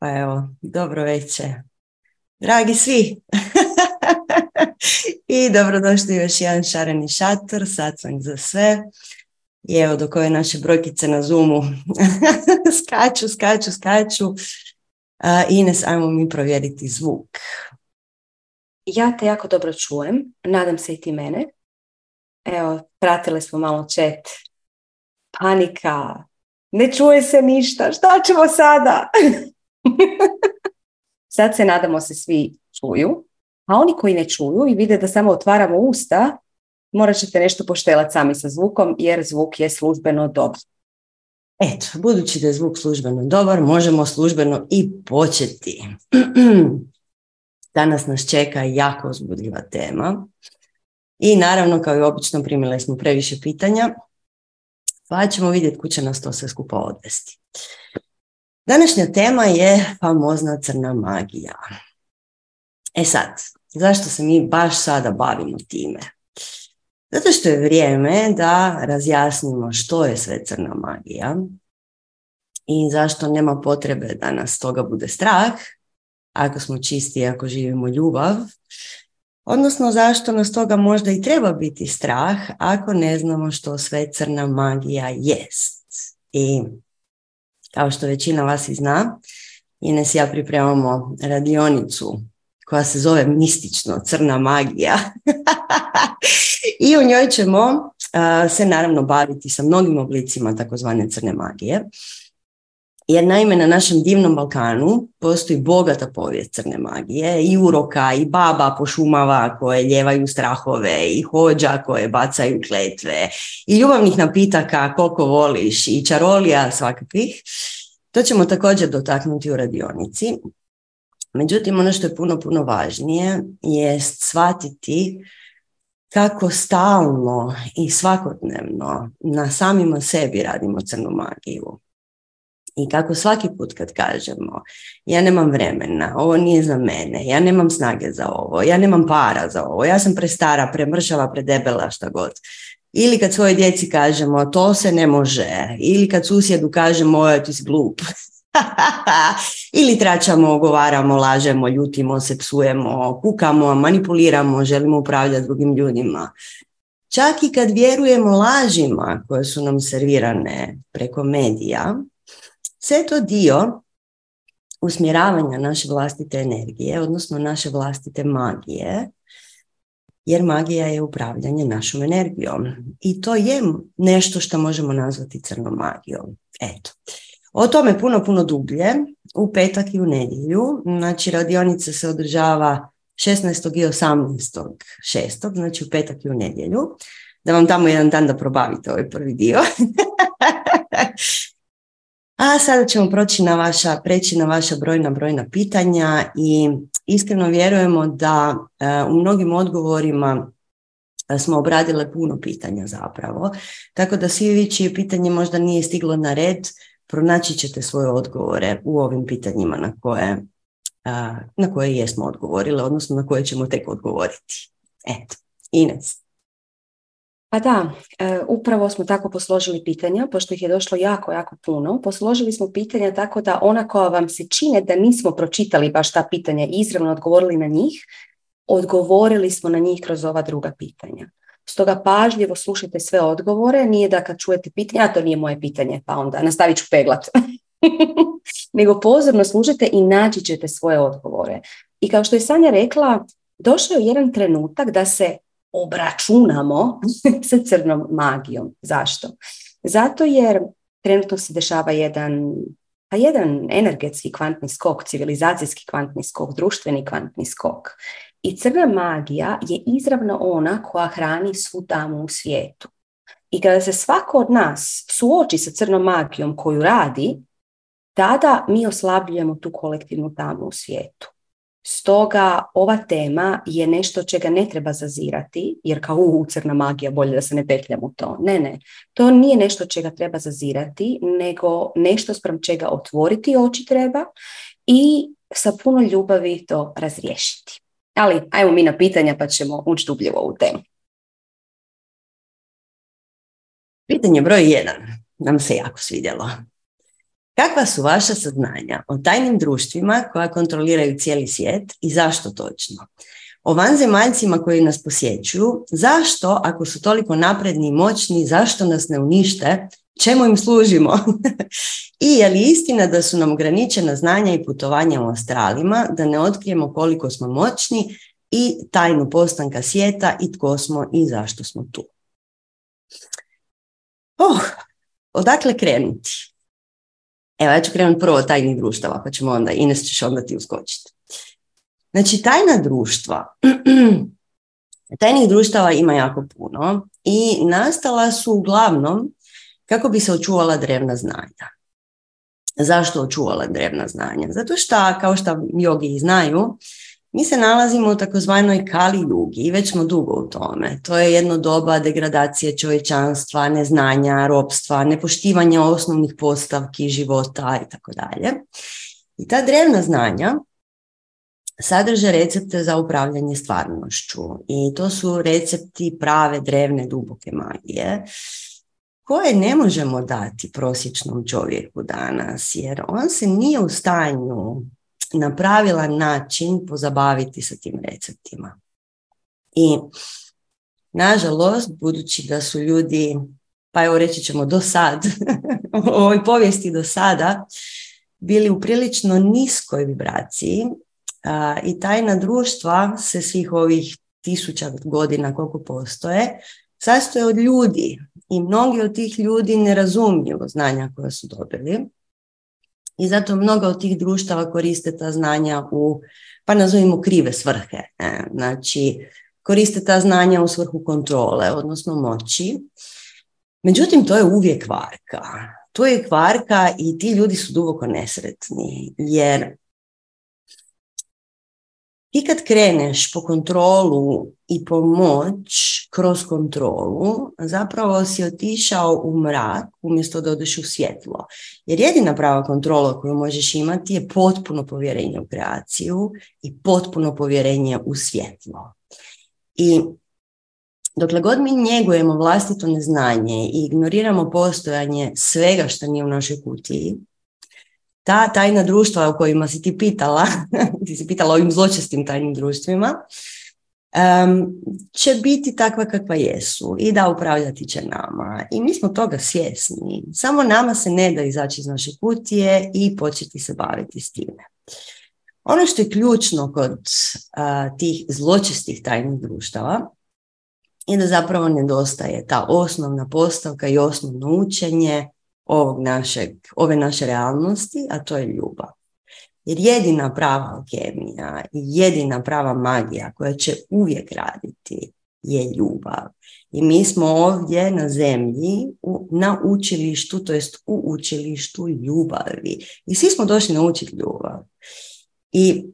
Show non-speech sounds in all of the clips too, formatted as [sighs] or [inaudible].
Pa evo, dobro večer. Dragi svi! [laughs] I dobrodošli još jedan šareni šator, satsang za sve. I evo do koje naše brojkice na Zoomu [laughs] skaču, skaču, skaču. Uh, Ines, ajmo mi provjeriti zvuk. Ja te jako dobro čujem, nadam se i ti mene. Evo, pratile smo malo chat. Panika, ne čuje se ništa, šta ćemo sada? [laughs] [laughs] Sad se nadamo se svi čuju, a oni koji ne čuju i vide da samo otvaramo usta, morat ćete nešto poštelati sami sa zvukom jer zvuk je službeno dobar. Eto, budući da je zvuk službeno dobar, možemo službeno i početi. [clears throat] Danas nas čeka jako uzbudljiva tema. I naravno, kao i obično, primile smo previše pitanja, pa ćemo vidjeti kuće nas to sve skupa odvesti. Današnja tema je famozna crna magija. E sad, zašto se mi baš sada bavimo time? Zato što je vrijeme da razjasnimo što je sve crna magija i zašto nema potrebe da nas toga bude strah, ako smo čisti, ako živimo ljubav, odnosno zašto nas toga možda i treba biti strah ako ne znamo što sve crna magija jest. I kao što većina vas i zna, Ines i ja pripremamo radionicu koja se zove mistično crna magija. [laughs] I u njoj ćemo se naravno baviti sa mnogim oblicima takozvane crne magije. Jer naime na našem divnom Balkanu postoji bogata povijest crne magije i uroka i baba pošumava koje ljevaju strahove i hođa koje bacaju kletve i ljubavnih napitaka koliko voliš i čarolija svakakvih. To ćemo također dotaknuti u radionici. Međutim, ono što je puno, puno važnije je shvatiti kako stalno i svakodnevno na samima sebi radimo crnu magiju. I kako svaki put kad kažemo ja nemam vremena, ovo nije za mene, ja nemam snage za ovo, ja nemam para za ovo, ja sam prestara, premršava, predebela, šta god. Ili kad svojoj djeci kažemo to se ne može, ili kad susjedu kažemo ti si glup. [laughs] ili tračamo, ogovaramo, lažemo, ljutimo se, psujemo, kukamo, manipuliramo, želimo upravljati drugim ljudima. Čak i kad vjerujemo lažima koje su nam servirane preko medija, sve to dio usmjeravanja naše vlastite energije, odnosno naše vlastite magije, jer magija je upravljanje našom energijom. I to je nešto što možemo nazvati crnom magijom. Eto. O tome puno, puno dublje u petak i u nedjelju. Znači, radionica se održava 16. i 18. 6. Znači, u petak i u nedjelju. Da vam tamo jedan dan da probavite ovaj prvi dio. [laughs] A sada ćemo proći na vaša, preći na vaša brojna, brojna pitanja i iskreno vjerujemo da e, u mnogim odgovorima e, smo obradile puno pitanja zapravo. Tako da svi vi čije pitanje možda nije stiglo na red, pronaći ćete svoje odgovore u ovim pitanjima na koje, e, na koje jesmo odgovorile, odnosno na koje ćemo tek odgovoriti. Eto, Ines. Pa da, e, upravo smo tako posložili pitanja, pošto ih je došlo jako, jako puno. Posložili smo pitanja tako da ona koja vam se čine da nismo pročitali baš ta pitanja i izravno odgovorili na njih, odgovorili smo na njih kroz ova druga pitanja. Stoga pažljivo slušajte sve odgovore, nije da kad čujete pitanje, a to nije moje pitanje, pa onda nastavit ću peglat. [laughs] Nego pozorno slušajte i naći ćete svoje odgovore. I kao što je Sanja rekla, došao je jedan trenutak da se obračunamo [laughs] sa crnom magijom. Zašto? Zato jer trenutno se dešava jedan pa jedan energetski kvantni skok, civilizacijski kvantni skok, društveni kvantni skok. I crna magija je izravno ona koja hrani svu tamu u svijetu. I kada se svako od nas suoči sa crnom magijom koju radi, tada mi oslabljujemo tu kolektivnu tamu u svijetu. Stoga ova tema je nešto čega ne treba zazirati, jer kao u crna magija, bolje da se ne petljamo u to. Ne, ne. To nije nešto čega treba zazirati, nego nešto sprem čega otvoriti oči treba i sa puno ljubavi to razriješiti. Ali ajmo mi na pitanja pa ćemo ući dublje u temu. Pitanje broj jedan nam se jako svidjelo. Kakva su vaša saznanja o tajnim društvima koja kontroliraju cijeli svijet i zašto točno? O vanzemaljcima koji nas posjećuju, zašto, ako su toliko napredni i moćni, zašto nas ne unište, čemu im služimo? [laughs] I je li istina da su nam ograničena znanja i putovanja u astralima, da ne otkrijemo koliko smo moćni i tajnu postanka svijeta i tko smo i zašto smo tu? Oh, odakle krenuti? Evo, ja ću krenuti prvo od tajnih društava, pa ćemo onda, Ines ćeš onda ti uskočiti. Znači, tajna društva, [clears throat] tajnih društava ima jako puno i nastala su uglavnom kako bi se očuvala drevna znanja. Zašto očuvala drevna znanja? Zato što, kao što jogi znaju, mi se nalazimo u takozvanoj kali jugi i već smo dugo u tome. To je jedno doba degradacije čovječanstva, neznanja, ropstva, nepoštivanja osnovnih postavki života i tako dalje. I ta drevna znanja sadrže recepte za upravljanje stvarnošću i to su recepti prave drevne duboke magije koje ne možemo dati prosječnom čovjeku danas jer on se nije u stanju na pravilan način pozabaviti sa tim receptima. I nažalost, budući da su ljudi, pa evo reći ćemo do sad, [laughs] u ovoj povijesti do sada, bili u prilično niskoj vibraciji i tajna društva se svih ovih tisuća godina koliko postoje, sastoje od ljudi i mnogi od tih ljudi ne razumiju znanja koja su dobili i zato mnoga od tih društava koriste ta znanja u, pa nazovimo krive svrhe. E, znači, koriste ta znanja u svrhu kontrole, odnosno moći. Međutim, to je uvijek varka. To je kvarka i ti ljudi su duboko nesretni, jer ti kad kreneš po kontrolu i po moć kroz kontrolu, zapravo si otišao u mrak umjesto da odeš u svjetlo. Jer jedina prava kontrola koju možeš imati je potpuno povjerenje u kreaciju i potpuno povjerenje u svjetlo. I dokle god mi njegujemo vlastito neznanje i ignoriramo postojanje svega što nije u našoj kutiji, ta tajna društva o kojima si ti pitala, [laughs] ti si pitala o ovim zločestim tajnim društvima, um, će biti takva kakva jesu i da upravljati će nama. I mi smo toga svjesni. Samo nama se ne da izaći iz naše kutije i početi se baviti s time. Ono što je ključno kod uh, tih zločestih tajnih društava je da zapravo nedostaje ta osnovna postavka i osnovno učenje ovog našeg, ove naše realnosti, a to je ljubav. Jer jedina prava alkemija i jedina prava magija koja će uvijek raditi je ljubav. I mi smo ovdje na zemlji u, na učilištu, to jest u učilištu ljubavi. I svi smo došli naučiti ljubav. I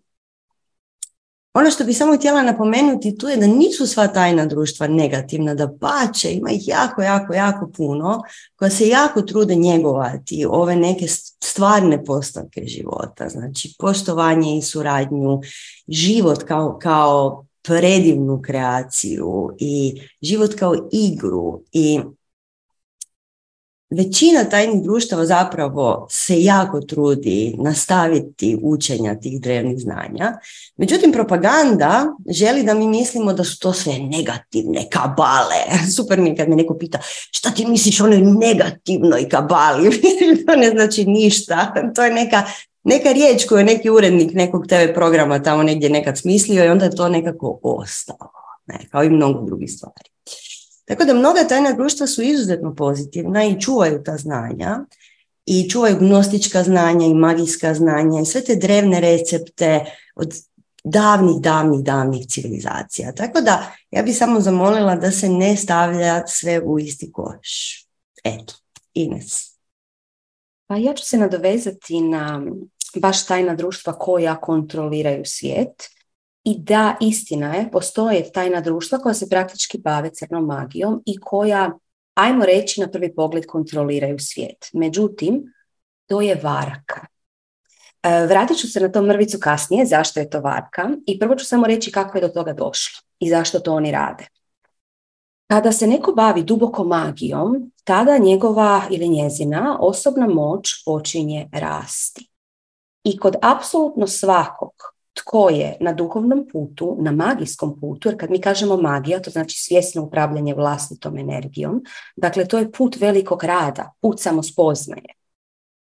ono što bi samo htjela napomenuti tu je da nisu sva tajna društva negativna, da pače, ima ih jako, jako, jako puno koja se jako trude njegovati ove neke stvarne postavke života, znači poštovanje i suradnju, život kao, kao predivnu kreaciju i život kao igru i većina tajnih društava zapravo se jako trudi nastaviti učenja tih drevnih znanja. Međutim, propaganda želi da mi mislimo da su to sve negativne kabale. [laughs] Super mi je kad me neko pita šta ti misliš o onoj negativnoj kabali? [laughs] to ne znači ništa. To je neka neka riječ koju je neki urednik nekog TV programa tamo negdje nekad smislio i onda je to nekako ostalo. Ne, kao i mnogo drugih stvari. Tako da mnoga tajna društva su izuzetno pozitivna i čuvaju ta znanja i čuvaju gnostička znanja i magijska znanja i sve te drevne recepte od davnih, davnih, davnih civilizacija. Tako da ja bih samo zamolila da se ne stavlja sve u isti koš. Eto, Ines. Pa ja ću se nadovezati na baš tajna društva koja kontroliraju svijet i da, istina je, postoje tajna društva koja se praktički bave crnom magijom i koja, ajmo reći, na prvi pogled kontroliraju svijet. Međutim, to je varka. E, vratit ću se na to mrvicu kasnije, zašto je to varka i prvo ću samo reći kako je do toga došlo i zašto to oni rade. Kada se neko bavi duboko magijom, tada njegova ili njezina osobna moć počinje rasti. I kod apsolutno svakog tko je na duhovnom putu, na magijskom putu, jer kad mi kažemo magija, to znači svjesno upravljanje vlastitom energijom, dakle to je put velikog rada, put samospoznaje.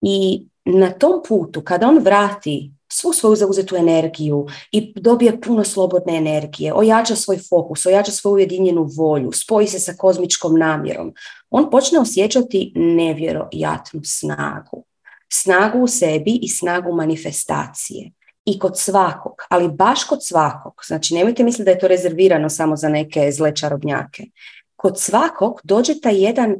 I na tom putu, kada on vrati svu svoju zauzetu energiju i dobije puno slobodne energije, ojača svoj fokus, ojača svoju ujedinjenu volju, spoji se sa kozmičkom namjerom, on počne osjećati nevjerojatnu snagu. Snagu u sebi i snagu manifestacije. I kod svakog, ali baš kod svakog, znači nemojte misliti da je to rezervirano samo za neke zle čarobnjake. Kod svakog dođe taj jedan,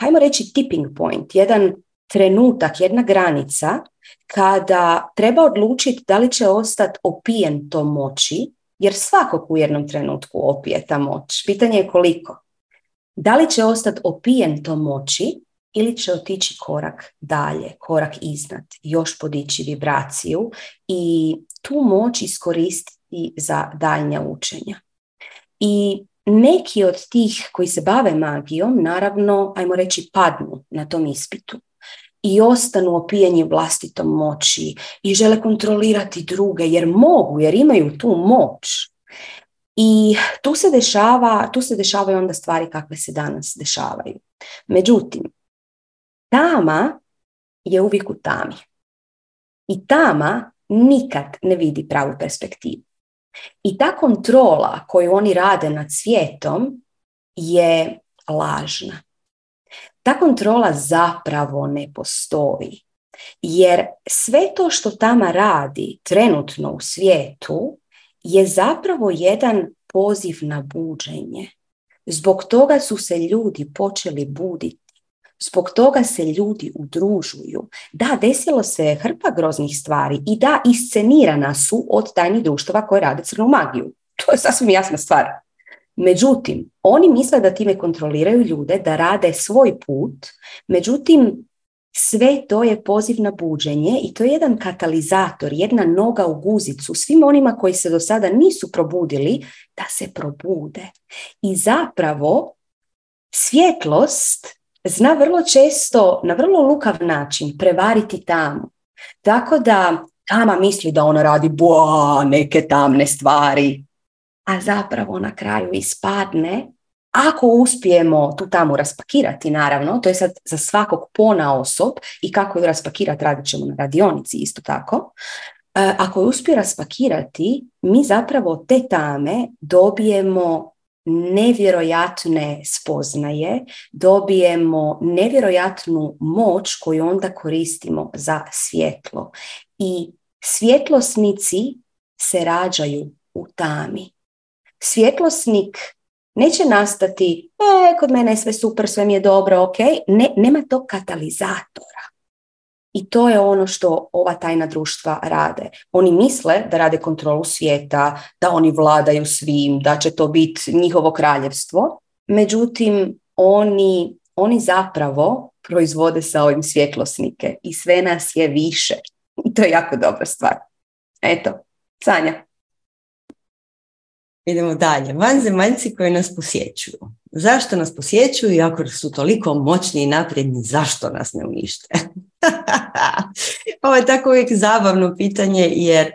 hajmo reći tipping point, jedan trenutak, jedna granica kada treba odlučiti da li će ostati opijen to moći, jer svakog u jednom trenutku opije ta moć. Pitanje je koliko. Da li će ostati opijen to moći ili će otići korak dalje, korak iznad, još podići vibraciju i tu moć iskoristiti za daljnja učenja. I neki od tih koji se bave magijom, naravno, ajmo reći, padnu na tom ispitu i ostanu opijeni vlastitom moći i žele kontrolirati druge jer mogu, jer imaju tu moć. I tu se dešava, tu se dešavaju onda stvari kakve se danas dešavaju. Međutim, tama je uvijek u tami. I tama nikad ne vidi pravu perspektivu. I ta kontrola koju oni rade nad svijetom je lažna ta kontrola zapravo ne postoji. Jer sve to što tama radi trenutno u svijetu je zapravo jedan poziv na buđenje. Zbog toga su se ljudi počeli buditi. Zbog toga se ljudi udružuju. Da, desilo se hrpa groznih stvari i da, iscenirana su od tajnih društava koje rade crnu magiju. [laughs] To je sasvim jasna stvar. Međutim, oni misle da time kontroliraju ljude, da rade svoj put, međutim, sve to je poziv na buđenje i to je jedan katalizator, jedna noga u guzicu svim onima koji se do sada nisu probudili da se probude. I zapravo svjetlost zna vrlo često na vrlo lukav način prevariti tamu. Tako da tama misli da ona radi boa, neke tamne stvari, a zapravo na kraju ispadne ako uspijemo tu tamo raspakirati, naravno, to je sad za svakog pona osob i kako ju raspakirati radit ćemo na radionici isto tako. E, ako ju uspije raspakirati, mi zapravo te tame dobijemo nevjerojatne spoznaje, dobijemo nevjerojatnu moć koju onda koristimo za svjetlo. I svjetlosnici se rađaju u tami svjetlosnik neće nastati, e, kod mene je sve super, sve mi je dobro, ok, ne, nema tog katalizatora. I to je ono što ova tajna društva rade. Oni misle da rade kontrolu svijeta, da oni vladaju svim, da će to biti njihovo kraljevstvo. Međutim, oni, oni zapravo proizvode sa ovim svjetlosnike i sve nas je više. I to je jako dobra stvar. Eto, Sanja. Idemo dalje. Vanzemaljci koji nas posjećuju. Zašto nas posjećuju i ako su toliko moćni i napredni, zašto nas ne unište? [laughs] Ovo je tako uvijek zabavno pitanje jer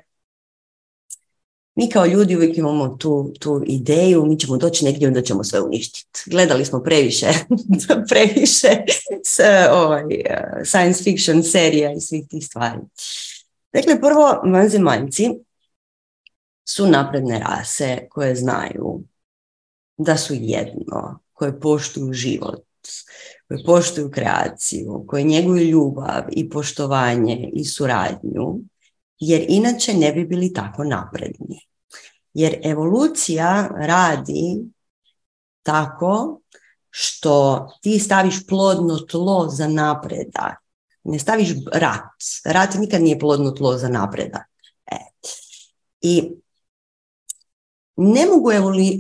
mi kao ljudi uvijek imamo tu, tu ideju, mi ćemo doći negdje onda ćemo sve uništiti. Gledali smo previše, [laughs] previše s, ovaj, science fiction serija i svih tih stvari. Dakle, prvo, vanzemaljci su napredne rase koje znaju da su jedno, koje poštuju život, koje poštuju kreaciju, koje njeguju ljubav i poštovanje i suradnju, jer inače ne bi bili tako napredni. Jer evolucija radi tako što ti staviš plodno tlo za napredak. Ne staviš rat. Rat nikad nije plodno tlo za napredak. E. I ne mogu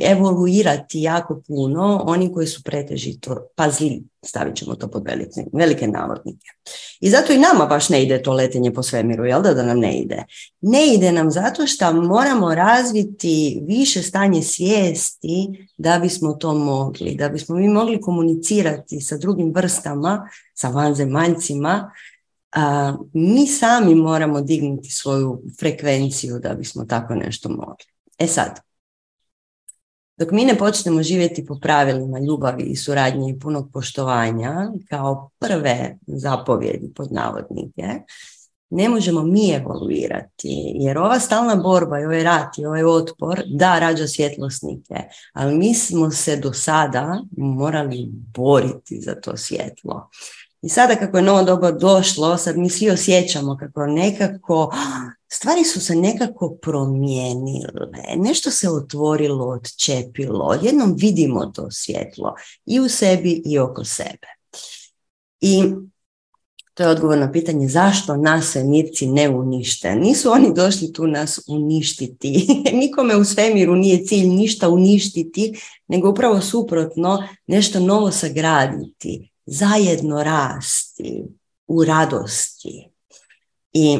evoluirati jako puno oni koji su pretežito pa zli, stavit ćemo to pod velike, velike navodnike. I zato i nama baš ne ide to letenje po svemiru, jel da, da nam ne ide? Ne ide nam zato što moramo razviti više stanje svijesti da bismo to mogli, da bismo mi mogli komunicirati sa drugim vrstama, sa vanzemaljcima, a, mi sami moramo dignuti svoju frekvenciju da bismo tako nešto mogli. E sad, dok mi ne počnemo živjeti po pravilima ljubavi i suradnje i punog poštovanja kao prve zapovjedi pod navodnike, ne možemo mi evoluirati, jer ova stalna borba i ovaj rat i ovaj otpor da rađa svjetlosnike, ali mi smo se do sada morali boriti za to svjetlo. I sada kako je novo doba došlo, sad mi svi osjećamo kako nekako, stvari su se nekako promijenile, nešto se otvorilo, odčepilo, jednom vidimo to svjetlo i u sebi i oko sebe. I to je odgovor na pitanje zašto nas svemirci ne unište. Nisu oni došli tu nas uništiti. [laughs] Nikome u svemiru nije cilj ništa uništiti, nego upravo suprotno nešto novo sagraditi, zajedno rasti u radosti. I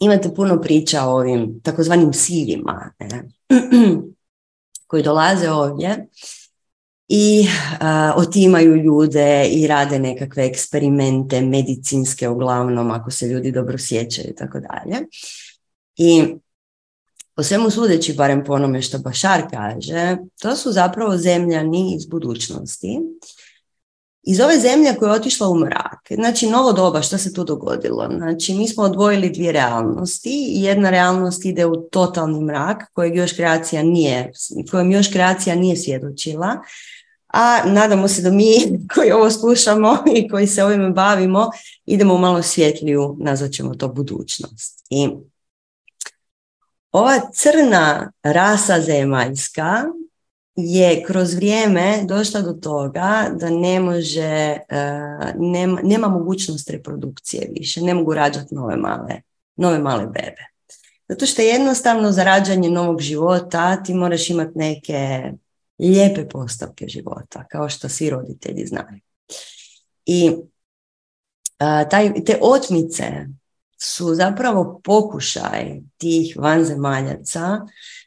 imate puno priča o ovim takozvanim silima ne? [clears throat] koji dolaze ovdje i otimaju ljude i rade nekakve eksperimente medicinske uglavnom ako se ljudi dobro sjećaju i tako dalje. I po svemu sudeći, barem po onome što Bašar kaže, to su zapravo zemljani iz budućnosti iz ove zemlje koja je otišla u mrak. Znači, novo doba, što se tu dogodilo? Znači, mi smo odvojili dvije realnosti. Jedna realnost ide u totalni mrak, kojeg još kreacija nije, kojem još kreacija nije svjedočila. A nadamo se da mi [laughs] koji ovo slušamo i koji se ovime bavimo, idemo u malo svjetliju, nazvat ćemo to budućnost. I ova crna rasa zemaljska je kroz vrijeme došla do toga da ne može, uh, nema, nema mogućnost reprodukcije više, ne mogu rađati nove male, nove male bebe. Zato što jednostavno za rađanje novog života ti moraš imati neke lijepe postavke života, kao što svi roditelji znaju. I uh, taj, te otmice su zapravo pokušaj tih vanzemaljaca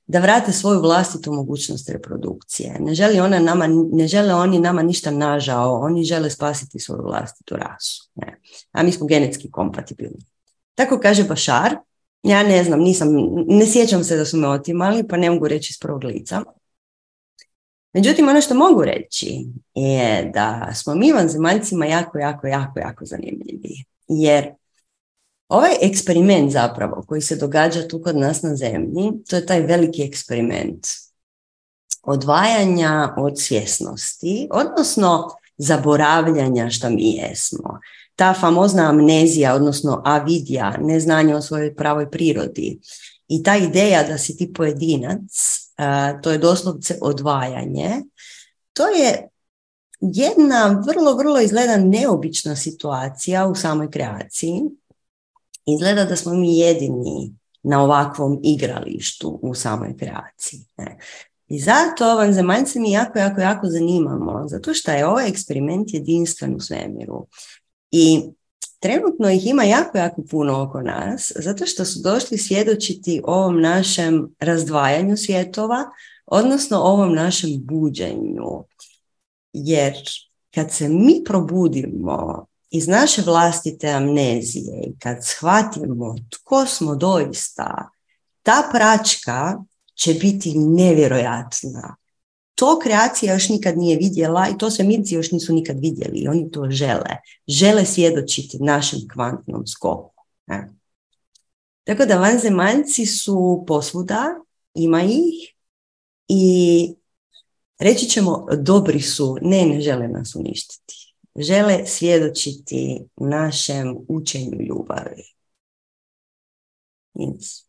da vrate svoju vlastitu mogućnost reprodukcije. Ne, želi ona nama, ne žele oni nama ništa nažao, oni žele spasiti svoju vlastitu rasu. Ne. A mi smo genetski kompatibilni. Tako kaže Bašar, ja ne znam, nisam, ne sjećam se da su me otimali, pa ne mogu reći iz prvog lica. Međutim, ono što mogu reći je da smo mi vanzemaljcima jako, jako, jako, jako zanimljivi. Jer Ovaj eksperiment zapravo koji se događa tu kod nas na zemlji, to je taj veliki eksperiment odvajanja od svjesnosti, odnosno zaboravljanja što mi jesmo. Ta famozna amnezija, odnosno avidija, neznanje o svojoj pravoj prirodi i ta ideja da si ti pojedinac, to je doslovce odvajanje, to je jedna vrlo, vrlo izgleda neobična situacija u samoj kreaciji izgleda da smo mi jedini na ovakvom igralištu u samoj kreaciji. Ne? I zato vanzemaljce mi jako, jako, jako zanimamo, zato što je ovaj eksperiment jedinstven u svemiru. I trenutno ih ima jako, jako puno oko nas, zato što su došli svjedočiti ovom našem razdvajanju svjetova, odnosno ovom našem buđenju. Jer kad se mi probudimo iz naše vlastite amnezije i kad shvatimo tko smo doista, ta pračka će biti nevjerojatna. To kreacija još nikad nije vidjela i to svemirci još nisu nikad vidjeli i oni to žele. Žele svjedočiti našem kvantnom skoku. Ne? Tako da vanzemaljci su posvuda, ima ih i reći ćemo dobri su, ne, ne žele nas uništiti žele svjedočiti našem učenju ljubavi. Yes.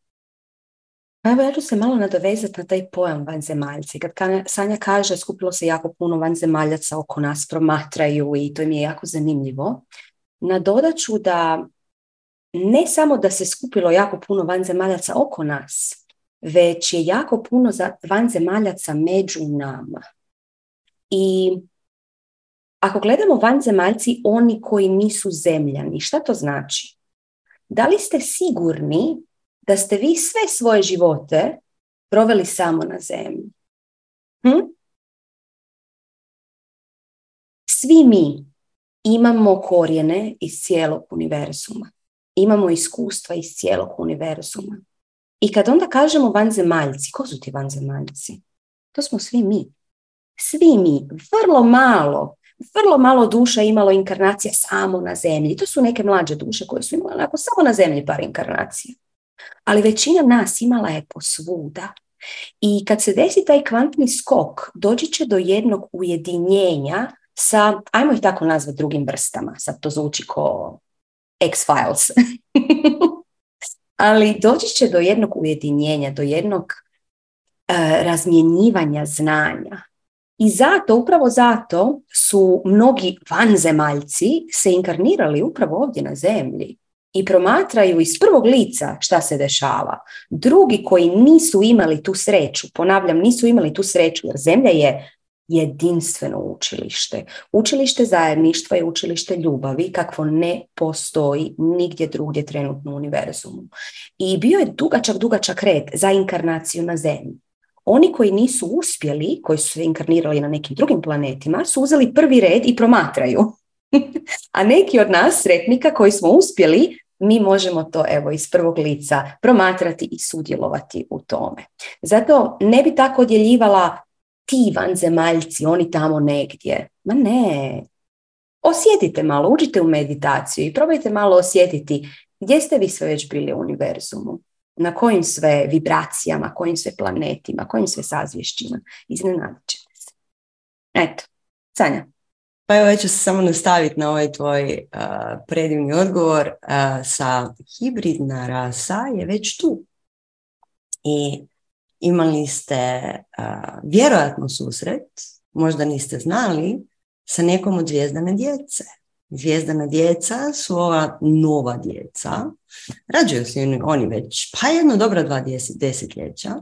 Evo ja ću se malo nadovezati na taj pojam vanzemaljci. Kad Sanja kaže skupilo se jako puno vanzemaljaca oko nas, promatraju i to mi je jako zanimljivo. Nadodat ću da ne samo da se skupilo jako puno vanzemaljaca oko nas, već je jako puno vanzemaljaca među nama. I ako gledamo vanzemaljci, oni koji nisu zemljani, šta to znači? Da li ste sigurni da ste vi sve svoje živote proveli samo na zemlji? Hm? Svi mi imamo korijene iz cijelog univerzuma. Imamo iskustva iz cijelog univerzuma. I kad onda kažemo vanzemaljci, ko su ti vanzemaljci? To smo svi mi. Svi mi, vrlo malo, vrlo malo duša imalo inkarnacija samo na zemlji. To su neke mlađe duše koje su imale onako samo na zemlji par inkarnacija. Ali većina nas imala je posvuda. I kad se desi taj kvantni skok, doći će do jednog ujedinjenja sa, ajmo ih tako nazvati drugim vrstama, sad to zvuči ko X-Files. [laughs] Ali doći će do jednog ujedinjenja, do jednog uh, razmjenjivanja znanja. I zato, upravo zato su mnogi vanzemaljci se inkarnirali upravo ovdje na zemlji i promatraju iz prvog lica šta se dešava. Drugi koji nisu imali tu sreću, ponavljam, nisu imali tu sreću jer zemlja je jedinstveno učilište. Učilište zajedništva je učilište ljubavi kakvo ne postoji nigdje drugdje trenutno u univerzumu. I bio je dugačak, dugačak red za inkarnaciju na zemlji. Oni koji nisu uspjeli, koji su se inkarnirali na nekim drugim planetima, su uzeli prvi red i promatraju. [laughs] A neki od nas, sretnika koji smo uspjeli, mi možemo to evo iz prvog lica promatrati i sudjelovati u tome. Zato ne bi tako odjeljivala ti vanzemaljci, oni tamo negdje. Ma ne. Osjetite malo, uđite u meditaciju i probajte malo osjetiti gdje ste vi sve već bili u univerzumu. Na kojim sve vibracijama, kojim sve planetima, kojim sve sazvješćima. Iznenadit ćete se. Eto, Sanja. Pa evo, ja ću se samo nastaviti na ovaj tvoj predivni odgovor. sa hibridna rasa je već tu. I imali ste vjerojatno susret, možda niste znali, sa nekom od zvijezdane djece. Zvijezdana djeca su ova nova djeca, rađuju se oni već pa jedno dobro dva desetljeća,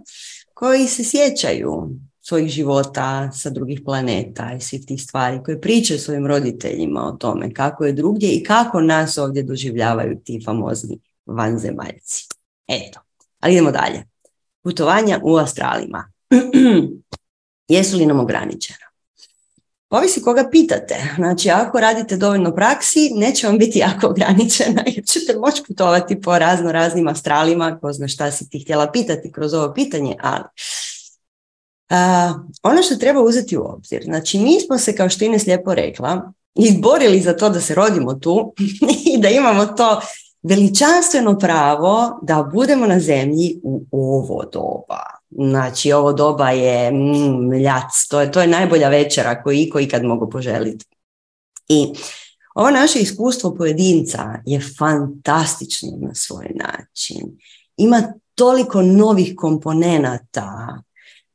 koji se sjećaju svojih života sa drugih planeta i svih tih stvari, koje pričaju svojim roditeljima o tome kako je drugdje i kako nas ovdje doživljavaju ti famozni vanzemaljci. Eto, ali idemo dalje putovanja u astralima. [clears throat] Jesu li nam ograničena? Ovisi koga pitate. Znači, ako radite dovoljno praksi, neće vam biti jako ograničena [laughs] jer ćete moći putovati po razno raznim astralima, ko zna šta si ti htjela pitati kroz ovo pitanje, ali ono što treba uzeti u obzir, znači mi smo se, kao što Ines lijepo rekla, izborili za to da se rodimo tu [laughs] i da imamo to veličanstveno pravo da budemo na zemlji u ovo doba. Znači, ovo doba je mm, ljac, to je, to je najbolja večera koju iko ikad mogu poželiti. I ovo naše iskustvo pojedinca je fantastično na svoj način. Ima toliko novih komponenata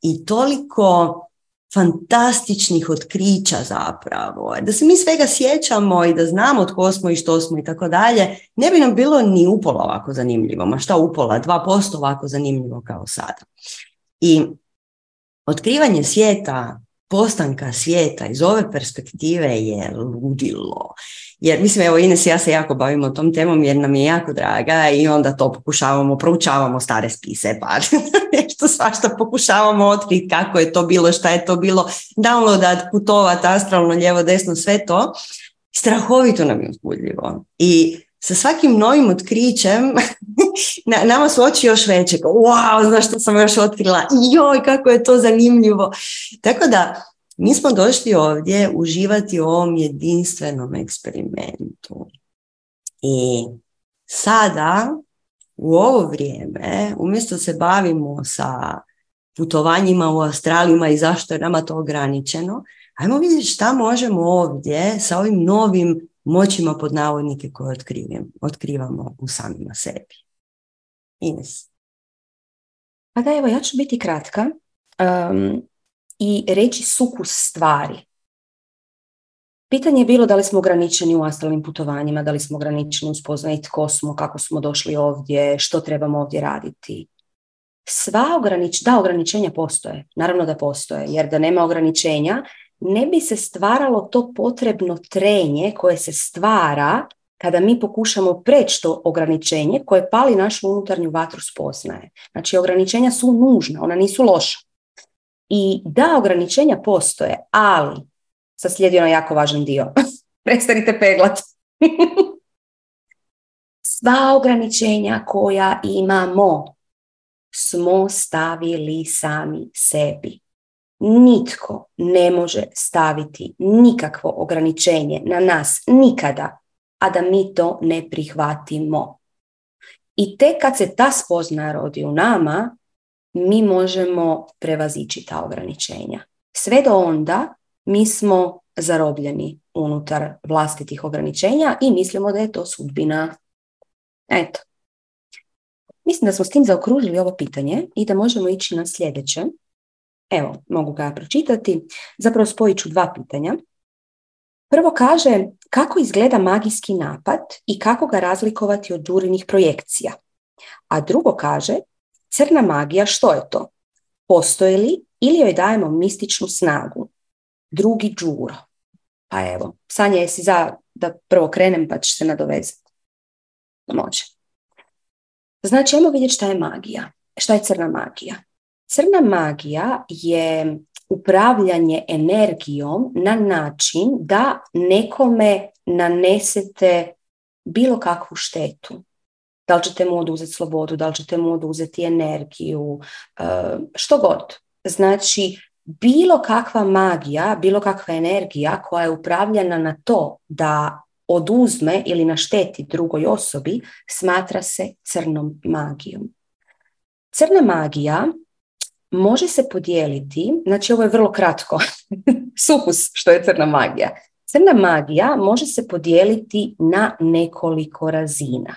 i toliko fantastičnih otkrića zapravo. Da se mi svega sjećamo i da znamo tko smo i što smo i tako dalje, ne bi nam bilo ni upola ovako zanimljivo. Ma šta upola? 2% ovako zanimljivo kao sada. I otkrivanje svijeta, postanka svijeta iz ove perspektive je ludilo. Jer mislim, evo Ines ja se jako bavimo tom temom jer nam je jako draga i onda to pokušavamo, proučavamo stare spise, pa [laughs] nešto svašta pokušavamo otkriti kako je to bilo, šta je to bilo, downloadat, putovat, astralno, lijevo, desno, sve to. Strahovito nam je uzbudljivo. I sa svakim novim otkrićem [laughs] nama su oči još veće. Wow, znaš što sam još otkrila? Joj, kako je to zanimljivo. Tako da, mi smo došli ovdje uživati u ovom jedinstvenom eksperimentu. I sada, u ovo vrijeme, umjesto se bavimo sa putovanjima u astralima i zašto je nama to ograničeno, ajmo vidjeti šta možemo ovdje sa ovim novim moćima pod navodnike koje otkrivamo u samima sebi. Ines. Pa da, evo, ja ću biti kratka. Um, i reći sukus stvari. Pitanje je bilo da li smo ograničeni u astralnim putovanjima, da li smo ograničeni u spoznati tko smo, kako smo došli ovdje, što trebamo ovdje raditi. sva ogranič, da ograničenja postoje, naravno da postoje, jer da nema ograničenja ne bi se stvaralo to potrebno trenje koje se stvara kada mi pokušamo preći to ograničenje koje pali našu unutarnju vatru spoznaje. Znači ograničenja su nužna, ona nisu loša. I da, ograničenja postoje, ali, sad slijedi ono jako važan dio, [laughs] prestanite peglat. [laughs] Sva ograničenja koja imamo smo stavili sami sebi. Nitko ne može staviti nikakvo ograničenje na nas nikada, a da mi to ne prihvatimo. I tek kad se ta spoznaja rodi u nama, mi možemo prevazići ta ograničenja. Sve do onda mi smo zarobljeni unutar vlastitih ograničenja i mislimo da je to sudbina. Eto. Mislim da smo s tim zaokružili ovo pitanje i da možemo ići na sljedeće. Evo, mogu ga pročitati. Zapravo spojit ću dva pitanja. Prvo kaže kako izgleda magijski napad i kako ga razlikovati od džurinih projekcija. A drugo kaže crna magija što je to? Postoje li ili joj dajemo mističnu snagu? Drugi džuro. Pa evo, Sanja, jesi za da prvo krenem pa ćeš se nadovezati? Može. Znači, ajmo vidjeti šta je magija. Šta je crna magija? Crna magija je upravljanje energijom na način da nekome nanesete bilo kakvu štetu. Da li ćete mu oduzeti slobodu, da li ćete mu oduzeti energiju, e, što god. Znači, bilo kakva magija, bilo kakva energija koja je upravljena na to da oduzme ili našteti drugoj osobi, smatra se crnom magijom. Crna magija može se podijeliti, znači ovo je vrlo kratko, [laughs] sukus što je crna magija. Crna magija može se podijeliti na nekoliko razina.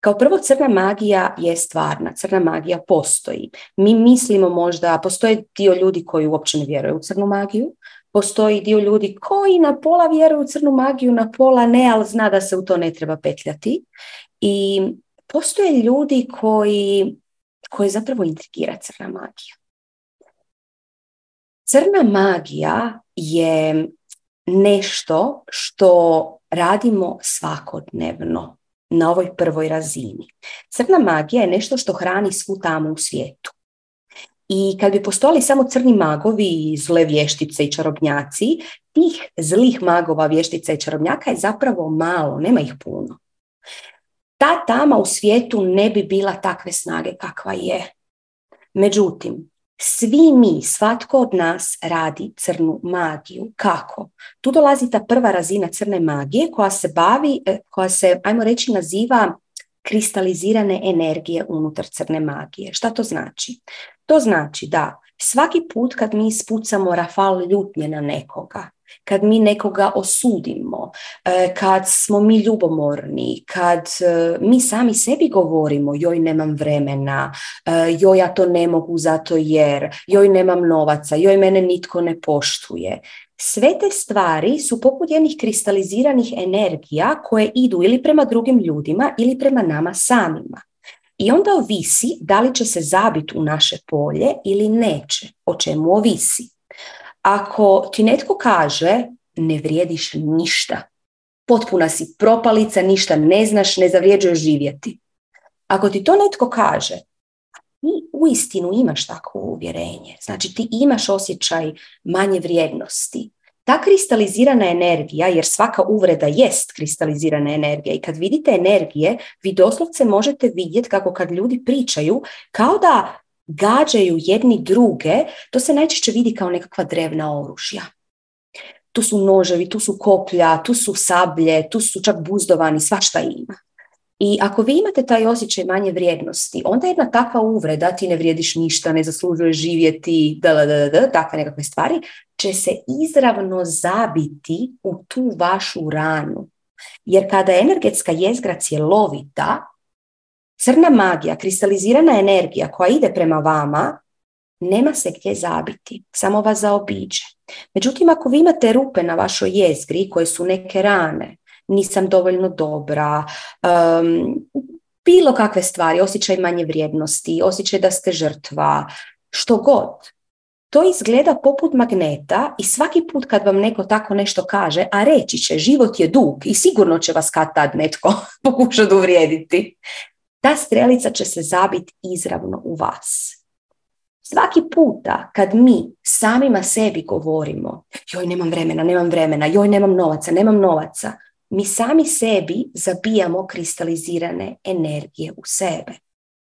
Kao prvo, crna magija je stvarna, crna magija postoji. Mi mislimo možda, postoje dio ljudi koji uopće ne vjeruju u crnu magiju, postoji dio ljudi koji na pola vjeruju u crnu magiju, na pola ne, ali zna da se u to ne treba petljati. I postoje ljudi koji koje zapravo intrigira crna magija. Crna magija je nešto što radimo svakodnevno na ovoj prvoj razini. Crna magija je nešto što hrani svu tamu u svijetu. I kad bi postojali samo crni magovi, zle vještice i čarobnjaci, tih zlih magova, vještica i čarobnjaka je zapravo malo, nema ih puno ta tama u svijetu ne bi bila takve snage kakva je. Međutim, svi mi, svatko od nas radi crnu magiju. Kako? Tu dolazi ta prva razina crne magije koja se bavi, e, koja se, ajmo reći, naziva kristalizirane energije unutar crne magije. Šta to znači? To znači da svaki put kad mi ispucamo rafal ljutnje na nekoga, kad mi nekoga osudimo, e, kad smo mi ljubomorni, kad e, mi sami sebi govorimo joj nemam vremena, e, joj ja to ne mogu zato jer, joj nemam novaca, joj mene nitko ne poštuje. Sve te stvari su poput jednih kristaliziranih energija koje idu ili prema drugim ljudima ili prema nama samima. I onda ovisi da li će se zabiti u naše polje ili neće, o čemu ovisi. Ako ti netko kaže ne vrijediš ništa, potpuna si propalica, ništa ne znaš, ne zavrijeđuješ živjeti. Ako ti to netko kaže, ti uistinu imaš takvo uvjerenje, znači ti imaš osjećaj manje vrijednosti, ta kristalizirana energija, jer svaka uvreda jest kristalizirana energija i kad vidite energije, vi doslovce možete vidjeti kako kad ljudi pričaju, kao da gađaju jedni druge, to se najčešće vidi kao nekakva drevna oružja. Tu su noževi, tu su koplja, tu su sablje, tu su čak buzdovani, svašta ima. I ako vi imate taj osjećaj manje vrijednosti, onda jedna takva uvreda, ti ne vrijediš ništa, ne zaslužuješ živjeti, da, da, da, da, takve nekakve stvari, će se izravno zabiti u tu vašu ranu. Jer kada energetska jezgra cjelovita, crna magija, kristalizirana energija koja ide prema vama, nema se gdje zabiti, samo vas zaobiđe. Međutim, ako vi imate rupe na vašoj jezgri koje su neke rane, nisam dovoljno dobra, bilo kakve stvari, osjećaj manje vrijednosti, osjećaj da ste žrtva, što god. To izgleda poput magneta i svaki put kad vam neko tako nešto kaže, a reći će život je dug i sigurno će vas kad tad netko [laughs] pokušati uvrijediti, ta strelica će se zabiti izravno u vas. Svaki puta kad mi samima sebi govorimo joj nemam vremena, nemam vremena, joj nemam novaca, nemam novaca, mi sami sebi zabijamo kristalizirane energije u sebe.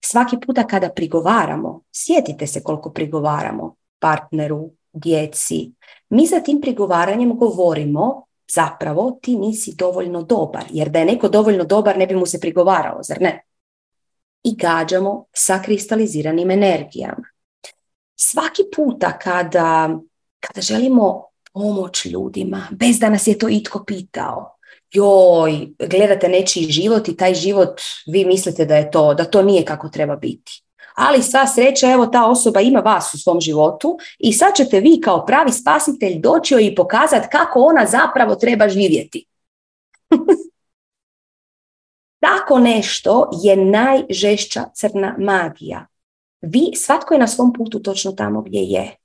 Svaki puta kada prigovaramo, sjetite se koliko prigovaramo partneru, djeci, mi za tim prigovaranjem govorimo zapravo ti nisi dovoljno dobar, jer da je neko dovoljno dobar ne bi mu se prigovaralo, zar ne? I gađamo sa kristaliziranim energijama. Svaki puta kada, kada želimo pomoć ljudima, bez da nas je to itko pitao, joj, gledate nečiji život i taj život vi mislite da je to, da to nije kako treba biti. Ali sva sreća, evo ta osoba ima vas u svom životu i sad ćete vi kao pravi spasitelj doći i pokazati kako ona zapravo treba živjeti. [laughs] Tako nešto je najžešća crna magija. Vi, svatko je na svom putu točno tamo gdje je.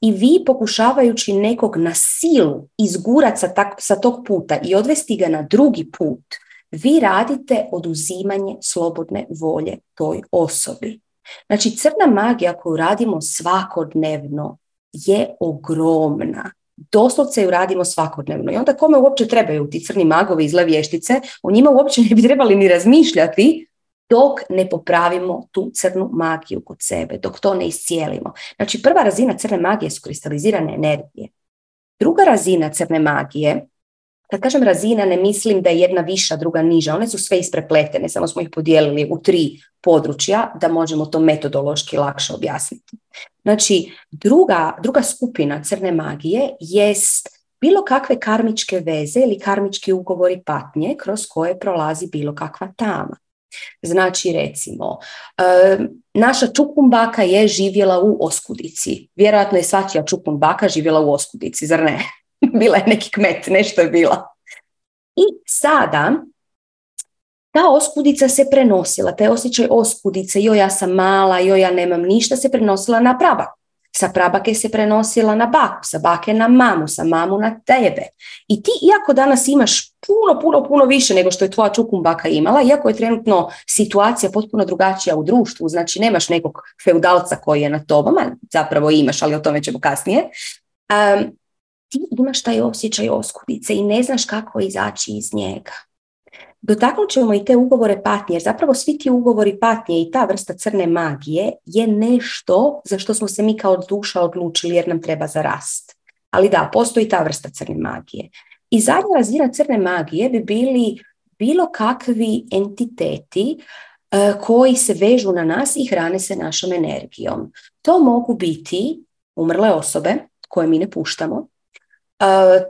I vi pokušavajući nekog na silu izgurat sa, sa tog puta i odvesti ga na drugi put, vi radite oduzimanje slobodne volje toj osobi. Znači crna magija koju radimo svakodnevno je ogromna. Doslovce ju radimo svakodnevno. I onda kome uopće trebaju ti crni magovi iz vještice, o njima uopće ne bi trebali ni razmišljati dok ne popravimo tu crnu magiju kod sebe, dok to ne iscijelimo. Znači prva razina crne magije su kristalizirane energije. Druga razina crne magije, kad kažem razina ne mislim da je jedna viša, druga niža, one su sve isprepletene, samo smo ih podijelili u tri područja da možemo to metodološki lakše objasniti. Znači druga, druga skupina crne magije jest bilo kakve karmičke veze ili karmički ugovori patnje kroz koje prolazi bilo kakva tama. Znači recimo, naša čukumbaka je živjela u Oskudici. Vjerojatno je svačija čukumbaka živjela u Oskudici, zar ne? [laughs] bila je neki kmet, nešto je bila. I sada ta oskudica se prenosila, taj osjećaj oskudice, joj ja sam mala, joj ja nemam ništa, se prenosila na prabak. Sa prabake se prenosila na baku, sa bake na mamu, sa mamu na tebe. I ti, iako danas imaš puno, puno, puno više nego što je tvoja čukumbaka imala, iako je trenutno situacija potpuno drugačija u društvu, znači nemaš nekog feudalca koji je na tobom, zapravo imaš, ali o tome ćemo kasnije, um, ti imaš taj osjećaj oskudice i ne znaš kako izaći iz njega. Dotaknut ćemo i te ugovore patnje, jer zapravo svi ti ugovori patnje i ta vrsta crne magije je nešto za što smo se mi kao duša odlučili jer nam treba za rast. Ali da, postoji ta vrsta crne magije. I zadnja razina crne magije bi bili bilo kakvi entiteti e, koji se vežu na nas i hrane se našom energijom. To mogu biti umrle osobe koje mi ne puštamo,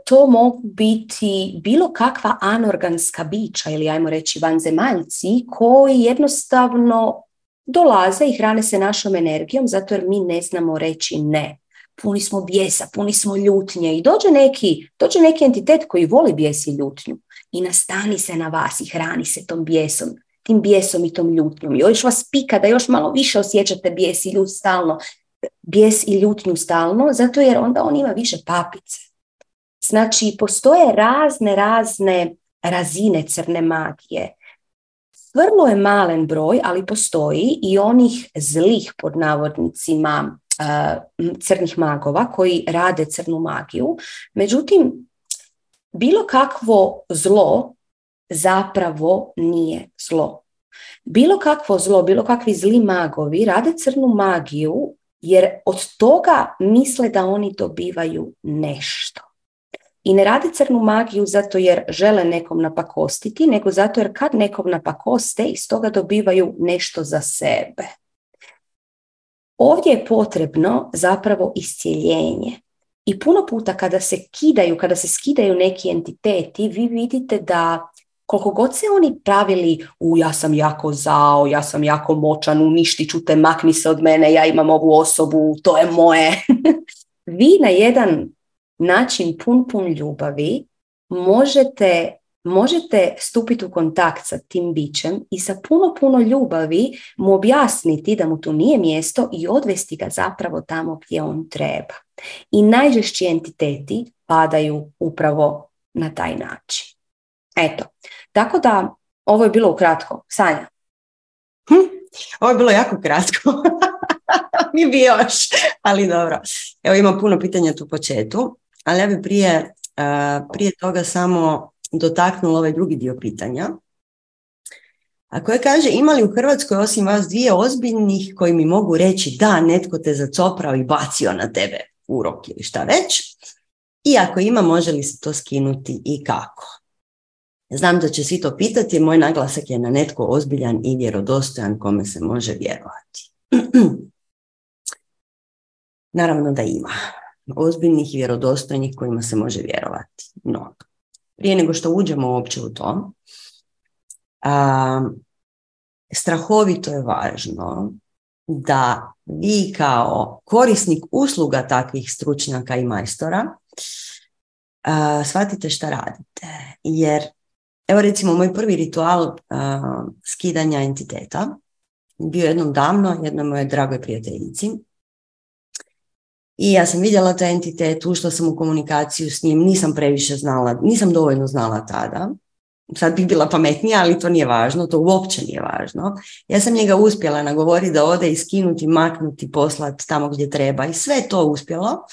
to mogu biti bilo kakva anorganska bića ili ajmo reći vanzemaljci koji jednostavno dolaze i hrane se našom energijom zato jer mi ne znamo reći ne. Puni smo bijesa, puni smo ljutnje i dođe neki, dođe neki entitet koji voli bijes i ljutnju i nastani se na vas i hrani se tom bijesom, tim bijesom i tom ljutnjom. I još vas pika da još malo više osjećate bijes i ljut stalno, bijes i ljutnju stalno, zato jer onda on ima više papice. Znači, postoje razne, razne razine crne magije. Vrlo je malen broj, ali postoji i onih zlih pod navodnicima crnih magova koji rade crnu magiju. Međutim, bilo kakvo zlo zapravo nije zlo. Bilo kakvo zlo, bilo kakvi zli magovi rade crnu magiju jer od toga misle da oni dobivaju nešto. I ne rade crnu magiju zato jer žele nekom napakostiti, nego zato jer kad nekom napakoste, iz toga dobivaju nešto za sebe. Ovdje je potrebno zapravo iscijeljenje. I puno puta kada se kidaju, kada se skidaju neki entiteti, vi vidite da koliko god se oni pravili, u ja sam jako zao, ja sam jako moćan, uništit ću te, makni se od mene, ja imam ovu osobu, to je moje. [laughs] vi na jedan način pun pun ljubavi možete možete stupiti u kontakt sa tim bićem i sa puno, puno ljubavi mu objasniti da mu tu nije mjesto i odvesti ga zapravo tamo gdje on treba. I najžešći entiteti padaju upravo na taj način. Eto, tako da ovo je bilo ukratko. Sanja. Hm, ovo je bilo jako kratko. [laughs] Mi bi još, ali dobro. Evo ima puno pitanja tu po četu, ali ja bi prije, prije toga samo dotaknula ovaj drugi dio pitanja. A koje kaže, ima li u Hrvatskoj osim vas dvije ozbiljnih koji mi mogu reći da, netko te zacoprao i bacio na tebe urok ili šta već? I ako ima, može li se to skinuti i kako? Znam da će svi to pitati, moj naglasak je na netko ozbiljan i vjerodostojan kome se može vjerovati. [clears throat] Naravno da ima. Ozbiljnih i vjerodostojnih kojima se može vjerovati. No, prije nego što uđemo uopće u to, a, strahovito je važno da vi kao korisnik usluga takvih stručnjaka i majstora a, shvatite šta radite. Jer, evo recimo, moj prvi ritual skidanja entiteta bio jednom davno, jednoj moje dragoj prijateljici. I ja sam vidjela taj entitet, ušla sam u komunikaciju s njim, nisam previše znala, nisam dovoljno znala tada. Sad bih bila pametnija, ali to nije važno, to uopće nije važno. Ja sam njega uspjela nagovoriti da ode i skinuti, maknuti, poslati tamo gdje treba i sve to uspjelo.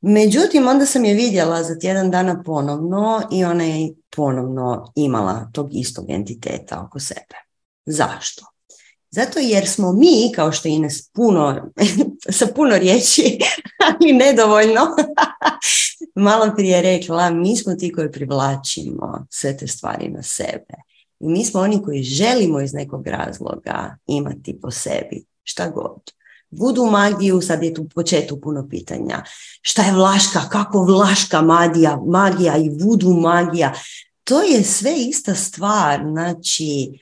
Međutim, onda sam je vidjela za tjedan dana ponovno i ona je ponovno imala tog istog entiteta oko sebe. Zašto? Zato jer smo mi, kao što Ines puno, [laughs] sa puno riječi, [laughs] ali nedovoljno, [laughs] malo prije rekla, mi smo ti koji privlačimo sve te stvari na sebe. I mi smo oni koji želimo iz nekog razloga imati po sebi šta god. Vudu magiju, sad je tu početu puno pitanja. Šta je vlaška, kako vlaška magija, magija i vudu magija. To je sve ista stvar. Znači,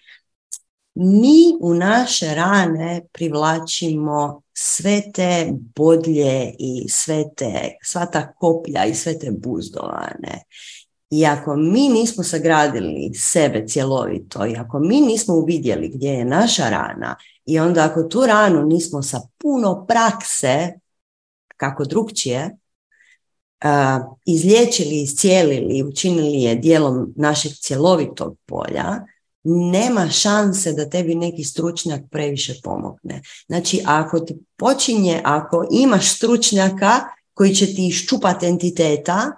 mi u naše rane privlačimo sve te bodlje i sve te, sva ta koplja i sve te buzdovane. I ako mi nismo sagradili sebe cjelovito i ako mi nismo uvidjeli gdje je naša rana i onda ako tu ranu nismo sa puno prakse, kako drugčije, izliječili, iscijelili, učinili je dijelom našeg cjelovitog polja, nema šanse da tebi neki stručnjak previše pomogne. Znači, ako ti počinje, ako imaš stručnjaka koji će ti iščupati entiteta,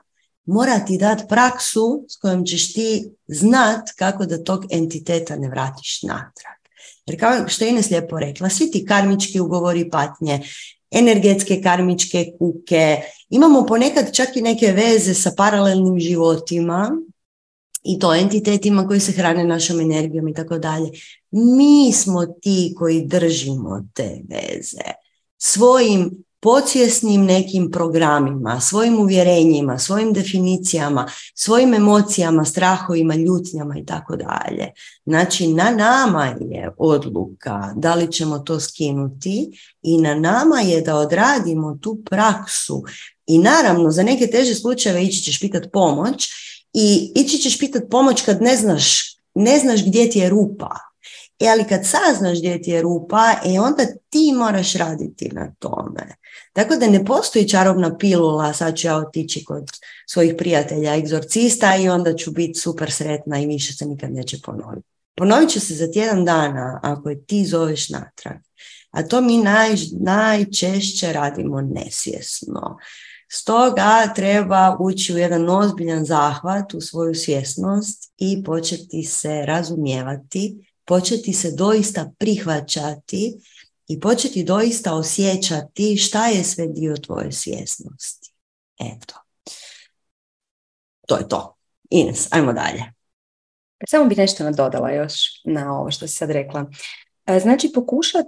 mora ti dati praksu s kojom ćeš ti znat kako da tog entiteta ne vratiš natrag. Jer kao što je Ines lijepo rekla, svi ti karmički ugovori patnje, energetske karmičke kuke, imamo ponekad čak i neke veze sa paralelnim životima i to entitetima koji se hrane našom energijom i tako dalje. Mi smo ti koji držimo te veze svojim podsvjesnim nekim programima, svojim uvjerenjima, svojim definicijama, svojim emocijama, strahovima, ljutnjama i tako dalje. Znači, na nama je odluka da li ćemo to skinuti i na nama je da odradimo tu praksu. I naravno, za neke teže slučajeve ići ćeš pitati pomoć i ići ćeš pitati pomoć kad ne znaš, ne znaš gdje ti je rupa. E, ali kad saznaš gdje ti je rupa, e onda ti moraš raditi na tome. Tako da ne postoji čarobna pilula, sad ću ja otići kod svojih prijatelja egzorcista i onda ću biti super sretna i više se nikad neće ponoviti. Ponovit će se za tjedan dana ako je ti zoveš natrag. A to mi naj, najčešće radimo nesvjesno. Stoga treba ući u jedan ozbiljan zahvat u svoju svjesnost i početi se razumijevati, početi se doista prihvaćati i početi doista osjećati šta je sve dio tvoje svjesnosti. Eto. To je to. Ines, ajmo dalje. Samo bi nešto nadodala još na ovo što si sad rekla. E, znači pokušat,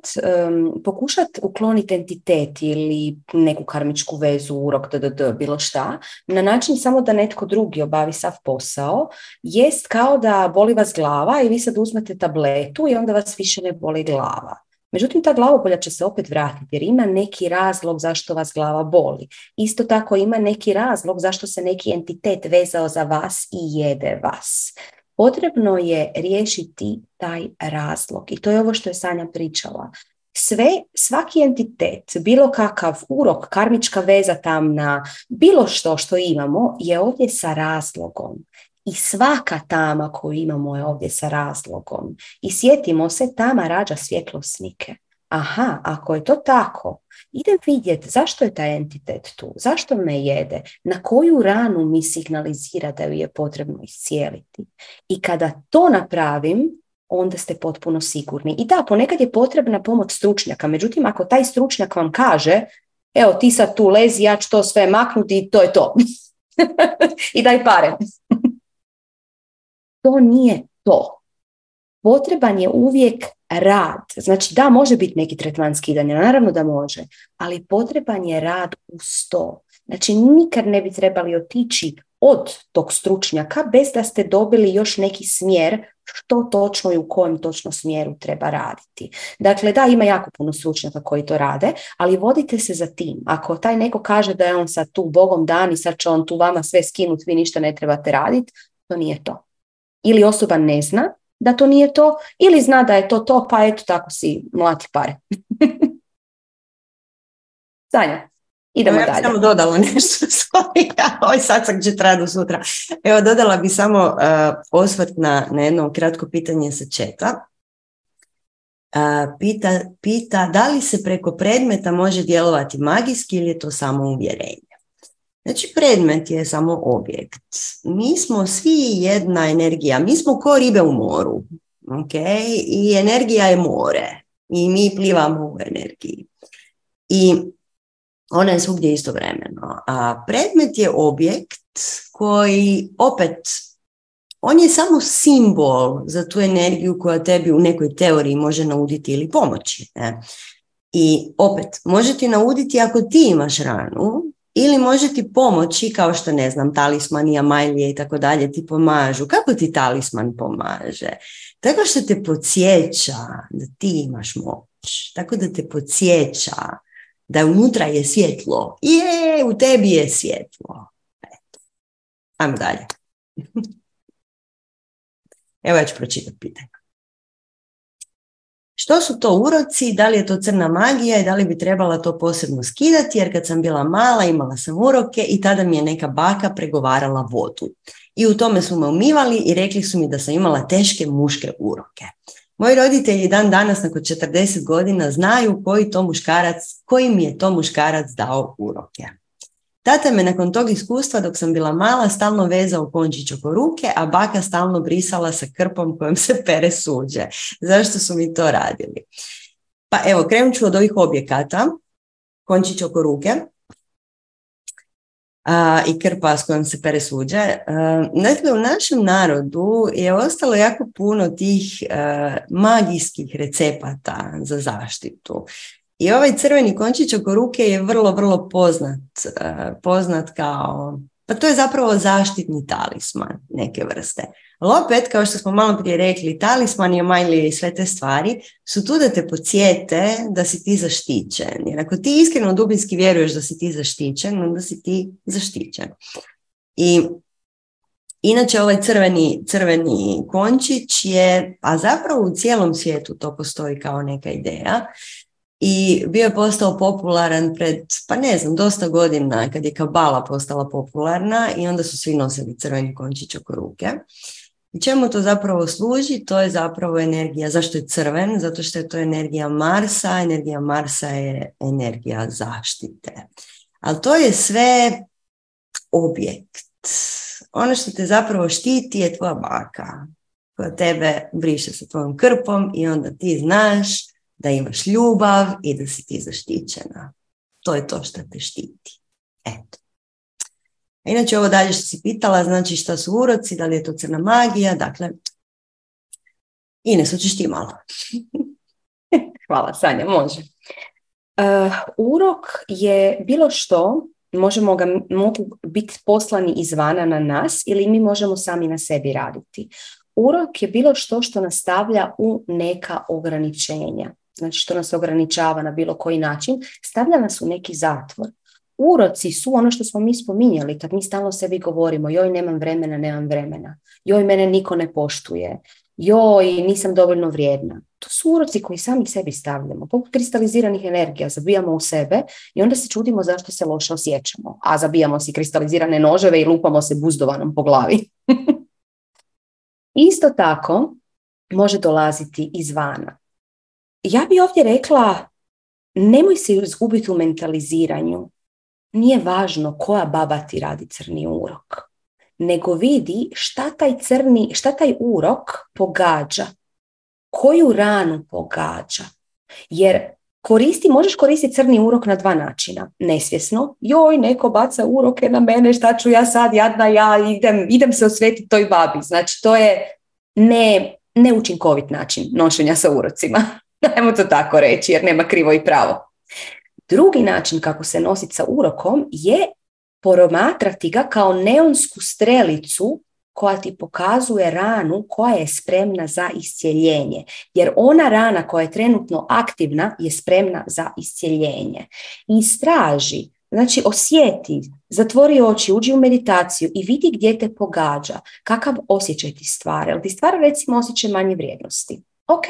pokušat ukloniti entitet ili neku karmičku vezu, urok, d, bilo šta, na način samo da netko drugi obavi sav posao, jest kao da boli vas glava i vi sad uzmete tabletu i onda vas više ne boli glava. Međutim, ta glavobolja će se opet vratiti jer ima neki razlog zašto vas glava boli. Isto tako ima neki razlog zašto se neki entitet vezao za vas i jede vas. Potrebno je riješiti taj razlog i to je ovo što je Sanja pričala. Sve, svaki entitet, bilo kakav urok, karmička veza tamna, bilo što što imamo je ovdje sa razlogom. I svaka tama koju imamo je ovdje sa razlogom. I sjetimo se, tama rađa svjetlosnike. Aha, ako je to tako, idem vidjeti zašto je taj entitet tu, zašto me jede, na koju ranu mi signalizira da ju je potrebno iscijeliti. I kada to napravim, onda ste potpuno sigurni. I da, ponekad je potrebna pomoć stručnjaka, međutim ako taj stručnjak vam kaže, evo ti sad tu lezi, ja ću to sve maknuti i to je to. [laughs] I daj pare. [laughs] to nije to. Potreban je uvijek rad. Znači da, može biti neki tretman skidanja, naravno da može, ali potreban je rad uz to. Znači nikad ne bi trebali otići od tog stručnjaka bez da ste dobili još neki smjer što točno i u kojem točno smjeru treba raditi. Dakle, da, ima jako puno stručnjaka koji to rade, ali vodite se za tim. Ako taj neko kaže da je on sad tu bogom dan i sad će on tu vama sve skinuti, vi ništa ne trebate raditi, to nije to. Ili osoba ne zna da to nije to, ili zna da je to to, pa eto tako si mlati pare. [laughs] Sanja. Idemo ja dalje. samo dodala nešto, [laughs] sorry, ovaj sasak će trajati do sutra. Evo, dodala bi samo uh, osvrt na, na jedno kratko pitanje sa četa. Uh, pita, pita da li se preko predmeta može djelovati magijski ili je to samo uvjerenje. Znači, predmet je samo objekt. Mi smo svi jedna energija. Mi smo ko ribe u moru. Okay? I energija je more. I mi plivamo u energiji. I ona je svugdje istovremeno. A predmet je objekt koji opet, on je samo simbol za tu energiju koja tebi u nekoj teoriji može nauditi ili pomoći. I opet, može ti nauditi ako ti imaš ranu, ili može ti pomoći kao što ne znam talisman, amajlije i tako dalje ti pomažu. Kako ti talisman pomaže? Tako što te podsjeća da ti imaš moć. Tako da te podsjeća da unutra je svjetlo. Je, u tebi je svjetlo. Ajmo dalje. [laughs] Evo ja ću pročitati pitanje. Što su to uroci, da li je to crna magija i da li bi trebala to posebno skidati, jer kad sam bila mala imala sam uroke i tada mi je neka baka pregovarala vodu. I u tome su me umivali i rekli su mi da sam imala teške muške uroke. Moji roditelji dan danas nakon 40 godina znaju koji to muškarac, koji mi je to muškarac dao uroke. Tata me nakon tog iskustva dok sam bila mala stalno vezao končić oko ruke, a baka stalno brisala sa krpom kojom se pere suđe. Zašto su mi to radili? Pa evo, krenut ću od ovih objekata. Končić oko ruke a, i krpa s kojom se pere suđe. dakle, u našem narodu je ostalo jako puno tih magijskih recepata za zaštitu. I ovaj crveni končić oko ruke je vrlo, vrlo poznat, uh, poznat kao, pa to je zapravo zaštitni talisman neke vrste. Ali opet, kao što smo malo prije rekli, talisman i omajlije i sve te stvari su tu da te podsjete da si ti zaštićen. Jer ako ti iskreno dubinski vjeruješ da si ti zaštićen, onda si ti zaštićen. I Inače, ovaj crveni, crveni končić je, a zapravo u cijelom svijetu to postoji kao neka ideja, i bio je postao popularan pred, pa ne znam, dosta godina kad je kabala postala popularna i onda su svi nosili crveni končić oko ruke. I čemu to zapravo služi? To je zapravo energija. Zašto je crven? Zato što je to energija Marsa. Energija Marsa je energija zaštite. Ali to je sve objekt. Ono što te zapravo štiti je tvoja baka koja tebe briše sa tvojom krpom i onda ti znaš da imaš ljubav i da si ti zaštićena. To je to što te štiti. Eto. A inače ovo dalje što si pitala, znači šta su uroci, da li je to crna magija, dakle, Ines, hoćeš ti malo. [laughs] Hvala, Sanja, može. Uh, urok je bilo što, možemo ga, mogu biti poslani izvana na nas ili mi možemo sami na sebi raditi. Urok je bilo što što nastavlja u neka ograničenja. Znači što nas ograničava na bilo koji način, stavlja nas u neki zatvor. Uroci su ono što smo mi spominjali, kad mi stalno sebi govorimo, joj nemam vremena, nemam vremena, joj mene niko ne poštuje, joj nisam dovoljno vrijedna. To su uroci koji sami sebi stavljamo, poput kristaliziranih energija, zabijamo u sebe i onda se čudimo zašto se loše osjećamo, a zabijamo si kristalizirane noževe i lupamo se buzdovanom po glavi. [laughs] Isto tako može dolaziti izvana. Ja bi ovdje rekla, nemoj se izgubiti u mentaliziranju. Nije važno koja baba ti radi crni urok, nego vidi šta taj crni, šta taj urok pogađa, koju ranu pogađa. Jer koristi, možeš koristiti crni urok na dva načina. Nesvjesno, joj, neko baca uroke na mene, šta ću ja sad, jadna ja, idem, idem se osvetiti toj babi. Znači, to je ne, neučinkovit način nošenja sa urocima. [laughs] Ajmo to tako reći, jer nema krivo i pravo. Drugi način kako se nositi sa urokom je poromatrati ga kao neonsku strelicu koja ti pokazuje ranu koja je spremna za iscjeljenje. Jer ona rana koja je trenutno aktivna je spremna za iscjeljenje. Istraži, znači osjeti, zatvori oči, uđi u meditaciju i vidi gdje te pogađa, kakav osjećaj ti stvara. Jel ti stvara recimo osjećaj manje vrijednosti? Ok,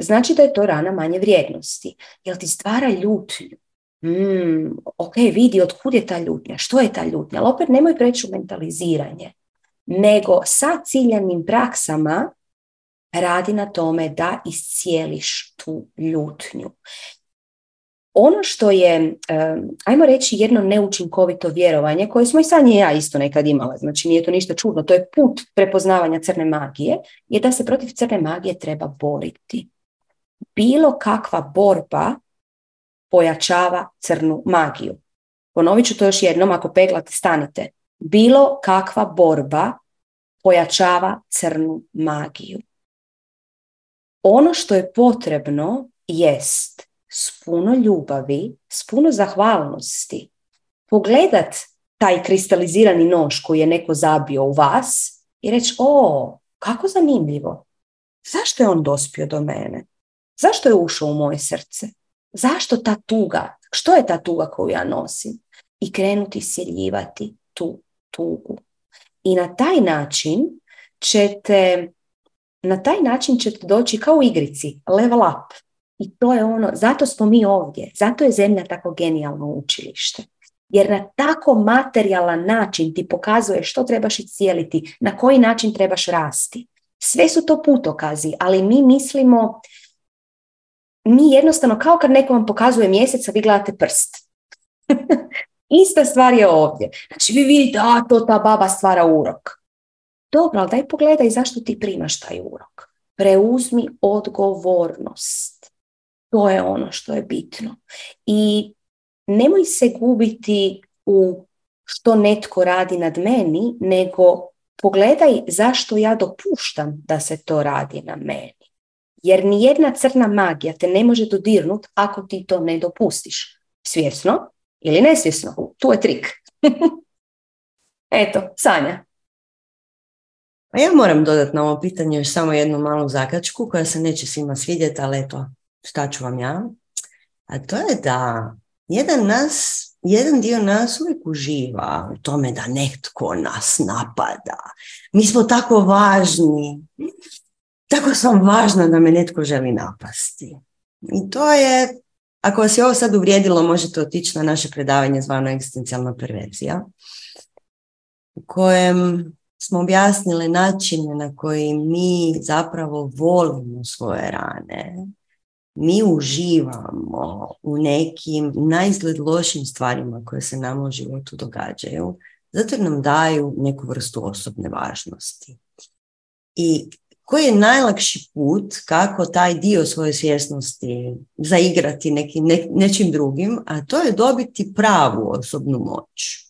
znači da je to rana manje vrijednosti. Jel ti stvara ljutnju? Mm, ok, vidi otkud je ta ljutnja, što je ta ljutnja, ali opet nemoj preći u mentaliziranje, nego sa ciljanim praksama radi na tome da iscijeliš tu ljutnju. Ono što je, ajmo reći, jedno neučinkovito vjerovanje, koje smo i sad i ja isto nekad imala, znači nije to ništa čudno, to je put prepoznavanja crne magije, je da se protiv crne magije treba boriti. Bilo kakva borba pojačava crnu magiju. Ponovit ću to još jednom, ako peglate, stanite. Bilo kakva borba pojačava crnu magiju. Ono što je potrebno jest s puno ljubavi, s puno zahvalnosti, pogledat taj kristalizirani nož koji je neko zabio u vas i reći, o, kako zanimljivo, zašto je on dospio do mene? Zašto je ušao u moje srce? Zašto ta tuga? Što je ta tuga koju ja nosim? I krenuti sjeljivati tu tugu. I na taj način ćete na taj način ćete doći kao u igrici, level up. I to je ono, zato smo mi ovdje, zato je zemlja tako genijalno učilište. Jer na tako materijalan način ti pokazuje što trebaš cijeliti, na koji način trebaš rasti. Sve su to putokazi, ali mi mislimo mi jednostavno kao kad neko vam pokazuje mjesec, a vi gledate prst. [laughs] Ista stvar je ovdje. Znači vi vidite, a to ta baba stvara urok. Dobro, ali daj pogledaj zašto ti primaš taj urok. Preuzmi odgovornost. To je ono što je bitno. I nemoj se gubiti u što netko radi nad meni, nego pogledaj zašto ja dopuštam da se to radi na meni. Jer ni jedna crna magija te ne može dodirnut ako ti to ne dopustiš. Svjesno ili nesvjesno. Tu je trik. [laughs] Eto, Sanja. Pa ja moram dodati na ovo pitanje još samo jednu malu zakačku koja se neće svima svidjeti, ali eto, šta ću vam ja? A to je da jedan, nas, jedan dio nas uvijek uživa u tome da netko nas napada. Mi smo tako važni tako sam važna da me netko želi napasti. I to je, ako vas je ovo sad uvrijedilo, možete otići na naše predavanje zvano egzistencijalna perverzija, u kojem smo objasnili načine na koji mi zapravo volimo svoje rane. Mi uživamo u nekim najizgled lošim stvarima koje se nama u životu događaju, zato jer nam daju neku vrstu osobne važnosti. I koji je najlakši put kako taj dio svoje svjesnosti zaigrati nekim, nečim drugim, a to je dobiti pravu osobnu moć.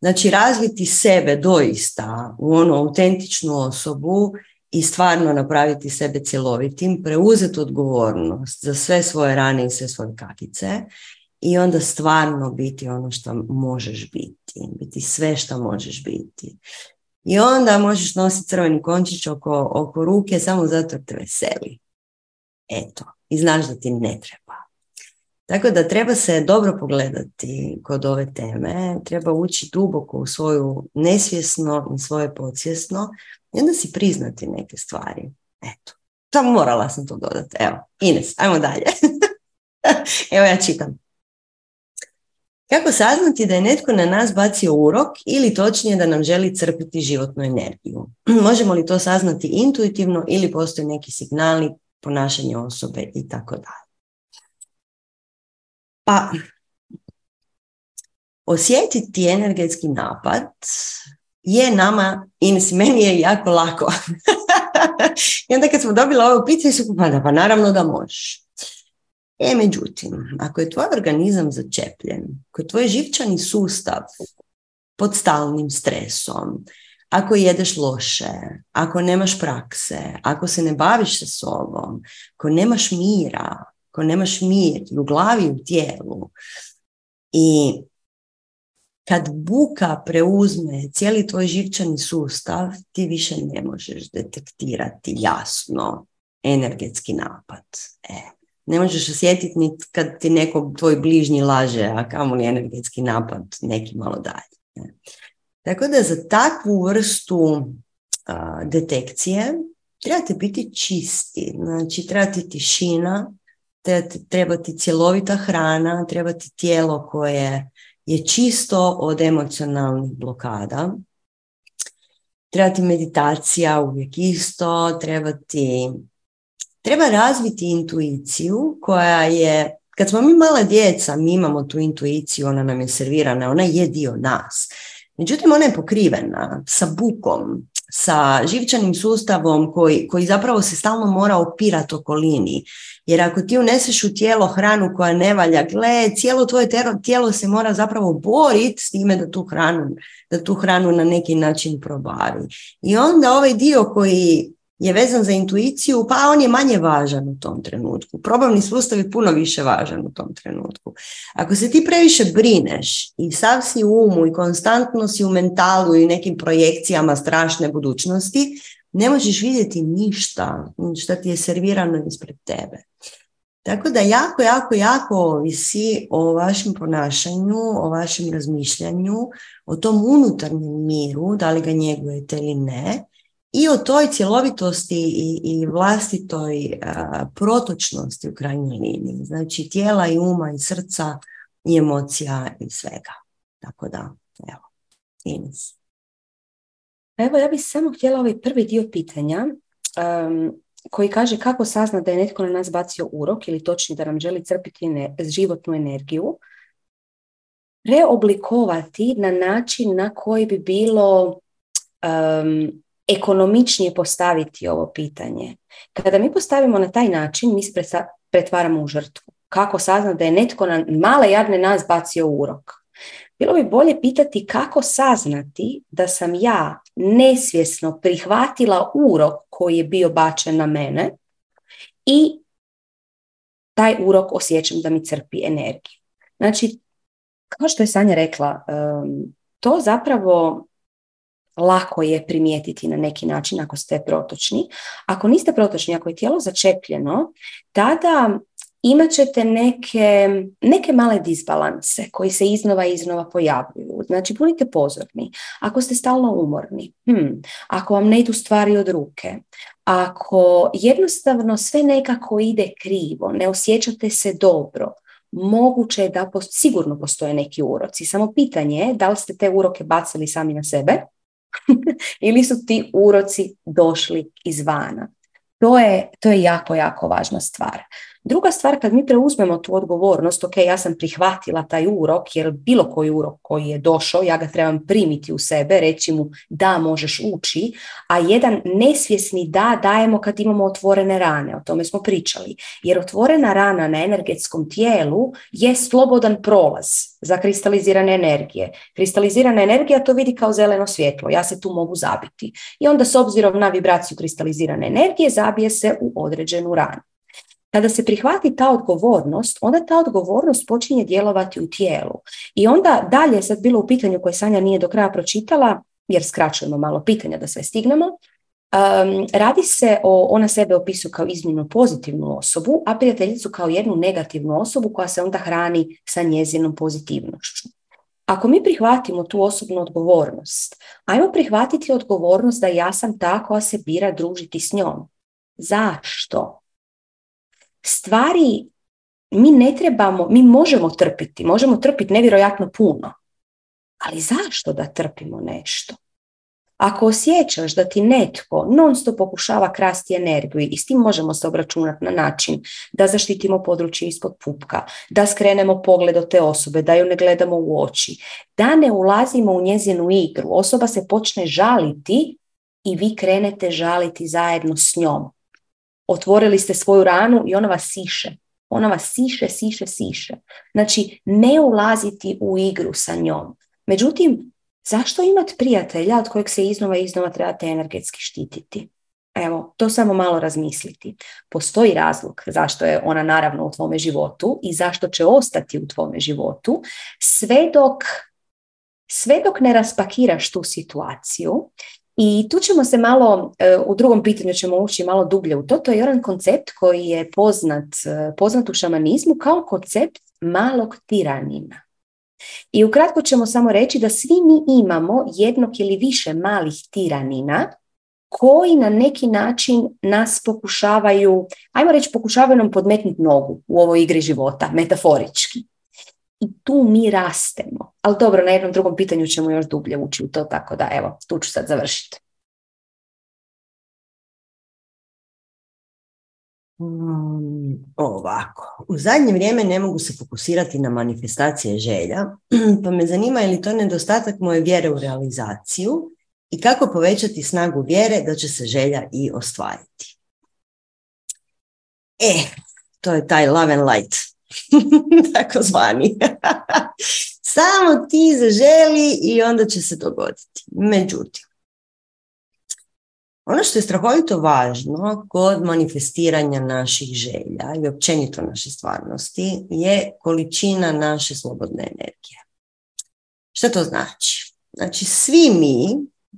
Znači razviti sebe doista u onu autentičnu osobu i stvarno napraviti sebe cjelovitim, preuzeti odgovornost za sve svoje rane i sve svoje kakice i onda stvarno biti ono što možeš biti, biti sve što možeš biti. I onda možeš nositi crveni končić oko, oko ruke samo zato te veseli. Eto. i znaš da ti ne treba. Tako da treba se dobro pogledati kod ove teme, treba ući duboko u svoju nesvjesno i svoje podsvjesno i onda si priznati neke stvari. Eto, samo morala sam to dodati. Evo, Ines, ajmo dalje. [laughs] Evo ja čitam. Kako saznati da je netko na nas bacio urok ili točnije da nam želi crpiti životnu energiju? [clears throat] Možemo li to saznati intuitivno ili postoje neki signali, ponašanje osobe i tako dalje? Pa, osjetiti energetski napad je nama, i meni je jako lako. [laughs] I onda kad smo dobili ovo pitanje, su pa, da, pa naravno da možeš. E, međutim, ako je tvoj organizam začepljen, ako je tvoj živčani sustav pod stalnim stresom, ako jedeš loše, ako nemaš prakse, ako se ne baviš sa sobom, ako nemaš mira, ako nemaš mir u glavi u tijelu i kad buka preuzme cijeli tvoj živčani sustav, ti više ne možeš detektirati jasno energetski napad. E, ne možeš osjetiti ni kad ti neko tvoj bližnji laže, a kamoli energetski napad neki malo dalje. Tako da za takvu vrstu detekcije trebate biti čisti, znači trebati tišina, trebati cjelovita hrana, trebati tijelo koje je čisto od emocionalnih blokada. Trebati meditacija uvijek isto, trebati treba razviti intuiciju koja je, kad smo mi mala djeca, mi imamo tu intuiciju, ona nam je servirana, ona je dio nas. Međutim, ona je pokrivena sa bukom, sa živčanim sustavom koji, koji zapravo se stalno mora opirati okolini. Jer ako ti uneseš u tijelo hranu koja ne valja, gle, cijelo tvoje tijelo se mora zapravo boriti s time da tu hranu, da tu hranu na neki način probavi. I onda ovaj dio koji je vezan za intuiciju, pa on je manje važan u tom trenutku. Probavni sustav je puno više važan u tom trenutku. Ako se ti previše brineš i sav si u umu i konstantno si u mentalu i nekim projekcijama strašne budućnosti, ne možeš vidjeti ništa što ti je servirano ispred tebe. Tako da jako, jako, jako ovisi o vašem ponašanju, o vašem razmišljanju, o tom unutarnjem miru, da li ga njegujete ili ne, i o toj cjelovitosti i, i vlastitoj protočnosti u krajnjoj liniji. Znači tijela i uma i srca i emocija i svega. Tako da, evo, Ines. Evo, ja bih samo htjela ovaj prvi dio pitanja koji kaže kako sazna da je netko na nas bacio urok ili točnije da nam želi crpiti životnu energiju, preoblikovati na način na koji bi bilo ekonomičnije postaviti ovo pitanje. Kada mi postavimo na taj način, mi se pretvaramo u žrtvu. Kako saznati da je netko na male jadne nas bacio urok? Bilo bi bolje pitati kako saznati da sam ja nesvjesno prihvatila urok koji je bio bačen na mene i taj urok osjećam da mi crpi energiju. Znači, kao što je Sanja rekla, to zapravo lako je primijetiti na neki način ako ste protočni. Ako niste protočni, ako je tijelo začepljeno, tada imat ćete neke, neke male disbalanse koji se iznova i iznova pojavljuju. Znači, budite pozorni. Ako ste stalno umorni, hmm, ako vam ne idu stvari od ruke, ako jednostavno sve nekako ide krivo, ne osjećate se dobro, moguće je da sigurno postoje neki uroci. Samo pitanje je da li ste te uroke bacili sami na sebe [laughs] ili su ti uroci došli izvana. To je, to je jako, jako važna stvar. Druga stvar, kad mi preuzmemo tu odgovornost, ok, ja sam prihvatila taj urok, jer bilo koji urok koji je došao, ja ga trebam primiti u sebe, reći mu da možeš ući, a jedan nesvjesni da dajemo kad imamo otvorene rane, o tome smo pričali. Jer otvorena rana na energetskom tijelu je slobodan prolaz za kristalizirane energije. Kristalizirana energija to vidi kao zeleno svjetlo, ja se tu mogu zabiti. I onda s obzirom na vibraciju kristalizirane energije zabije se u određenu ranu. Kada se prihvati ta odgovornost, onda ta odgovornost počinje djelovati u tijelu. I onda dalje, sad bilo u pitanju koje Sanja nije do kraja pročitala, jer skraćujemo malo pitanja da sve stignemo, radi se o, ona sebe opisuje kao iznimno pozitivnu osobu, a prijateljicu kao jednu negativnu osobu koja se onda hrani sa njezinom pozitivnošću. Ako mi prihvatimo tu osobnu odgovornost, ajmo prihvatiti odgovornost da ja sam ta koja se bira družiti s njom. Zašto? Stvari mi ne trebamo, mi možemo trpiti, možemo trpiti nevjerojatno puno, ali zašto da trpimo nešto? Ako osjećaš da ti netko non stop pokušava krasti energiju i s tim možemo se obračunati na način da zaštitimo područje ispod pupka, da skrenemo pogled od te osobe, da ju ne gledamo u oči, da ne ulazimo u njezinu igru, osoba se počne žaliti i vi krenete žaliti zajedno s njom. Otvorili ste svoju ranu i ona vas siše. Ona vas siše, siše, siše. Znači, ne ulaziti u igru sa njom. Međutim, Zašto imati prijatelja od kojeg se iznova i iznova trebate energetski štititi? Evo, to samo malo razmisliti. Postoji razlog zašto je ona naravno u tvome životu i zašto će ostati u tvome životu sve dok, sve dok ne raspakiraš tu situaciju i tu ćemo se malo, e, u drugom pitanju ćemo ući malo dublje u to, to je jedan koncept koji je poznat, e, poznat u šamanizmu kao koncept malog tiranina. I ukratko ćemo samo reći da svi mi imamo jednog ili više malih tiranina koji na neki način nas pokušavaju, ajmo reći pokušavaju nam podmetnuti nogu u ovoj igri života, metaforički. I tu mi rastemo. Ali dobro, na jednom drugom pitanju ćemo još dublje ući u to, tako da evo, tu ću sad završiti. Um, ovako, u zadnje vrijeme ne mogu se fokusirati na manifestacije želja, [clears throat] pa me zanima je li to nedostatak moje vjere u realizaciju i kako povećati snagu vjere da će se želja i ostvariti. E, to je taj love and light, [laughs] tako zvani. [laughs] Samo ti zaželi i onda će se dogoditi. Međutim, ono što je strahovito važno kod manifestiranja naših želja i općenito naše stvarnosti je količina naše slobodne energije. Što to znači? Znači svi mi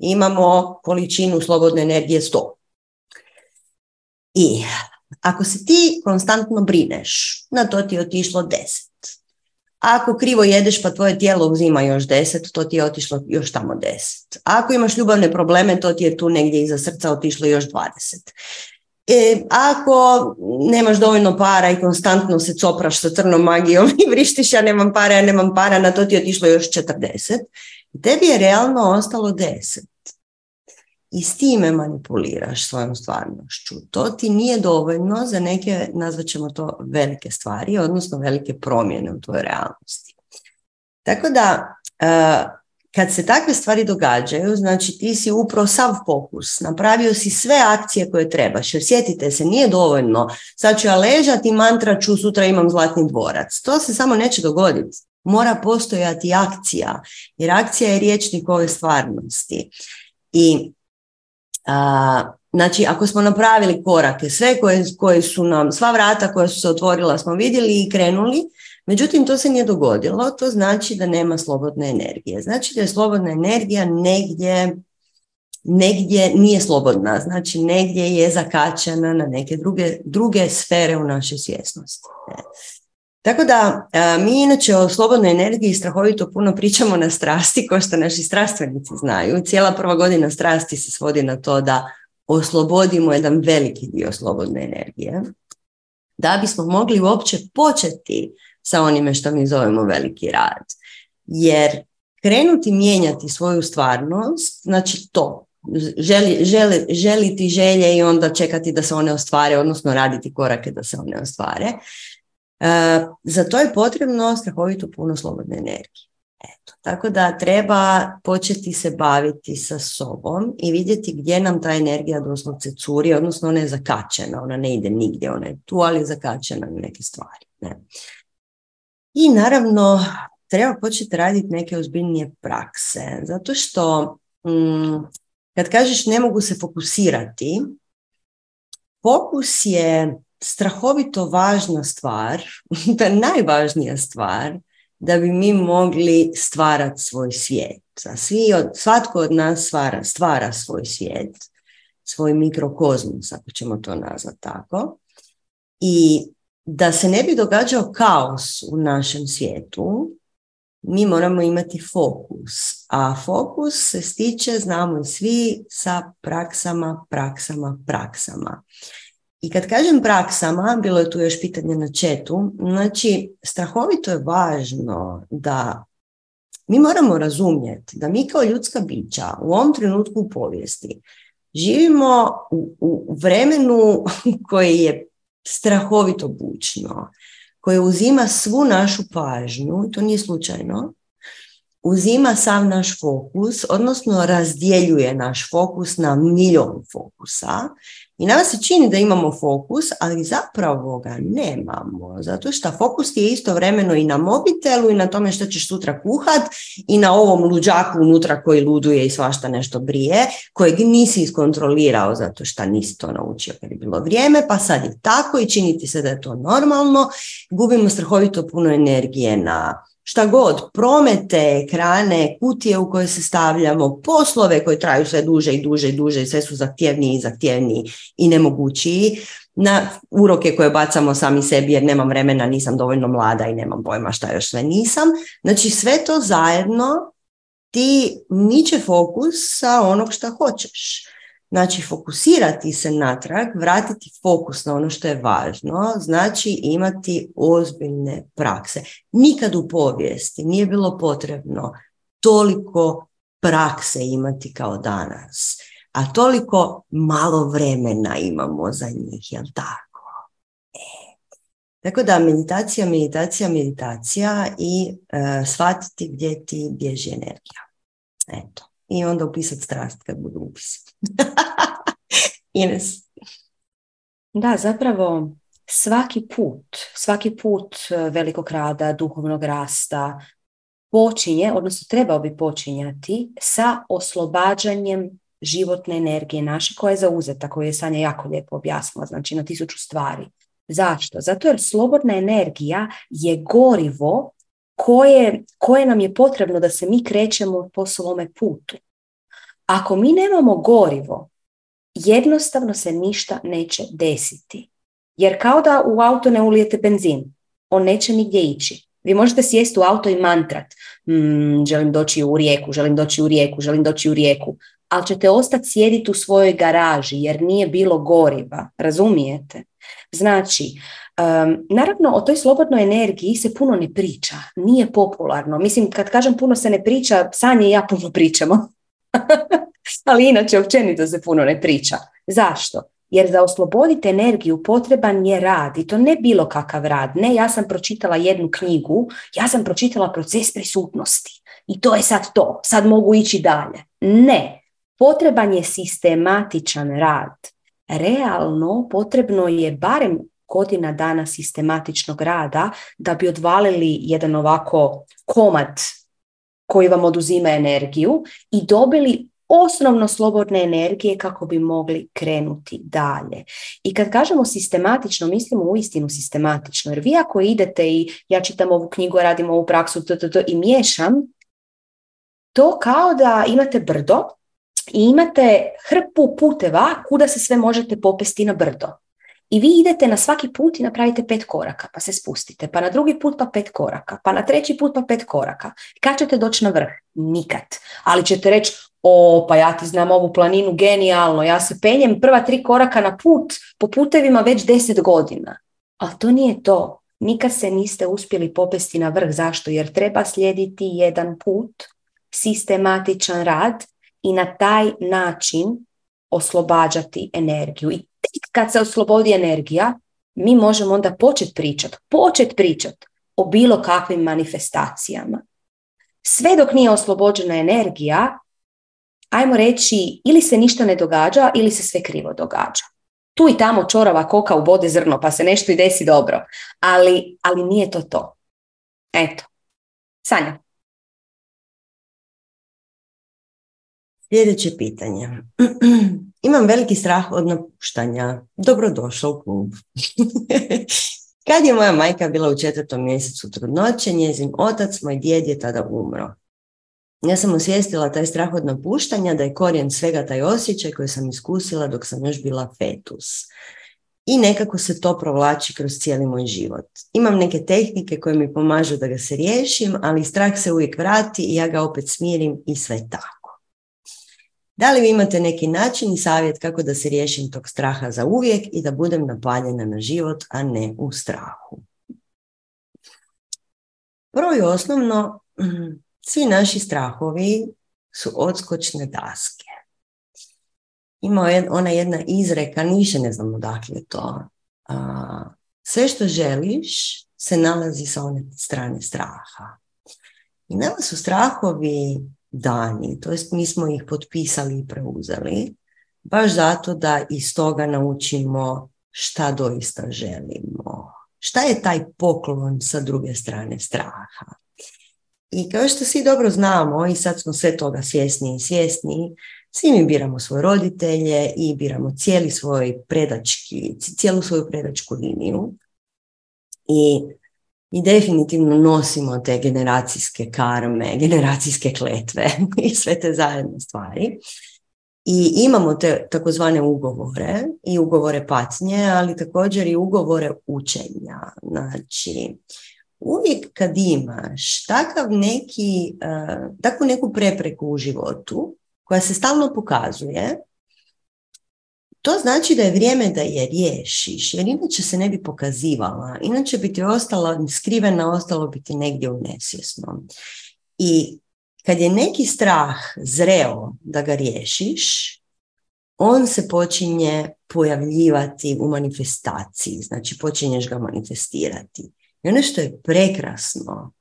imamo količinu slobodne energije 100. I ako se ti konstantno brineš, na to ti je otišlo 10 ako krivo jedeš pa tvoje tijelo uzima još deset, to ti je otišlo još tamo deset. Ako imaš ljubavne probleme, to ti je tu negdje iza srca otišlo još dvadeset. E, ako nemaš dovoljno para i konstantno se copraš sa crnom magijom i vrištiš ja nemam para, ja nemam para, na to ti je otišlo još 40, tebi je realno ostalo deset i s time manipuliraš svojom stvarnošću. To ti nije dovoljno za neke, nazvat ćemo to velike stvari, odnosno velike promjene u tvojoj realnosti. Tako da, e, kad se takve stvari događaju, znači ti si upravo sav fokus, napravio si sve akcije koje trebaš, jer sjetite se, nije dovoljno, sad ću ja ležati mantra ću, sutra imam zlatni dvorac. To se samo neće dogoditi. Mora postojati akcija, jer akcija je riječnik ove stvarnosti. I znači, ako smo napravili korake, sve koje, koje su nam, sva vrata koja su se otvorila smo vidjeli i krenuli, međutim to se nije dogodilo, to znači da nema slobodne energije. Znači da je slobodna energija negdje negdje nije slobodna, znači negdje je zakačena na neke druge, druge sfere u našoj svjesnosti. Tako da mi inače o slobodnoj energiji strahovito puno pričamo na strasti, kao što naši strastvenici znaju. Cijela prva godina strasti se svodi na to da oslobodimo jedan veliki dio slobodne energije, da bismo mogli uopće početi sa onime što mi zovemo veliki rad. Jer krenuti mijenjati svoju stvarnost, znači to, želi, želi, želiti želje i onda čekati da se one ostvare, odnosno raditi korake da se one ostvare, E, za to je potrebno strahovito puno slobodne energije. Eto, tako da treba početi se baviti sa sobom i vidjeti gdje nam ta energija doslovce curi, odnosno ona je zakačena, ona ne ide nigdje, ona je tu, ali je zakačena na neke stvari. Ne? I naravno, treba početi raditi neke ozbiljnije prakse, zato što mm, kad kažeš ne mogu se fokusirati, fokus je strahovito važna stvar, [laughs] da najvažnija stvar da bi mi mogli stvarati svoj svijet. Svi od, svatko od nas stvara, stvara svoj svijet. svoj mikrokozmos, ako ćemo to nazvati tako. I da se ne bi događao kaos u našem svijetu, mi moramo imati fokus. A fokus se stiče, znamo svi, sa praksama, praksama, praksama. I kad kažem praksama, bilo je tu još pitanje na četu, znači strahovito je važno da mi moramo razumjeti da mi kao ljudska bića u ovom trenutku u povijesti živimo u, u vremenu [laughs] koje je strahovito bučno, koje uzima svu našu pažnju, to nije slučajno, uzima sav naš fokus, odnosno razdjeljuje naš fokus na milion fokusa i nama se čini da imamo fokus, ali zapravo ga nemamo, zato što fokus je istovremeno i na mobitelu i na tome što ćeš sutra kuhat i na ovom luđaku unutra koji luduje i svašta nešto brije, kojeg nisi iskontrolirao zato što nisi to naučio kad je bilo vrijeme, pa sad je tako i činiti se da je to normalno, gubimo strahovito puno energije na šta god, promete, ekrane, kutije u koje se stavljamo, poslove koji traju sve duže i duže i duže i sve su zahtjevniji i zahtjevniji i nemogućiji, na uroke koje bacamo sami sebi jer nemam vremena, nisam dovoljno mlada i nemam pojma šta još sve nisam. Znači sve to zajedno ti niče fokus sa onog šta hoćeš. Znači, fokusirati se natrag, vratiti fokus na ono što je važno, znači imati ozbiljne prakse. Nikad u povijesti nije bilo potrebno toliko prakse imati kao danas, a toliko malo vremena imamo za njih, jel tako? E. Tako da meditacija, meditacija, meditacija i e, shvatiti gdje ti bježi energija. Eto. I onda upisati strast kad budu upisi. [laughs] Ines. Da, zapravo svaki put, svaki put e, velikog rada, duhovnog rasta počinje, odnosno trebao bi počinjati sa oslobađanjem životne energije naše koja je zauzeta, koju je Sanja jako lijepo objasnila, znači na tisuću stvari. Zašto? Zato jer slobodna energija je gorivo koje, koje nam je potrebno da se mi krećemo po svome putu. Ako mi nemamo gorivo, jednostavno se ništa neće desiti. Jer kao da u auto ne ulijete benzin, on neće nigdje ići. Vi možete sjesti u auto i mantrat, mm, želim doći u rijeku, želim doći u rijeku, želim doći u rijeku, ali ćete ostati sjediti u svojoj garaži jer nije bilo goriva, razumijete? Znači, um, naravno o toj slobodnoj energiji se puno ne priča, nije popularno. Mislim, kad kažem puno se ne priča, Sanje i ja puno pričamo. [laughs] Ali inače, općenito se puno ne priča. Zašto? Jer za osloboditi energiju potreban je rad i to ne bilo kakav rad. Ne, ja sam pročitala jednu knjigu, ja sam pročitala proces prisutnosti i to je sad to, sad mogu ići dalje. Ne, potreban je sistematičan rad. Realno potrebno je barem godina dana sistematičnog rada da bi odvalili jedan ovako komad koji vam oduzima energiju i dobili osnovno slobodne energije kako bi mogli krenuti dalje. I kad kažemo sistematično, mislimo uistinu sistematično, jer vi ako idete i ja čitam ovu knjigu, radim ovu praksu i miješam, to kao da imate brdo i imate hrpu puteva kuda se sve možete popesti na brdo. I vi idete na svaki put i napravite pet koraka, pa se spustite, pa na drugi put pa pet koraka, pa na treći put pa pet koraka. Kad ćete doći na vrh? Nikad. Ali ćete reći, o, pa ja ti znam ovu planinu genijalno, ja se penjem prva tri koraka na put po putevima već deset godina. Ali to nije to. Nikad se niste uspjeli popesti na vrh. Zašto? Jer treba slijediti jedan put, sistematičan rad i na taj način oslobađati energiju. I kad se oslobodi energija, mi možemo onda početi pričati, početi pričati o bilo kakvim manifestacijama. Sve dok nije oslobođena energija, ajmo reći, ili se ništa ne događa ili se sve krivo događa. Tu i tamo čorava koka u bode zrno pa se nešto i desi dobro, ali, ali nije to to. Eto. Sanja. Sljedeće pitanje. [clears throat] Imam veliki strah od napuštanja. Dobrodošao u klub. [laughs] Kad je moja majka bila u četvrtom mjesecu trudnoće, njezin otac, moj djed je tada umro. ja sam osvijestila taj strah od napuštanja, da je korijen svega taj osjećaj koji sam iskusila dok sam još bila fetus. I nekako se to provlači kroz cijeli moj život. Imam neke tehnike koje mi pomažu da ga se riješim, ali strah se uvijek vrati i ja ga opet smirim i sve tako. Da li vi imate neki način i savjet kako da se riješim tog straha za uvijek i da budem napaljena na život, a ne u strahu? Prvo i osnovno, [clears throat] svi naši strahovi su odskočne daske. Ima ona jedna izreka, niše ne znam odakle to. sve što želiš se nalazi sa one strane straha. I nama su strahovi dani, to jest mi smo ih potpisali i preuzeli, baš zato da iz toga naučimo šta doista želimo. Šta je taj poklon sa druge strane straha? I kao što svi dobro znamo, i sad smo sve toga svjesni i svjesni, svi mi biramo svoje roditelje i biramo cijeli svoj predački, cijelu svoju predačku liniju. I, I definitivno nosimo te generacijske karme, generacijske kletve [laughs] i sve te zajedne stvari. I imamo te takozvane ugovore i ugovore patnje, ali također i ugovore učenja. Znači, uvijek kad imaš takav neki, uh, takvu neku prepreku u životu koja se stalno pokazuje, to znači da je vrijeme da je riješiš, jer inače se ne bi pokazivala, inače bi ti ostala skrivena, ostalo bi ti negdje u nesvjesnom. I kad je neki strah zreo da ga riješiš, on se počinje pojavljivati u manifestaciji, znači počinješ ga manifestirati. I ono što je prekrasno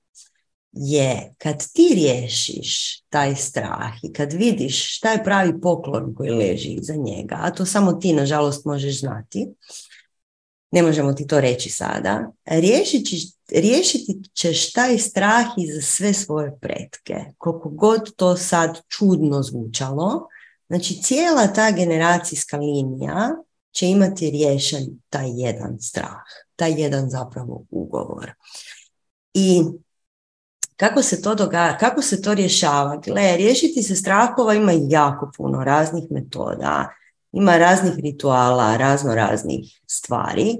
je kad ti riješiš taj strah i kad vidiš šta je pravi poklon koji leži iza njega, a to samo ti nažalost možeš znati, ne možemo ti to reći sada, riješiti ćeš taj strah i za sve svoje pretke. Koliko god to sad čudno zvučalo, znači cijela ta generacijska linija će imati riješen taj jedan strah, taj jedan zapravo ugovor. I kako se to događa, kako se to rješava? Gle, riješiti se strahova ima jako puno raznih metoda, ima raznih rituala, razno raznih stvari.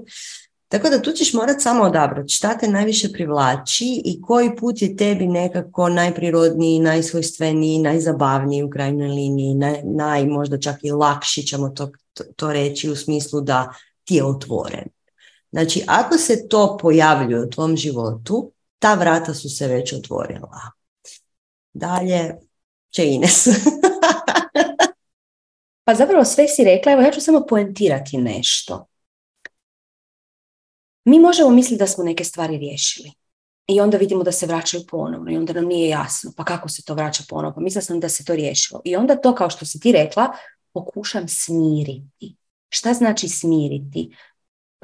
Tako da tu ćeš morat samo odabrati šta te najviše privlači i koji put je tebi nekako najprirodniji, najsvojstveniji, najzabavniji u krajnjoj liniji, naj, naj možda čak i lakši ćemo to, to, to reći u smislu da ti je otvoren. Znači, ako se to pojavljuje u tvom životu, ta vrata su se već otvorila. Dalje, će Ines. [laughs] pa zapravo sve si rekla, evo ja ću samo poentirati nešto. Mi možemo misliti da smo neke stvari riješili. I onda vidimo da se vraćaju ponovno i onda nam nije jasno. Pa kako se to vraća ponovno? Pa mislila sam da se to riješilo. I onda to, kao što si ti rekla, pokušam smiriti. Šta znači smiriti?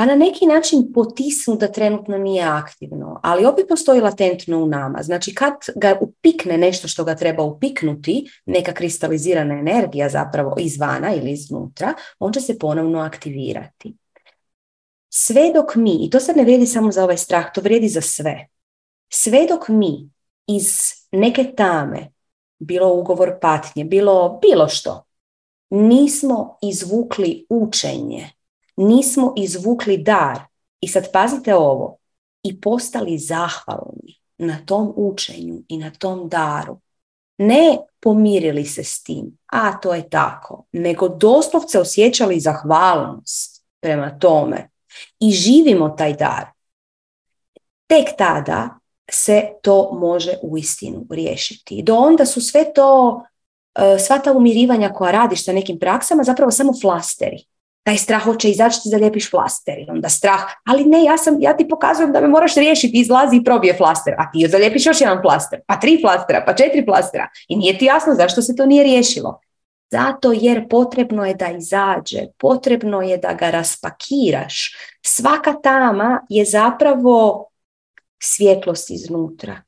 Pa na neki način potisnu da trenutno nije aktivno, ali opet postoji latentno u nama. Znači kad ga upikne nešto što ga treba upiknuti, neka kristalizirana energija zapravo izvana ili iznutra, on će se ponovno aktivirati. Sve dok mi, i to sad ne vrijedi samo za ovaj strah, to vrijedi za sve, sve dok mi iz neke tame, bilo ugovor patnje, bilo bilo što, nismo izvukli učenje, nismo izvukli dar i sad pazite ovo i postali zahvalni na tom učenju i na tom daru. Ne pomirili se s tim, a to je tako, nego doslovce osjećali zahvalnost prema tome i živimo taj dar. Tek tada se to može uistinu riješiti. Do onda su sve to, e, sva ta umirivanja koja radiš sa nekim praksama zapravo samo flasteri taj strah hoće izaći ti zalijepiš flaster i onda strah, ali ne, ja, sam, ja ti pokazujem da me moraš riješiti, izlazi i probije flaster, a ti zalijepiš još jedan flaster, pa tri flastera, pa četiri flastera i nije ti jasno zašto se to nije riješilo. Zato jer potrebno je da izađe, potrebno je da ga raspakiraš. Svaka tama je zapravo svjetlost iznutra,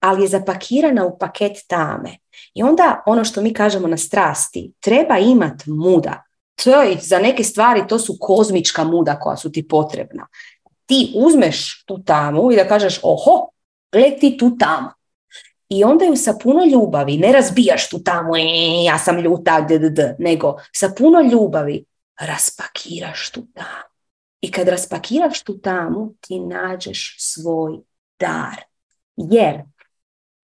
ali je zapakirana u paket tame. I onda ono što mi kažemo na strasti, treba imati muda to je, za neke stvari to su kozmička muda koja su ti potrebna. Ti uzmeš tu tamu i da kažeš oho, gled ti tu tamu. i onda ju sa puno ljubavi, ne razbijaš tu tamo, e, ja sam ljuta, nego sa puno ljubavi raspakiraš tu tamo. I kad raspakiraš tu tamu, ti nađeš svoj dar. Jer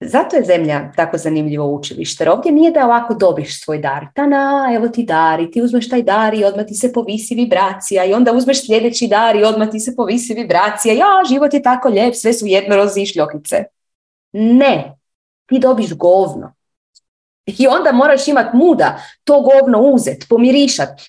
zato je zemlja tako zanimljivo učilište. Ovdje nije da ovako dobiš svoj dar. na, evo ti dar i ti uzmeš taj dar i odmah ti se povisi vibracija i onda uzmeš sljedeći dar i odmah ti se povisi vibracija. Ja, život je tako lijep, sve su jednorozi i šljokice. Ne, ti dobiš govno. I onda moraš imat muda to govno uzet, pomirišat.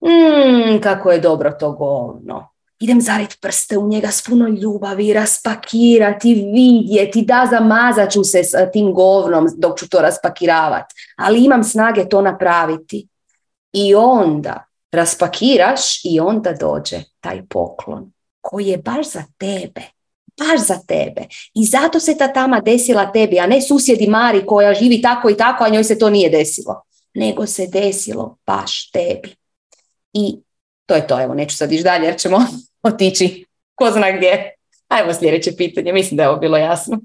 Mmm, kako je dobro to govno idem zarit prste u njega s puno ljubavi, raspakirati, vidjeti, da zamazat ću se s tim govnom dok ću to raspakiravati, ali imam snage to napraviti. I onda raspakiraš i onda dođe taj poklon koji je baš za tebe. Baš za tebe. I zato se ta tama desila tebi, a ne susjedi Mari koja živi tako i tako, a njoj se to nije desilo. Nego se desilo baš tebi. I to je to, evo neću sad ići dalje jer ćemo [laughs] otići ko zna gdje. Ajmo sljedeće pitanje, mislim da je ovo bilo jasno.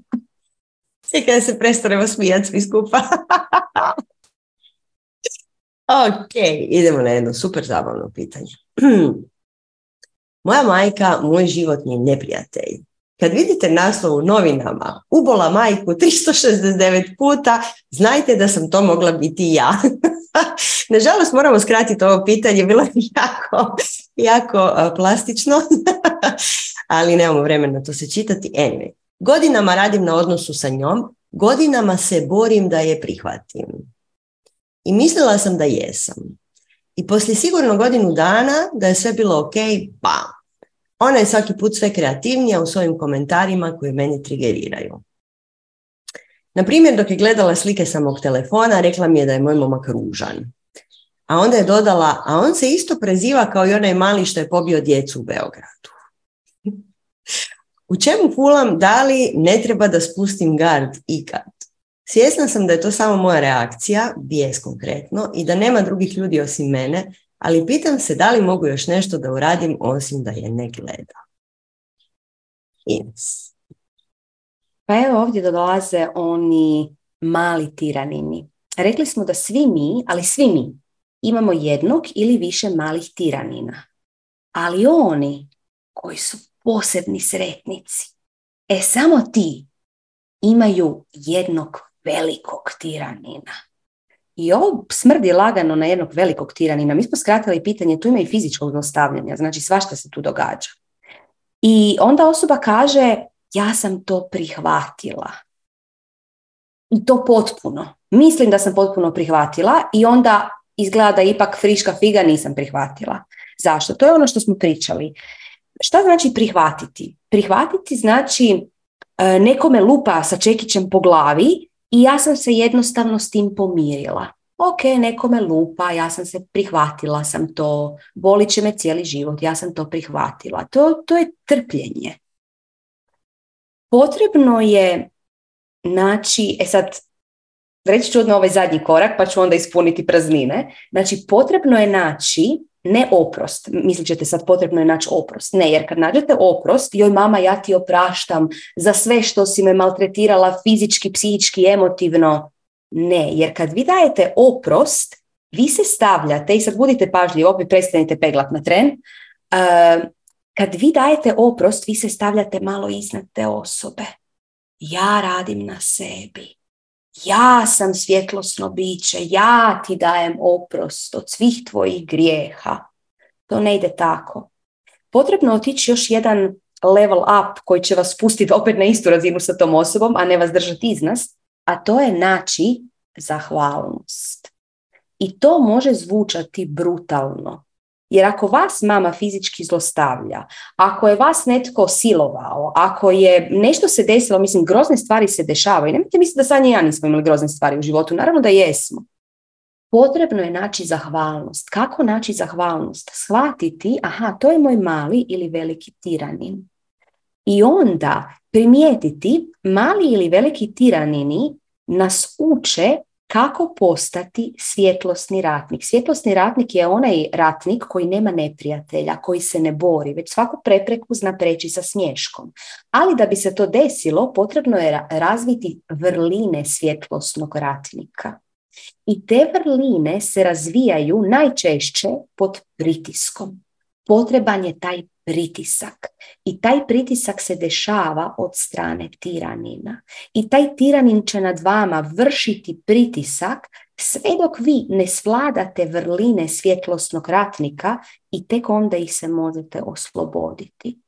[laughs] Čekaj da se prestanemo smijati svi skupa. [laughs] ok, idemo na jedno super zabavno pitanje. [clears throat] Moja majka, moj životni neprijatelj. Kad vidite naslov u novinama ubola majku 369 puta, znajte da sam to mogla biti ja. Nažalost moramo skratiti ovo pitanje, bilo je [laughs] jako, jako plastično, [laughs] ali nemamo vremena to se čitati. Anyway, godinama radim na odnosu sa njom, godinama se borim da je prihvatim. I mislila sam da jesam. I poslije sigurno godinu dana da je sve bilo ok, bam. Ona je svaki put sve kreativnija u svojim komentarima koji meni trigeriraju. Na primjer, dok je gledala slike samog telefona, rekla mi je da je moj momak ružan. A onda je dodala, a on se isto preziva kao i onaj mali što je pobio djecu u Beogradu. u čemu fulam da li ne treba da spustim gard ikad? Svjesna sam da je to samo moja reakcija, bijes konkretno, i da nema drugih ljudi osim mene, ali pitam se da li mogu još nešto da uradim osim da je ne gleda. Ines. Pa evo ovdje dolaze oni mali tiranini. Rekli smo da svi mi, ali svi mi, imamo jednog ili više malih tiranina. Ali oni koji su posebni sretnici, e samo ti imaju jednog velikog tiranina. I ovo smrdi lagano na jednog velikog tiranina. Mi smo skratili pitanje, tu ima i fizičkog zlostavljanja, znači svašta se tu događa. I onda osoba kaže, ja sam to prihvatila. I to potpuno. Mislim da sam potpuno prihvatila i onda izgleda da ipak friška figa nisam prihvatila. Zašto? To je ono što smo pričali. Šta znači prihvatiti? Prihvatiti znači e, nekome lupa sa čekićem po glavi i ja sam se jednostavno s tim pomirila. Ok, nekome lupa, ja sam se prihvatila sam to, boli će me cijeli život, ja sam to prihvatila. To, to je trpljenje. Potrebno je naći, e sad, reći ću odno ovaj zadnji korak pa ću onda ispuniti praznine. Znači, potrebno je naći ne oprost, mislit ćete sad potrebno je naći oprost. Ne, jer kad nađete oprost, joj mama ja ti opraštam za sve što si me maltretirala fizički, psihički, emotivno. Ne, jer kad vi dajete oprost, vi se stavljate, i sad budite pažljivi, opet prestanite peglat na tren, uh, kad vi dajete oprost, vi se stavljate malo iznad te osobe. Ja radim na sebi. Ja sam svjetlosno biće, ja ti dajem oprost od svih tvojih grijeha. To ne ide tako. Potrebno otići još jedan level up koji će vas spustiti opet na istu razinu sa tom osobom, a ne vas držati iznad, a to je naći zahvalnost. I to može zvučati brutalno, jer ako vas mama fizički zlostavlja, ako je vas netko silovao, ako je nešto se desilo, mislim, grozne stvari se dešavaju. Nemojte misliti da sad i ja nismo imali grozne stvari u životu. Naravno da jesmo. Potrebno je naći zahvalnost. Kako naći zahvalnost? Shvatiti, aha, to je moj mali ili veliki tiranin. I onda primijetiti mali ili veliki tiranini nas uče kako postati svjetlosni ratnik. Svjetlosni ratnik je onaj ratnik koji nema neprijatelja, koji se ne bori, već svaku prepreku zna preći sa smješkom. Ali da bi se to desilo, potrebno je razviti vrline svjetlosnog ratnika. I te vrline se razvijaju najčešće pod pritiskom. Potreban je taj pritisak. I taj pritisak se dešava od strane tiranina. I taj tiranin će nad vama vršiti pritisak sve dok vi ne svladate vrline svjetlosnog ratnika i tek onda ih se možete osloboditi.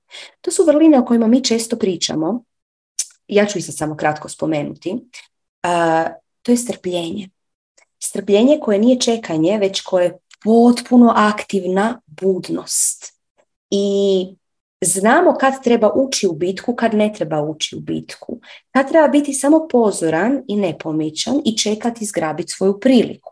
To su vrline o kojima mi često pričamo. Ja ću ih sad samo kratko spomenuti. to je strpljenje. Strpljenje koje nije čekanje, već koje je potpuno aktivna budnost i znamo kad treba ući u bitku, kad ne treba ući u bitku. Kad treba biti samo pozoran i nepomičan i čekati zgrabiti svoju priliku.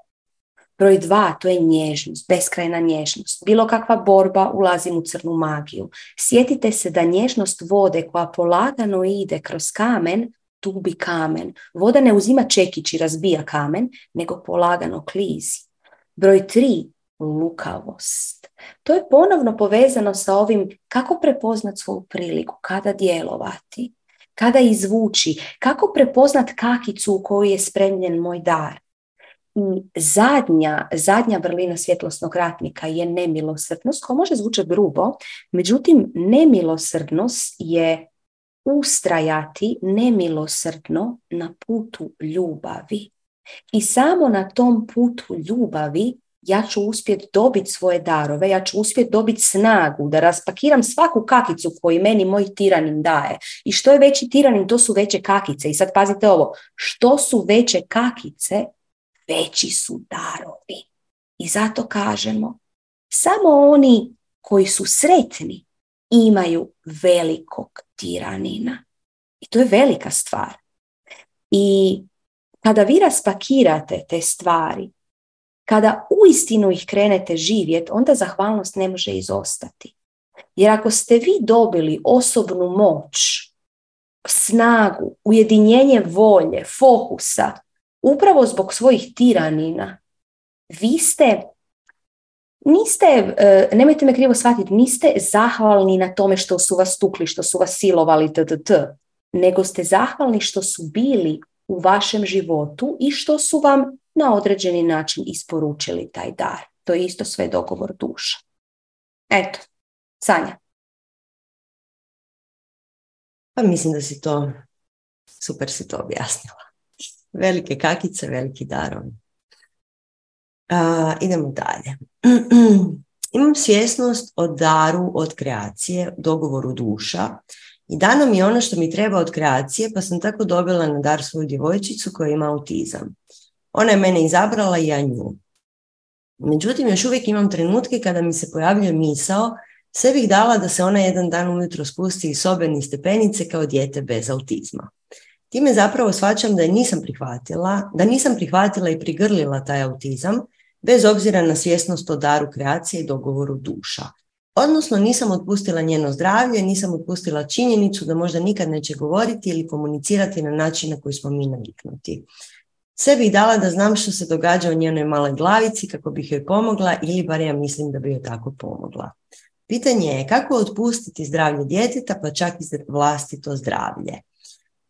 Broj dva, to je nježnost, beskrajna nježnost. Bilo kakva borba, ulazim u crnu magiju. Sjetite se da nježnost vode koja polagano ide kroz kamen, tubi kamen. Voda ne uzima čekić i razbija kamen, nego polagano klizi. Broj tri, lukavost. To je ponovno povezano sa ovim kako prepoznat svoju priliku, kada djelovati, kada izvući, kako prepoznat kakicu u kojoj je spremljen moj dar. I zadnja, zadnja vrlina svjetlosnog ratnika je nemilosrdnost, koja može zvučati grubo, međutim nemilosrdnost je ustrajati nemilosrdno na putu ljubavi. I samo na tom putu ljubavi ja ću uspjeti dobiti svoje darove, ja ću uspjeti dobiti snagu da raspakiram svaku kakicu koju meni moj tiranin daje. I što je veći tiranin, to su veće kakice. I sad pazite ovo, što su veće kakice, veći su darovi. I zato kažemo, samo oni koji su sretni imaju velikog tiranina. I to je velika stvar. I kada vi raspakirate te stvari, kada uistinu ih krenete živjeti, onda zahvalnost ne može izostati. Jer ako ste vi dobili osobnu moć, snagu, ujedinjenje volje, fokusa, upravo zbog svojih tiranina, vi ste, niste, e, nemojte me krivo shvatiti, niste zahvalni na tome što su vas tukli, što su vas silovali, ttt, nego ste zahvalni što su bili u vašem životu i što su vam na određeni način isporučili taj dar. To je isto sve dogovor duša. Eto, Sanja. Pa mislim da si to, super si to objasnila. Velike kakice, veliki darovi. idemo dalje. [clears throat] Imam svjesnost o daru od kreacije, dogovoru duša i dano mi je ono što mi treba od kreacije, pa sam tako dobila na dar svoju djevojčicu koja ima autizam. Ona je mene izabrala i ja nju. Međutim, još uvijek imam trenutke kada mi se pojavljuje misao, sve bih dala da se ona jedan dan ujutro spusti iz sobe ni stepenice kao dijete bez autizma. Time zapravo shvaćam da nisam prihvatila, da nisam prihvatila i prigrlila taj autizam, bez obzira na svjesnost o daru kreacije i dogovoru duša. Odnosno nisam otpustila njeno zdravlje, nisam otpustila činjenicu da možda nikad neće govoriti ili komunicirati na način na koji smo mi naviknuti. Sve bih dala da znam što se događa u njenoj maloj glavici kako bih joj pomogla ili bar ja mislim da bi joj tako pomogla. Pitanje je kako otpustiti zdravlje djeteta pa čak i vlastito zdravlje.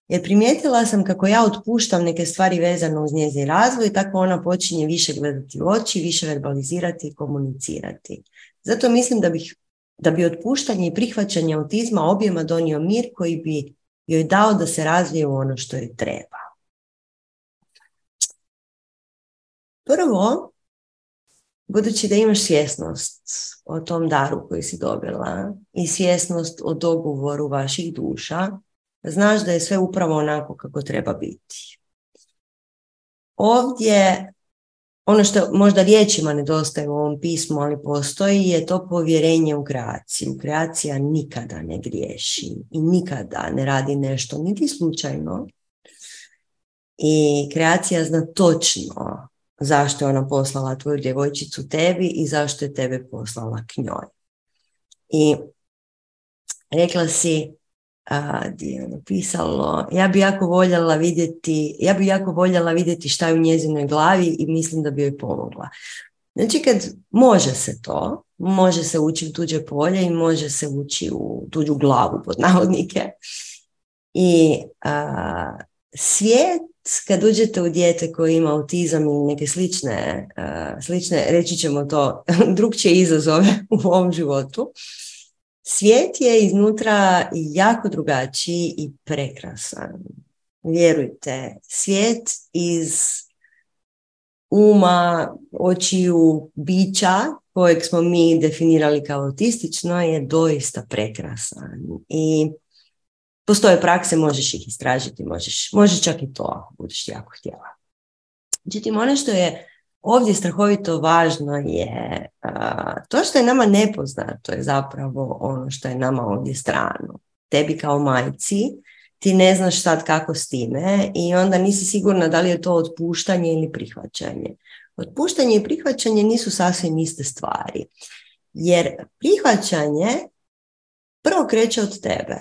Jer primijetila sam kako ja otpuštam neke stvari vezane uz njezin razvoj, tako ona počinje više gledati u oči, više verbalizirati i komunicirati. Zato mislim da, bih, da bi otpuštanje i prihvaćanje autizma objema donio mir koji bi joj dao da se razvije u ono što joj treba. Prvo, budući da imaš svjesnost o tom daru koji si dobila i svjesnost o dogovoru vaših duša, znaš da je sve upravo onako kako treba biti. Ovdje, ono što možda riječima nedostaje u ovom pismu, ali postoji, je to povjerenje u kreaciju. Kreacija nikada ne griješi i nikada ne radi nešto niti slučajno. I kreacija zna točno zašto je ona poslala tvoju djevojčicu tebi i zašto je tebe poslala k njoj. I rekla si, a, je napisalo, ja bi jako voljela vidjeti, ja bi jako voljela vidjeti šta je u njezinoj glavi i mislim da bi joj pomogla. Znači kad može se to, može se ući u tuđe polje i može se ući u tuđu glavu pod navodnike. I a, svijet kad uđete u dijete koje ima autizam i neke slične, slične reći ćemo to, [laughs] drugčije izazove u ovom životu, svijet je iznutra jako drugačiji i prekrasan. Vjerujte, svijet iz uma, očiju, bića kojeg smo mi definirali kao autistično je doista prekrasan. I postoje prakse, možeš ih istražiti, možeš, možeš čak i to ako budeš jako htjela. Međutim, ono što je ovdje strahovito važno je to što je nama nepoznato je zapravo ono što je nama ovdje strano. Tebi kao majci, ti ne znaš sad kako s time i onda nisi sigurna da li je to otpuštanje ili prihvaćanje. Otpuštanje i prihvaćanje nisu sasvim iste stvari. Jer prihvaćanje prvo kreće od tebe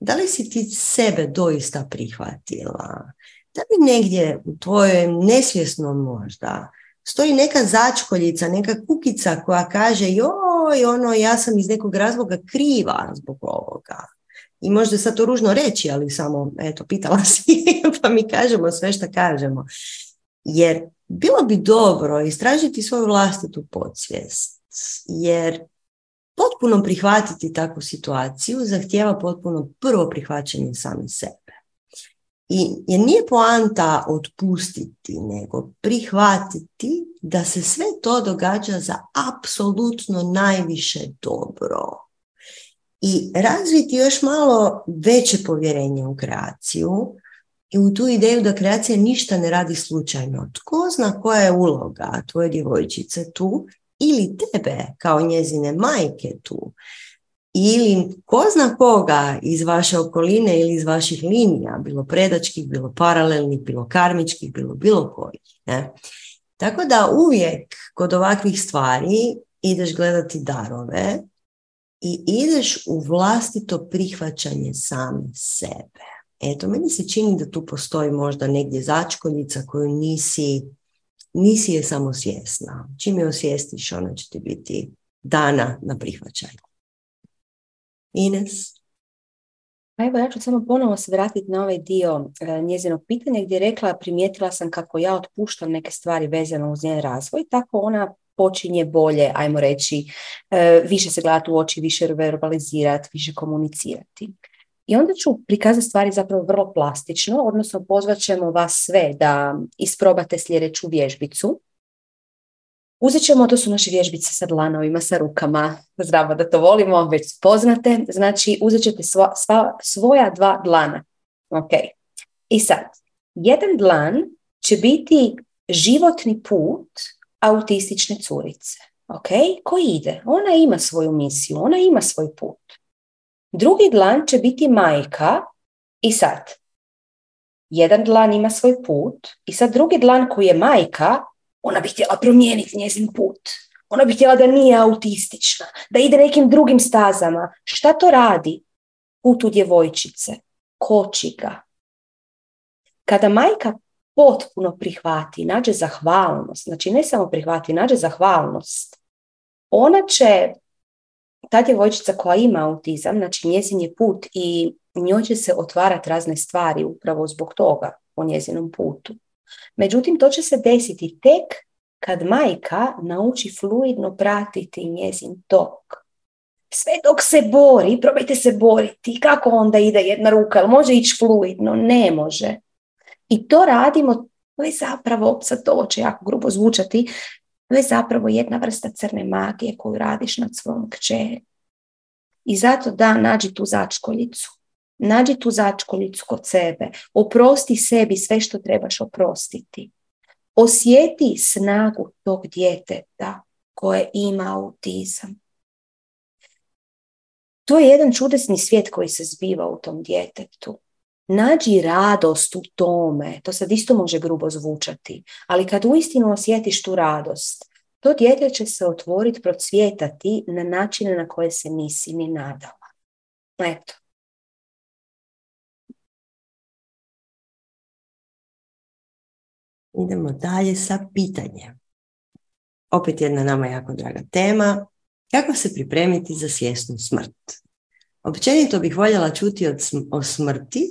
da li si ti sebe doista prihvatila? Da bi negdje u tvojoj nesvjesnom možda stoji neka začkoljica, neka kukica koja kaže joj, ono, ja sam iz nekog razloga kriva zbog ovoga. I možda sad to ružno reći, ali samo, eto, pitala [laughs] si, pa mi kažemo sve što kažemo. Jer bilo bi dobro istražiti svoju vlastitu podsvijest, jer potpuno prihvatiti takvu situaciju zahtjeva potpuno prvo prihvaćanje sami sebe. I jer nije poanta otpustiti, nego prihvatiti da se sve to događa za apsolutno najviše dobro. I razviti još malo veće povjerenje u kreaciju i u tu ideju da kreacija ništa ne radi slučajno. Tko zna koja je uloga tvoje djevojčice tu ili tebe kao njezine majke tu ili ko zna koga iz vaše okoline ili iz vaših linija, bilo predačkih, bilo paralelnih, bilo karmičkih, bilo bilo kojih. Ne? Tako da uvijek kod ovakvih stvari ideš gledati darove i ideš u vlastito prihvaćanje same sebe. Eto, meni se čini da tu postoji možda negdje začkoljica koju nisi nisi je samo svjesna. Čim je osvijestiš, ona će ti biti dana na prihvaćanju. Ines? Pa evo, ja ću samo ponovo se vratiti na ovaj dio e, njezinog pitanja gdje je rekla, primijetila sam kako ja otpuštam neke stvari vezano uz njen razvoj, tako ona počinje bolje, ajmo reći, e, više se gledati u oči, više verbalizirati, više komunicirati. I onda ću prikazati stvari zapravo vrlo plastično, odnosno pozvat ćemo vas sve da isprobate sljedeću vježbicu. Uzet ćemo, to su naše vježbice sa dlanovima, sa rukama, zdravo da to volimo, već poznate. Znači, uzet ćete svoja dva dlana. Ok. I sad, jedan dlan će biti životni put autistične curice. Ok, koji ide? Ona ima svoju misiju, ona ima svoj put. Drugi dlan će biti majka i sad. Jedan dlan ima svoj put i sad drugi dlan koji je majka, ona bi htjela promijeniti njezin put. Ona bi htjela da nije autistična, da ide nekim drugim stazama. Šta to radi? Putu djevojčice. Koči ga. Kada majka potpuno prihvati, nađe zahvalnost, znači ne samo prihvati, nađe zahvalnost, ona će ta djevojčica koja ima autizam, znači njezin je put i njoj će se otvarati razne stvari upravo zbog toga po njezinom putu. Međutim, to će se desiti tek kad majka nauči fluidno pratiti njezin tok. Sve dok se bori, probajte se boriti. Kako onda ide jedna ruka? Jel može ići fluidno? Ne može. I to radimo, to je zapravo, sad to će jako grubo zvučati, to je zapravo jedna vrsta crne magije koju radiš nad svom kćeri. I zato da, nađi tu začkoljicu. Nađi tu začkoljicu kod sebe. Oprosti sebi sve što trebaš oprostiti. Osjeti snagu tog djeteta koje ima autizam. To je jedan čudesni svijet koji se zbiva u tom djetetu. Nađi radost u tome, to sad isto može grubo zvučati, ali kad uistinu osjetiš tu radost, to dijete će se otvoriti, procvjetati na načine na koje se nisi ni nadala. Eto. Idemo dalje sa pitanjem. Opet jedna nama jako draga tema. Kako se pripremiti za svjesnu smrt? Općenito bih voljela čuti od, o smrti,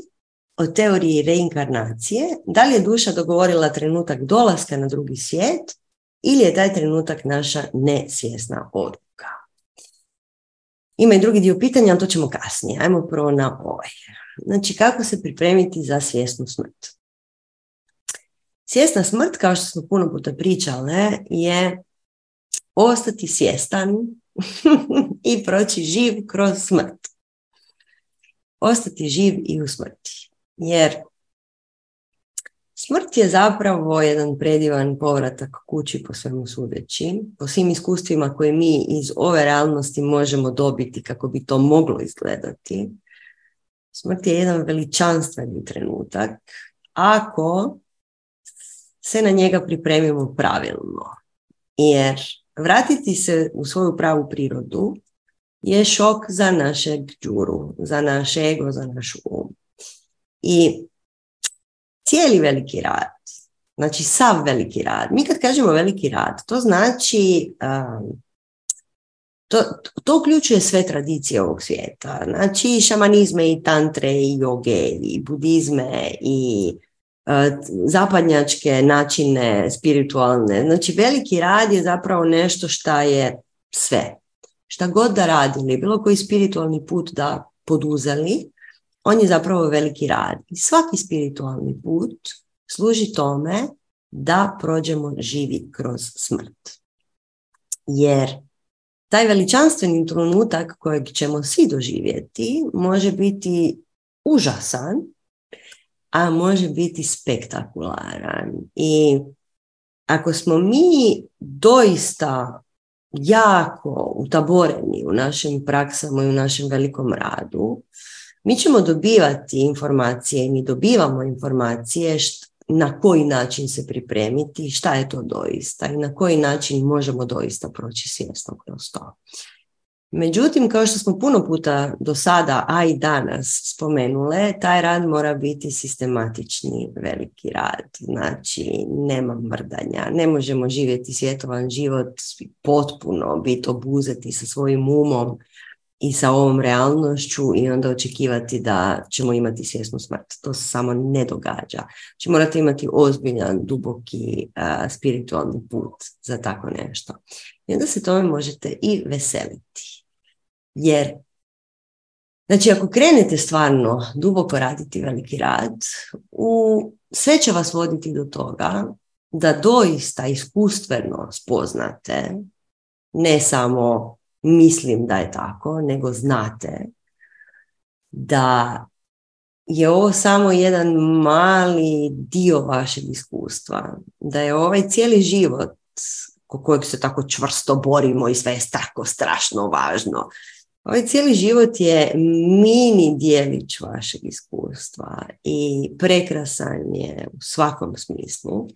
o teoriji reinkarnacije, da li je duša dogovorila trenutak dolaska na drugi svijet ili je taj trenutak naša nesvjesna odluka. Ima i drugi dio pitanja, ali to ćemo kasnije. Ajmo prvo na ovaj. Znači, kako se pripremiti za svjesnu smrt? Svjesna smrt, kao što smo puno puta pričale, je ostati svjestan [laughs] i proći živ kroz smrt. Ostati živ i u smrti. Jer smrt je zapravo jedan predivan povratak kući po svemu sudeći, po svim iskustvima koje mi iz ove realnosti možemo dobiti kako bi to moglo izgledati. Smrt je jedan veličanstveni trenutak ako se na njega pripremimo pravilno. Jer vratiti se u svoju pravu prirodu je šok za našeg džuru, za naš ego, za naš um. I cijeli veliki rad, znači sav veliki rad, mi kad kažemo veliki rad, to znači, um, to, to uključuje sve tradicije ovog svijeta, znači šamanizme i tantre i joge i budizme i zapadnjačke načine spiritualne. Znači veliki rad je zapravo nešto šta je sve. Šta god da radili, bilo koji spiritualni put da poduzeli, on je zapravo veliki rad. I svaki spiritualni put služi tome da prođemo živi kroz smrt. Jer taj veličanstveni trenutak kojeg ćemo svi doživjeti može biti užasan, a može biti spektakularan. I ako smo mi doista jako utaboreni u našim praksama i u našem velikom radu, mi ćemo dobivati informacije i mi dobivamo informacije na koji način se pripremiti, šta je to doista i na koji način možemo doista proći svjesno kroz to. Međutim, kao što smo puno puta do sada, a i danas spomenule, taj rad mora biti sistematični veliki rad. Znači, nema mrdanja, ne možemo živjeti svjetovan život potpuno, biti obuzeti sa svojim umom i sa ovom realnošću i onda očekivati da ćemo imati svjesnu smrt. To se samo ne događa. Znači morate imati ozbiljan, duboki, spiritualni put za tako nešto. I onda se tome možete i veseliti. Jer, znači ako krenete stvarno duboko raditi veliki rad, u, sve će vas voditi do toga da doista iskustveno spoznate ne samo mislim da je tako, nego znate da je ovo samo jedan mali dio vašeg iskustva, da je ovaj cijeli život ko kojeg se tako čvrsto borimo i sve je tako strašno važno. Ovaj cijeli život je mini dijelić vašeg iskustva i prekrasan je u svakom smislu.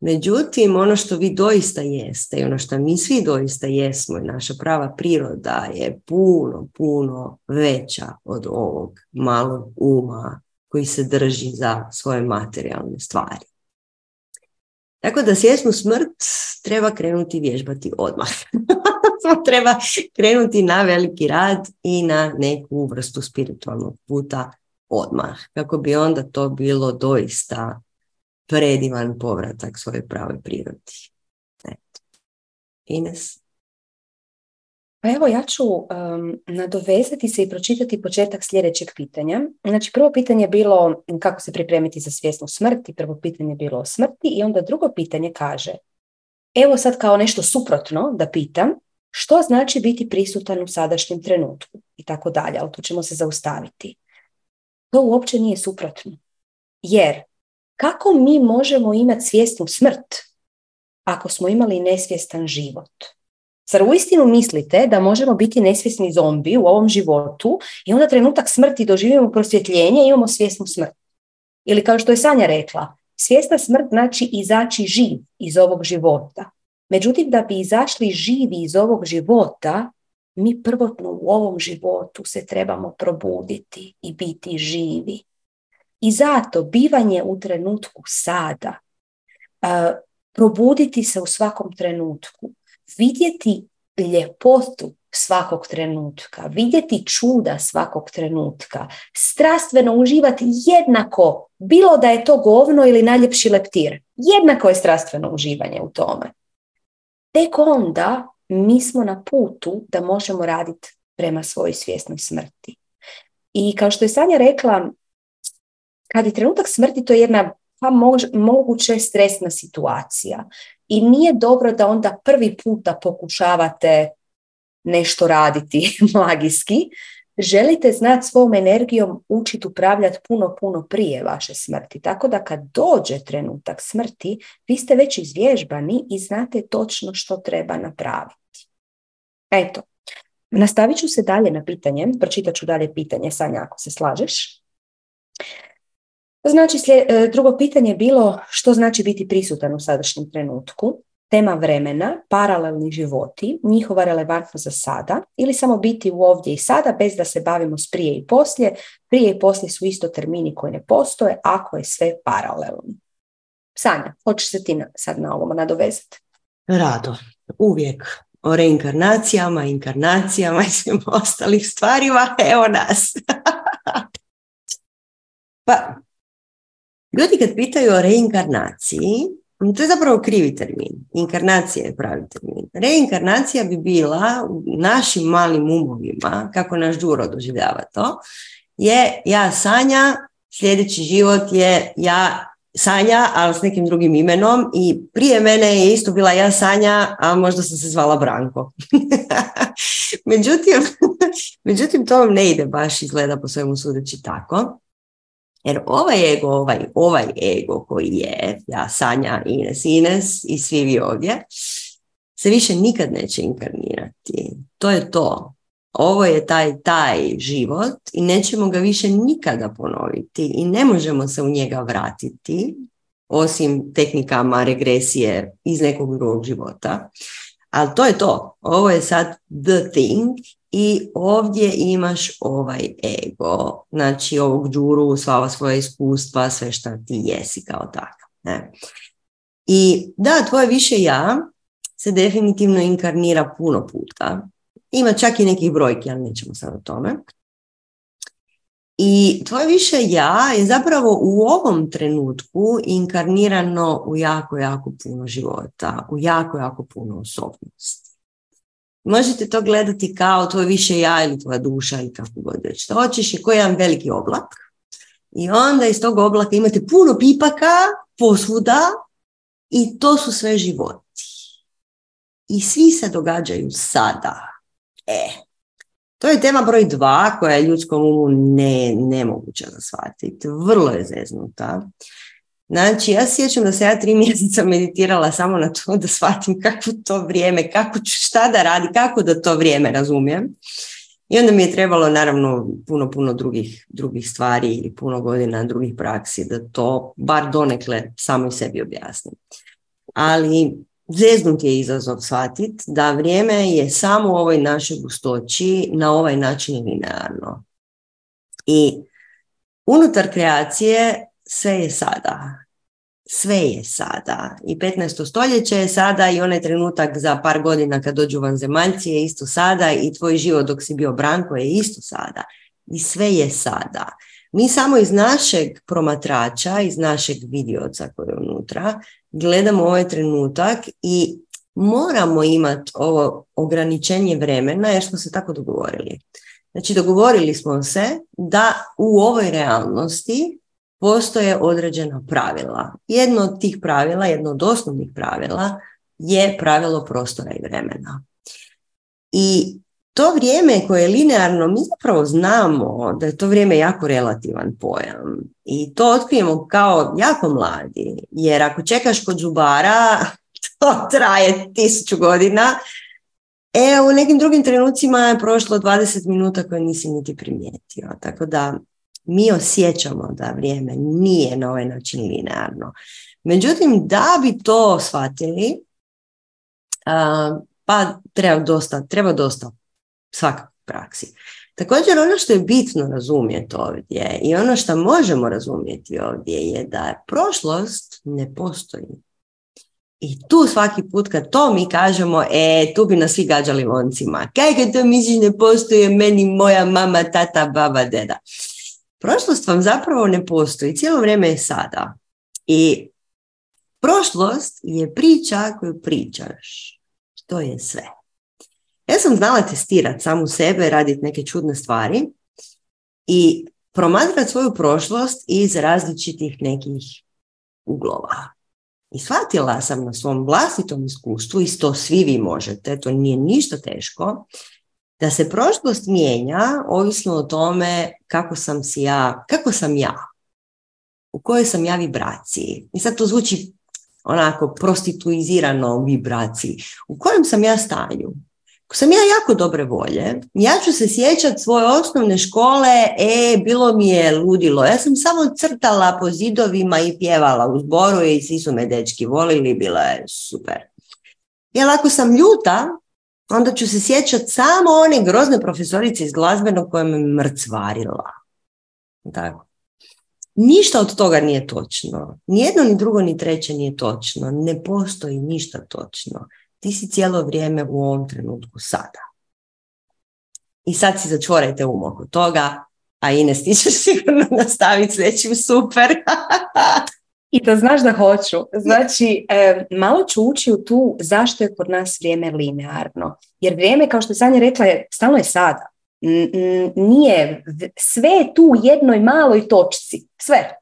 Međutim, ono što vi doista jeste i ono što mi svi doista jesmo i naša prava priroda je puno, puno veća od ovog malog uma koji se drži za svoje materijalne stvari. Tako da svjesnu smrt treba krenuti vježbati odmah. [laughs] treba krenuti na veliki rad i na neku vrstu spiritualnog puta odmah. Kako bi onda to bilo doista predivan povratak svoje prave prirodi. Ines? Pa evo ja ću um, nadovezati se i pročitati početak sljedećeg pitanja. Znači prvo pitanje je bilo kako se pripremiti za svjesnu smrt i prvo pitanje je bilo o smrti i onda drugo pitanje kaže evo sad kao nešto suprotno da pitam što znači biti prisutan u sadašnjem trenutku i tako dalje, ali tu ćemo se zaustaviti. To uopće nije suprotno. Jer kako mi možemo imati svjesnu smrt ako smo imali nesvjestan život? Zar uistinu mislite da možemo biti nesvjesni zombi u ovom životu i onda trenutak smrti doživimo prosvjetljenje i imamo svjesnu smrt? Ili kao što je Sanja rekla, svjesna smrt znači izaći živ iz ovog života. Međutim, da bi izašli živi iz ovog života, mi prvotno u ovom životu se trebamo probuditi i biti živi. I zato bivanje u trenutku sada, probuditi se u svakom trenutku, vidjeti ljepotu svakog trenutka, vidjeti čuda svakog trenutka, strastveno uživati jednako, bilo da je to govno ili najljepši leptir, jednako je strastveno uživanje u tome. Tek onda mi smo na putu da možemo raditi prema svojoj svjesnoj smrti. I kao što je Sanja rekla, kad je trenutak smrti, to je jedna pa moguće stresna situacija. I nije dobro da onda prvi puta pokušavate nešto raditi [laughs] magijski. Želite znati svom energijom učiti upravljati puno, puno prije vaše smrti. Tako da kad dođe trenutak smrti, vi ste već izvježbani i znate točno što treba napraviti. Eto, nastavit ću se dalje na pitanje, pročitat ću dalje pitanje, Sanja, ako se slažeš. Znači, e, drugo pitanje je bilo što znači biti prisutan u sadašnjem trenutku, tema vremena, paralelni životi, njihova relevantnost za sada ili samo biti u ovdje i sada bez da se bavimo s prije i poslije. Prije i poslije su isto termini koji ne postoje ako je sve paralelno. Sanja, hoćeš se ti sad na ovom nadovezati? Rado, uvijek o reinkarnacijama, inkarnacijama i svim ostalih stvarima, evo nas. [laughs] pa, Ljudi kad pitaju o reinkarnaciji, to je zapravo krivi termin. Inkarnacija je pravi termin. Reinkarnacija bi bila u našim malim umovima, kako naš Đuro doživljava to, je ja Sanja, sljedeći život je ja Sanja, ali s nekim drugim imenom i prije mene je isto bila ja Sanja, a možda sam se zvala Branko. [laughs] međutim, [laughs] međutim, to vam ne ide baš izgleda po svemu sudeći tako. Jer ovaj ego, ovaj, ovaj ego koji je, ja, Sanja, Ines, Ines i svi vi ovdje, se više nikad neće inkarnirati. To je to. Ovo je taj, taj život i nećemo ga više nikada ponoviti i ne možemo se u njega vratiti osim tehnikama regresije iz nekog drugog života. Ali to je to. Ovo je sad the thing i ovdje imaš ovaj ego, znači ovog džuru, sva svoja iskustva, sve što ti jesi kao takav. Ne? I da, tvoje više ja se definitivno inkarnira puno puta. Ima čak i nekih brojki, ali nećemo sad o tome. I tvoje više ja je zapravo u ovom trenutku inkarnirano u jako, jako puno života, u jako, jako puno osobnosti. Možete to gledati kao to više ja ili tvoja duša ili kako god već to hoćeš je koji jedan veliki oblak. I onda iz tog oblaka imate puno pipaka posvuda i to su sve životi. I svi se događaju sada. E, to je tema broj dva koja je ljudskom umu ne, nemoguća da shvatiti. Vrlo je zeznuta. Znači, ja sjećam da se ja tri [laughs] mjeseca meditirala samo na to da shvatim kako to vrijeme, kako šta da radi, kako da to vrijeme razumijem. I onda mi je trebalo naravno puno, puno drugih, drugih stvari i puno godina drugih praksi da to bar donekle samo i sebi objasnim. Ali zeznut je izazov shvatiti da vrijeme je samo u ovoj našoj gustoći na ovaj način linearno. I unutar kreacije sve je sada. Sve je sada. I 15. stoljeće je sada i onaj trenutak za par godina kad dođu vanzemaljci je isto sada i tvoj život dok si bio Branko je isto sada. I sve je sada. Mi samo iz našeg promatrača, iz našeg vidioca koji je unutra, gledamo ovaj trenutak i moramo imati ovo ograničenje vremena jer smo se tako dogovorili. Znači dogovorili smo se da u ovoj realnosti postoje određena pravila. Jedno od tih pravila, jedno od osnovnih pravila je pravilo prostora i vremena. I to vrijeme koje je linearno, mi zapravo znamo da je to vrijeme jako relativan pojam. I to otkrijemo kao jako mladi. Jer ako čekaš kod zubara, [laughs] to traje tisuću godina. E, u nekim drugim trenucima je prošlo 20 minuta koje nisi niti primijetio. Tako da mi osjećamo da vrijeme nije na ovaj način linearno. Međutim, da bi to shvatili, pa treba dosta, treba dosta svakakve praksi. Također ono što je bitno razumjeti ovdje i ono što možemo razumjeti ovdje je da prošlost ne postoji. I tu svaki put kad to mi kažemo, e, tu bi nas svi gađali loncima. Kaj kad to misliš ne postoje meni moja mama, tata, baba, deda. Prošlost vam zapravo ne postoji, cijelo vrijeme je sada. I prošlost je priča koju pričaš. To je sve. Ja sam znala testirati samu sebe, raditi neke čudne stvari i promatrati svoju prošlost iz različitih nekih uglova. I shvatila sam na svom vlastitom iskustvu, isto svi vi možete, to nije ništa teško, da se prošlost mijenja ovisno o tome kako sam si ja, kako sam ja, u kojoj sam ja vibraciji. I sad to zvuči onako prostituizirano vibraciji. U kojem sam ja stanju? Ako sam ja jako dobre volje, ja ću se sjećati svoje osnovne škole, e, bilo mi je ludilo. Ja sam samo crtala po zidovima i pjevala u zboru i svi su me dečki volili, bilo je super. Jer ako sam ljuta, onda ću se sjećati samo one grozne profesorice iz glazbenog koja me mrcvarila. Tako. Ništa od toga nije točno. Nijedno, ni drugo, ni treće nije točno. Ne postoji ništa točno. Ti si cijelo vrijeme u ovom trenutku sada. I sad si začvorajte um oko toga, a Ines ti ćeš sigurno nastaviti s nečim super. [laughs] I to znaš da hoću. Znači, malo ću ući u tu zašto je kod nas vrijeme linearno. Jer vrijeme, kao što je rekla, je, stalno je sada. Nije, sve je tu u jednoj maloj točci. Sve.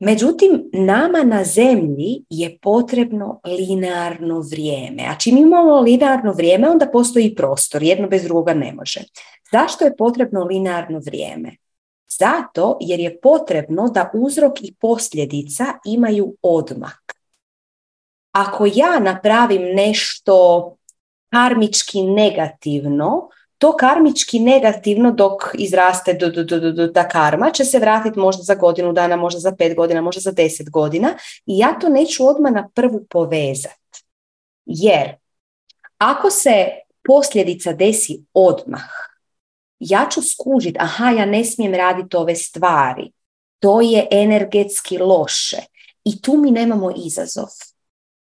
Međutim, nama na zemlji je potrebno linearno vrijeme. A čim imamo linearno vrijeme, onda postoji prostor. Jedno bez drugoga ne može. Zašto je potrebno linearno vrijeme? Zato jer je potrebno da uzrok i posljedica imaju odmak. Ako ja napravim nešto karmički negativno, to karmički negativno dok izraste do, do, do, do, ta karma će se vratiti možda za godinu dana, možda za pet godina, možda za deset godina i ja to neću odmah na prvu povezati. Jer ako se posljedica desi odmah, ja ću skužiti, aha, ja ne smijem raditi ove stvari, to je energetski loše. I tu mi nemamo izazov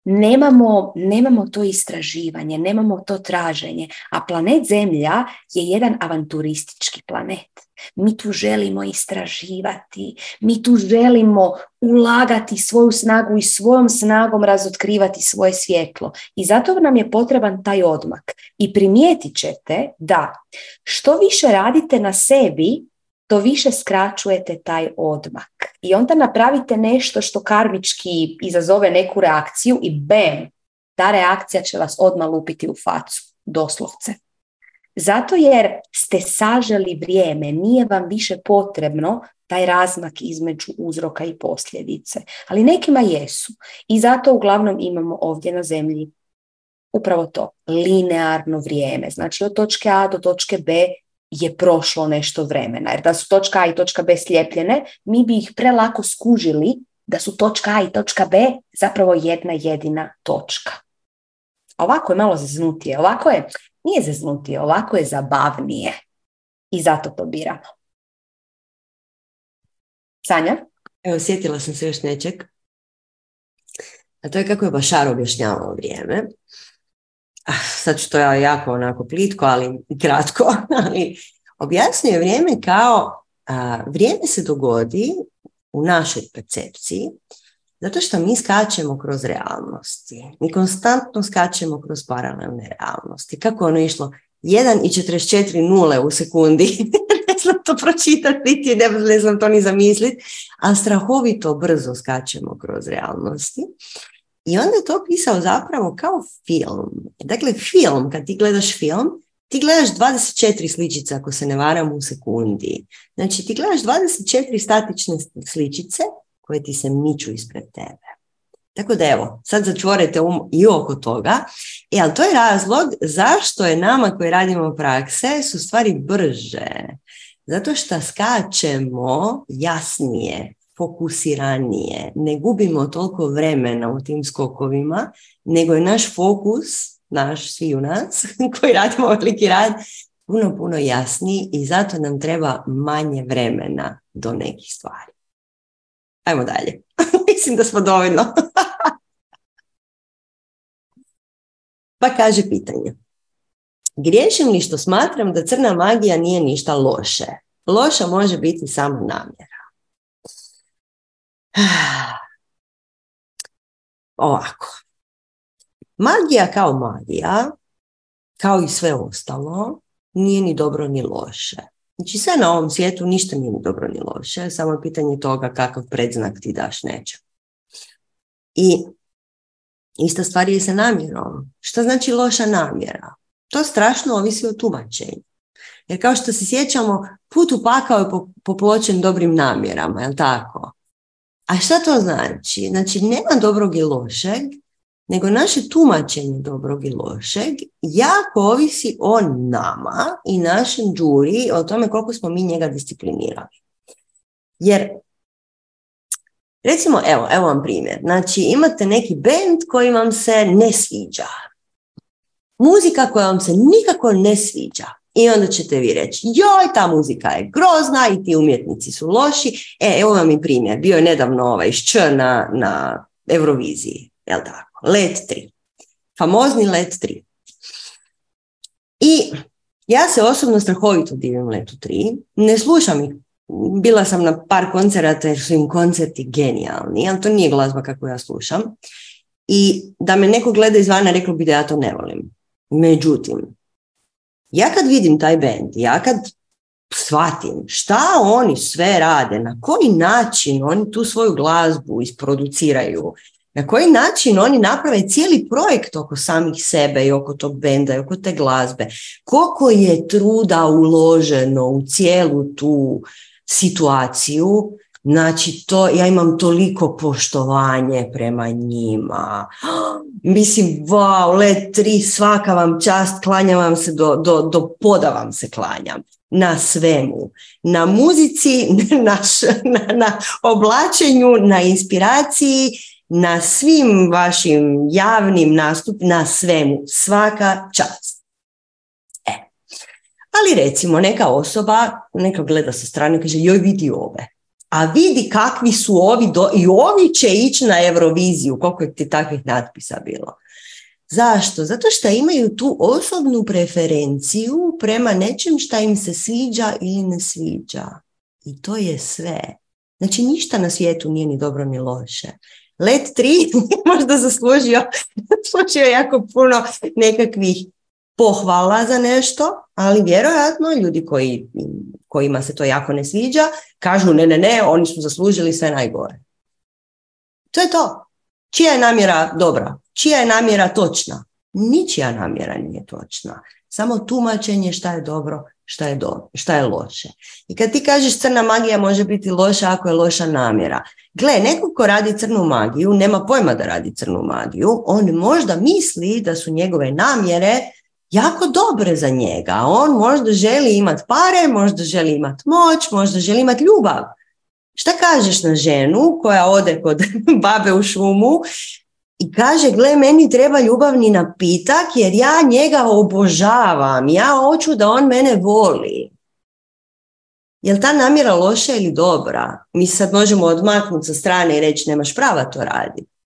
nemamo, nemamo to istraživanje, nemamo to traženje, a planet Zemlja je jedan avanturistički planet. Mi tu želimo istraživati, mi tu želimo ulagati svoju snagu i svojom snagom razotkrivati svoje svjetlo. I zato nam je potreban taj odmak. I primijetit ćete da što više radite na sebi, to više skraćujete taj odmak. I onda napravite nešto što karmički izazove neku reakciju i bam, ta reakcija će vas odmah lupiti u facu, doslovce. Zato jer ste saželi vrijeme, nije vam više potrebno taj razmak između uzroka i posljedice. Ali nekima jesu. I zato uglavnom imamo ovdje na zemlji upravo to, linearno vrijeme. Znači od točke A do točke B je prošlo nešto vremena. Jer da su točka A i točka B slijepljene, mi bi ih prelako skužili da su točka A i točka B zapravo jedna jedina točka. Ovako je malo zeznutije, ovako je, nije zeznutije, ovako je zabavnije. I zato to biramo. Sanja? Evo, sjetila sam se još nečeg. A to je kako je Bašar objašnjavao vrijeme. Ah, sad ću to ja jako onako plitko, ali kratko, [laughs] ali objasnio vrijeme kao vrijeme se dogodi u našoj percepciji zato što mi skačemo kroz realnosti. Mi konstantno skačemo kroz paralelne realnosti. Kako ono išlo? 1 i 44 nule u sekundi. [laughs] ne znam to pročitati, ne, ne znam to ni zamisliti, a strahovito brzo skačemo kroz realnosti. I onda je to pisao zapravo kao film. Dakle, film, kad ti gledaš film, ti gledaš 24 sličice, ako se ne varam, u sekundi. Znači, ti gledaš 24 statične sličice koje ti se miču ispred tebe. Tako da evo, sad začvorite um i oko toga. E, ali to je razlog zašto je nama koji radimo prakse su stvari brže. Zato što skačemo jasnije, fokusiranije, ne gubimo toliko vremena u tim skokovima, nego je naš fokus, naš svi u nas, [laughs] koji radimo veliki rad, puno, puno jasniji i zato nam treba manje vremena do nekih stvari. Ajmo dalje. [laughs] Mislim da smo dovoljno. [laughs] Pa kaže pitanje. Griješim li što smatram da crna magija nije ništa loše? Loša može biti samo namjera. [sighs] Ovako. Magija kao magija, kao i sve ostalo, nije ni dobro ni loše. Znači sve na ovom svijetu ništa nije ni dobro ni loše, samo je pitanje toga kakav predznak ti daš neće. I ista stvar je sa namjerom. Šta znači loša namjera? To strašno ovisi o tumačenju. Jer kao što se sjećamo, put u pakao je popločen dobrim namjerama, je tako? A šta to znači? Znači, nema dobrog i lošeg, nego naše tumačenje dobrog i lošeg jako ovisi o nama i našem džuri, o tome koliko smo mi njega disciplinirali. Jer, recimo, evo, evo vam primjer. Znači, imate neki band koji vam se ne sviđa. Muzika koja vam se nikako ne sviđa. I onda ćete vi reći, joj, ta muzika je grozna i ti umjetnici su loši. E, evo vam i primjer. Bio je nedavno ovaj šč na, na Euroviziji, jel tako? Let 3. Famozni Let 3. I ja se osobno strahovito divim Letu 3. Ne slušam ih. Bila sam na par koncerata jer su im koncerti genijalni, ali to nije glazba kako ja slušam. I da me neko gleda izvana, reklo bi da ja to ne volim. Međutim, ja kad vidim taj band, ja kad shvatim šta oni sve rade, na koji način oni tu svoju glazbu isproduciraju, na koji način oni naprave cijeli projekt oko samih sebe i oko tog benda i oko te glazbe. Koliko je truda uloženo u cijelu tu situaciju, Znači, to, ja imam toliko poštovanje prema njima. [gasps] Mislim, wow, let tri, svaka vam čast, klanjam vam se, do, do, do poda vam se klanjam. Na svemu. Na muzici, [laughs] na, na, na oblačenju, na inspiraciji, na svim vašim javnim nastup, na svemu, svaka čast. E. Ali recimo neka osoba, neka gleda sa strane, kaže joj vidi ove. A vidi kakvi su ovi, do, i ovi će ići na Euroviziju, koliko je ti takvih natpisa bilo. Zašto? Zato što imaju tu osobnu preferenciju prema nečem šta im se sviđa ili ne sviđa. I to je sve. Znači ništa na svijetu nije ni dobro ni loše. Let 3 [laughs] možda zaslužio, [laughs] zaslužio jako puno nekakvih pohvala za nešto, ali vjerojatno ljudi koji, kojima se to jako ne sviđa, kažu ne, ne, ne, oni su zaslužili sve najgore. To je to. Čija je namjera dobra? Čija je namjera točna? Ničija namjera nije točna. Samo tumačenje šta je dobro, šta je, do, šta je loše. I kad ti kažeš crna magija može biti loša ako je loša namjera. Gle, neko ko radi crnu magiju, nema pojma da radi crnu magiju, on možda misli da su njegove namjere jako dobre za njega. On možda želi imati pare, možda želi imati moć, možda želi imati ljubav. Šta kažeš na ženu koja ode kod [laughs] babe u šumu i kaže, gle, meni treba ljubavni napitak jer ja njega obožavam, ja hoću da on mene voli. Je ta namjera loša ili dobra? Mi sad možemo odmaknuti sa strane i reći nemaš prava to raditi.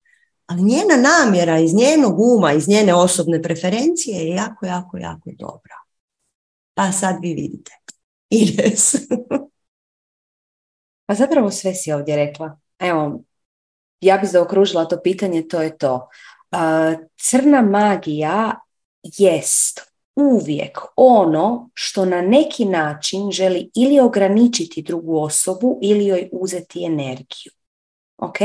Ali njena namjera iz njenog uma, iz njene osobne preferencije je jako, jako, jako dobra. Pa sad vi vidite. [laughs] Ines. [laughs] pa zapravo sve si ovdje rekla. Evo, ja bih zaokružila to pitanje, to je to. Crna magija jest uvijek ono što na neki način želi ili ograničiti drugu osobu ili joj uzeti energiju. Ok?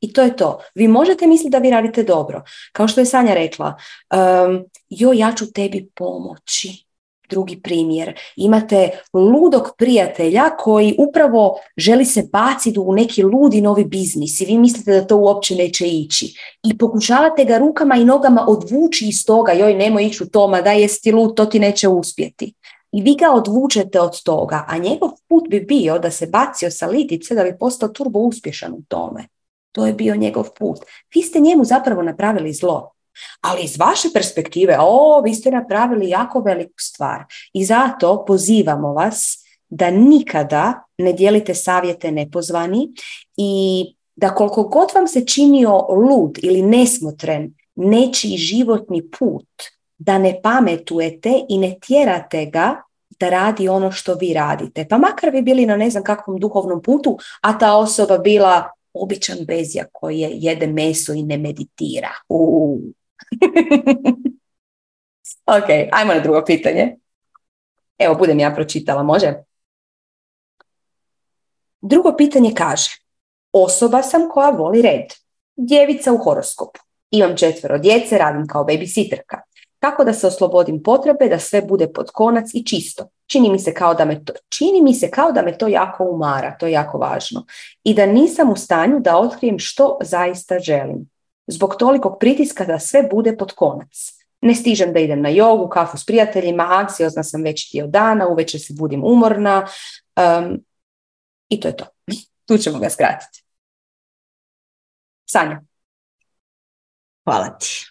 I to je to. Vi možete misliti da vi radite dobro. Kao što je Sanja rekla, um, jo, ja ću tebi pomoći. Drugi primjer, imate ludog prijatelja koji upravo želi se baciti u neki ludi novi biznis i vi mislite da to uopće neće ići. I pokušavate ga rukama i nogama odvući iz toga, joj nemoj ići u toma, da jesi ti lud, to ti neće uspjeti. I vi ga odvučete od toga, a njegov put bi bio da se bacio sa lidice da bi postao turbo uspješan u tome. To je bio njegov put. Vi ste njemu zapravo napravili zlo. Ali iz vaše perspektive, o, vi ste napravili jako veliku stvar. I zato pozivamo vas da nikada ne dijelite savjete nepozvani i da koliko god vam se činio lud ili nesmotren nečiji životni put, da ne pametujete i ne tjerate ga da radi ono što vi radite. Pa makar vi bili na ne znam kakvom duhovnom putu, a ta osoba bila običan bezja koji je jede meso i ne meditira. [laughs] ok, ajmo na drugo pitanje. Evo, budem ja pročitala, može? Drugo pitanje kaže, osoba sam koja voli red, djevica u horoskopu. Imam četvero djece, radim kao babysitterka. Kako da se oslobodim potrebe da sve bude pod konac i čisto? Čini mi se kao da me to, čini mi se kao da me to jako umara, to je jako važno. I da nisam u stanju da otkrijem što zaista želim. Zbog tolikog pritiska da sve bude pod konac. Ne stižem da idem na jogu, kafu s prijateljima, anksiozna sam već dio dana, uvečer se budim umorna um, i to je to. [laughs] Tu ćemo ga skratiti. Sanja. Hvala ti.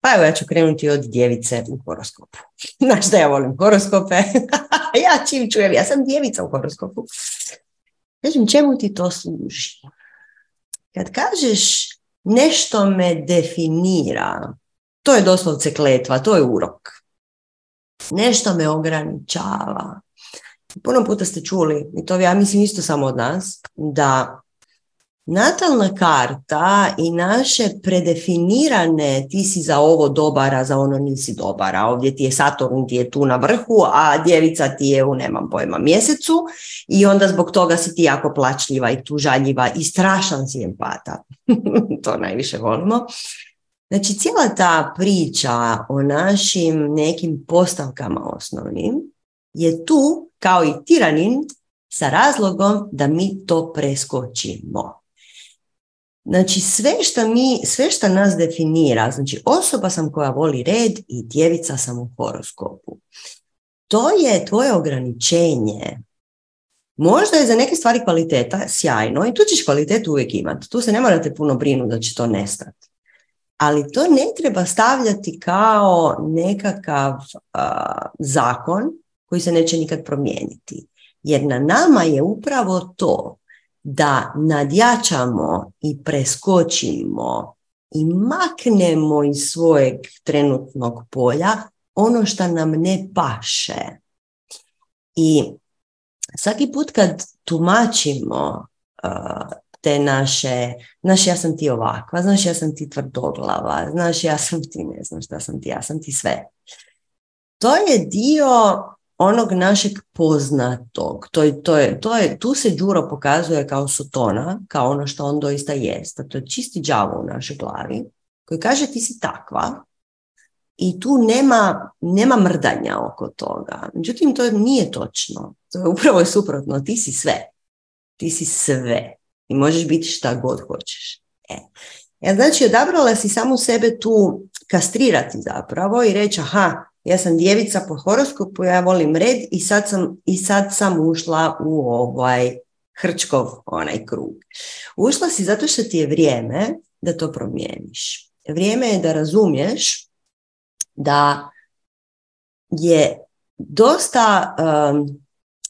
Pa evo ja ću krenuti od djevice u horoskopu. [laughs] Znaš da ja volim horoskope. [laughs] ja čim čujem, ja sam djevica u horoskopu. Kažem, čemu ti to služi? Kad kažeš nešto me definira, to je doslovce kletva, to je urok. Nešto me ograničava. Puno puta ste čuli, i to ja mislim isto samo od nas, da natalna karta i naše predefinirane ti si za ovo dobar, a za ono nisi dobar, a ovdje ti je Saturn ti je tu na vrhu, a djevica ti je u nemam pojma mjesecu i onda zbog toga si ti jako plačljiva i tužaljiva i strašan si empata. [laughs] to najviše volimo. Znači, cijela ta priča o našim nekim postavkama osnovnim je tu kao i tiranin sa razlogom da mi to preskočimo. Znači, sve što, mi, sve što nas definira, znači osoba sam koja voli red i djevica sam u horoskopu. To je tvoje ograničenje. Možda je za neke stvari kvaliteta sjajno i tu ćeš kvalitetu uvijek imati. Tu se ne morate puno brinuti da će to nestati ali to ne treba stavljati kao nekakav zakon koji se neće nikad promijeniti. Jer na nama je upravo to da nadjačamo i preskočimo i maknemo iz svojeg trenutnog polja ono što nam ne paše. I svaki put kad tumačimo te naše, znaš ja sam ti ovakva, znaš ja sam ti tvrdoglava, znaš ja sam ti ne znam šta sam ti, ja sam ti sve. To je dio onog našeg poznatog, to je, to je, to je, tu se Đuro pokazuje kao sotona, kao ono što on doista jest, to je čisti đavo u našoj glavi, koji kaže ti si takva i tu nema, nema mrdanja oko toga. Međutim, to nije točno. To je upravo suprotno, ti si sve. Ti si sve i možeš biti šta god hoćeš. E. Ja, znači, odabrala si samu sebe tu kastrirati zapravo i reći, aha, ja sam djevica po horoskopu, ja volim red i sad sam, i sad sam ušla u ovaj hrčkov onaj krug. Ušla si zato što ti je vrijeme da to promijeniš. Vrijeme je da razumiješ da je dosta um,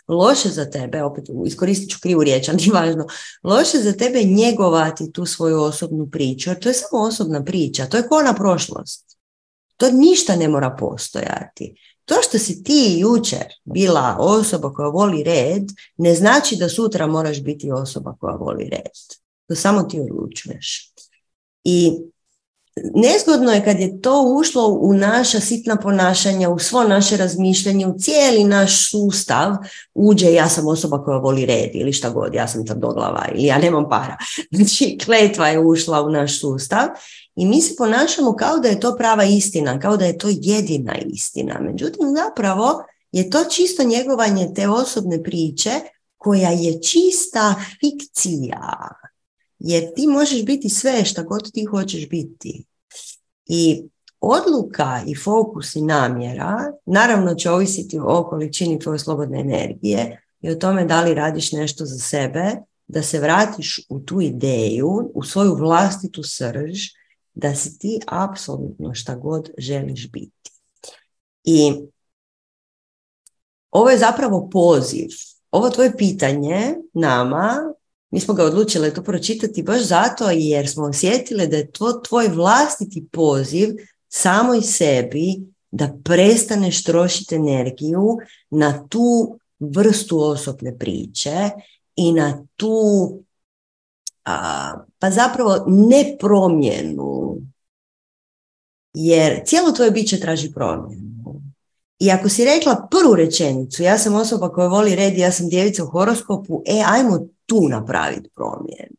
loše za tebe, opet iskoristit ću krivu riječ, ali važno, loše za tebe njegovati tu svoju osobnu priču, jer to je samo osobna priča, to je kona prošlost. To ništa ne mora postojati. To što si ti jučer bila osoba koja voli red, ne znači da sutra moraš biti osoba koja voli red. To samo ti odlučuješ. I nezgodno je kad je to ušlo u naša sitna ponašanja, u svo naše razmišljanje, u cijeli naš sustav uđe ja sam osoba koja voli red ili šta god, ja sam doglava ili ja nemam para. [laughs] Znači kletva je ušla u naš sustav i mi se ponašamo kao da je to prava istina, kao da je to jedina istina. Međutim, zapravo je to čisto njegovanje te osobne priče koja je čista fikcija. Jer ti možeš biti sve što god ti hoćeš biti. I odluka i fokus i namjera naravno će ovisiti o količini tvoje slobodne energije i o tome da li radiš nešto za sebe, da se vratiš u tu ideju, u svoju vlastitu srž, da si ti apsolutno šta god želiš biti. I ovo je zapravo poziv. Ovo tvoje pitanje nama mi smo ga odlučili to pročitati baš zato jer smo osjetili da je to tvoj vlastiti poziv samoj sebi da prestaneš trošiti energiju na tu vrstu osobne priče i na tu a, pa zapravo ne promjenu jer cijelo tvoje biće traži promjenu. I ako si rekla prvu rečenicu, ja sam osoba koja voli red, ja sam djevica u horoskopu, e, ajmo tu napraviti promjenu.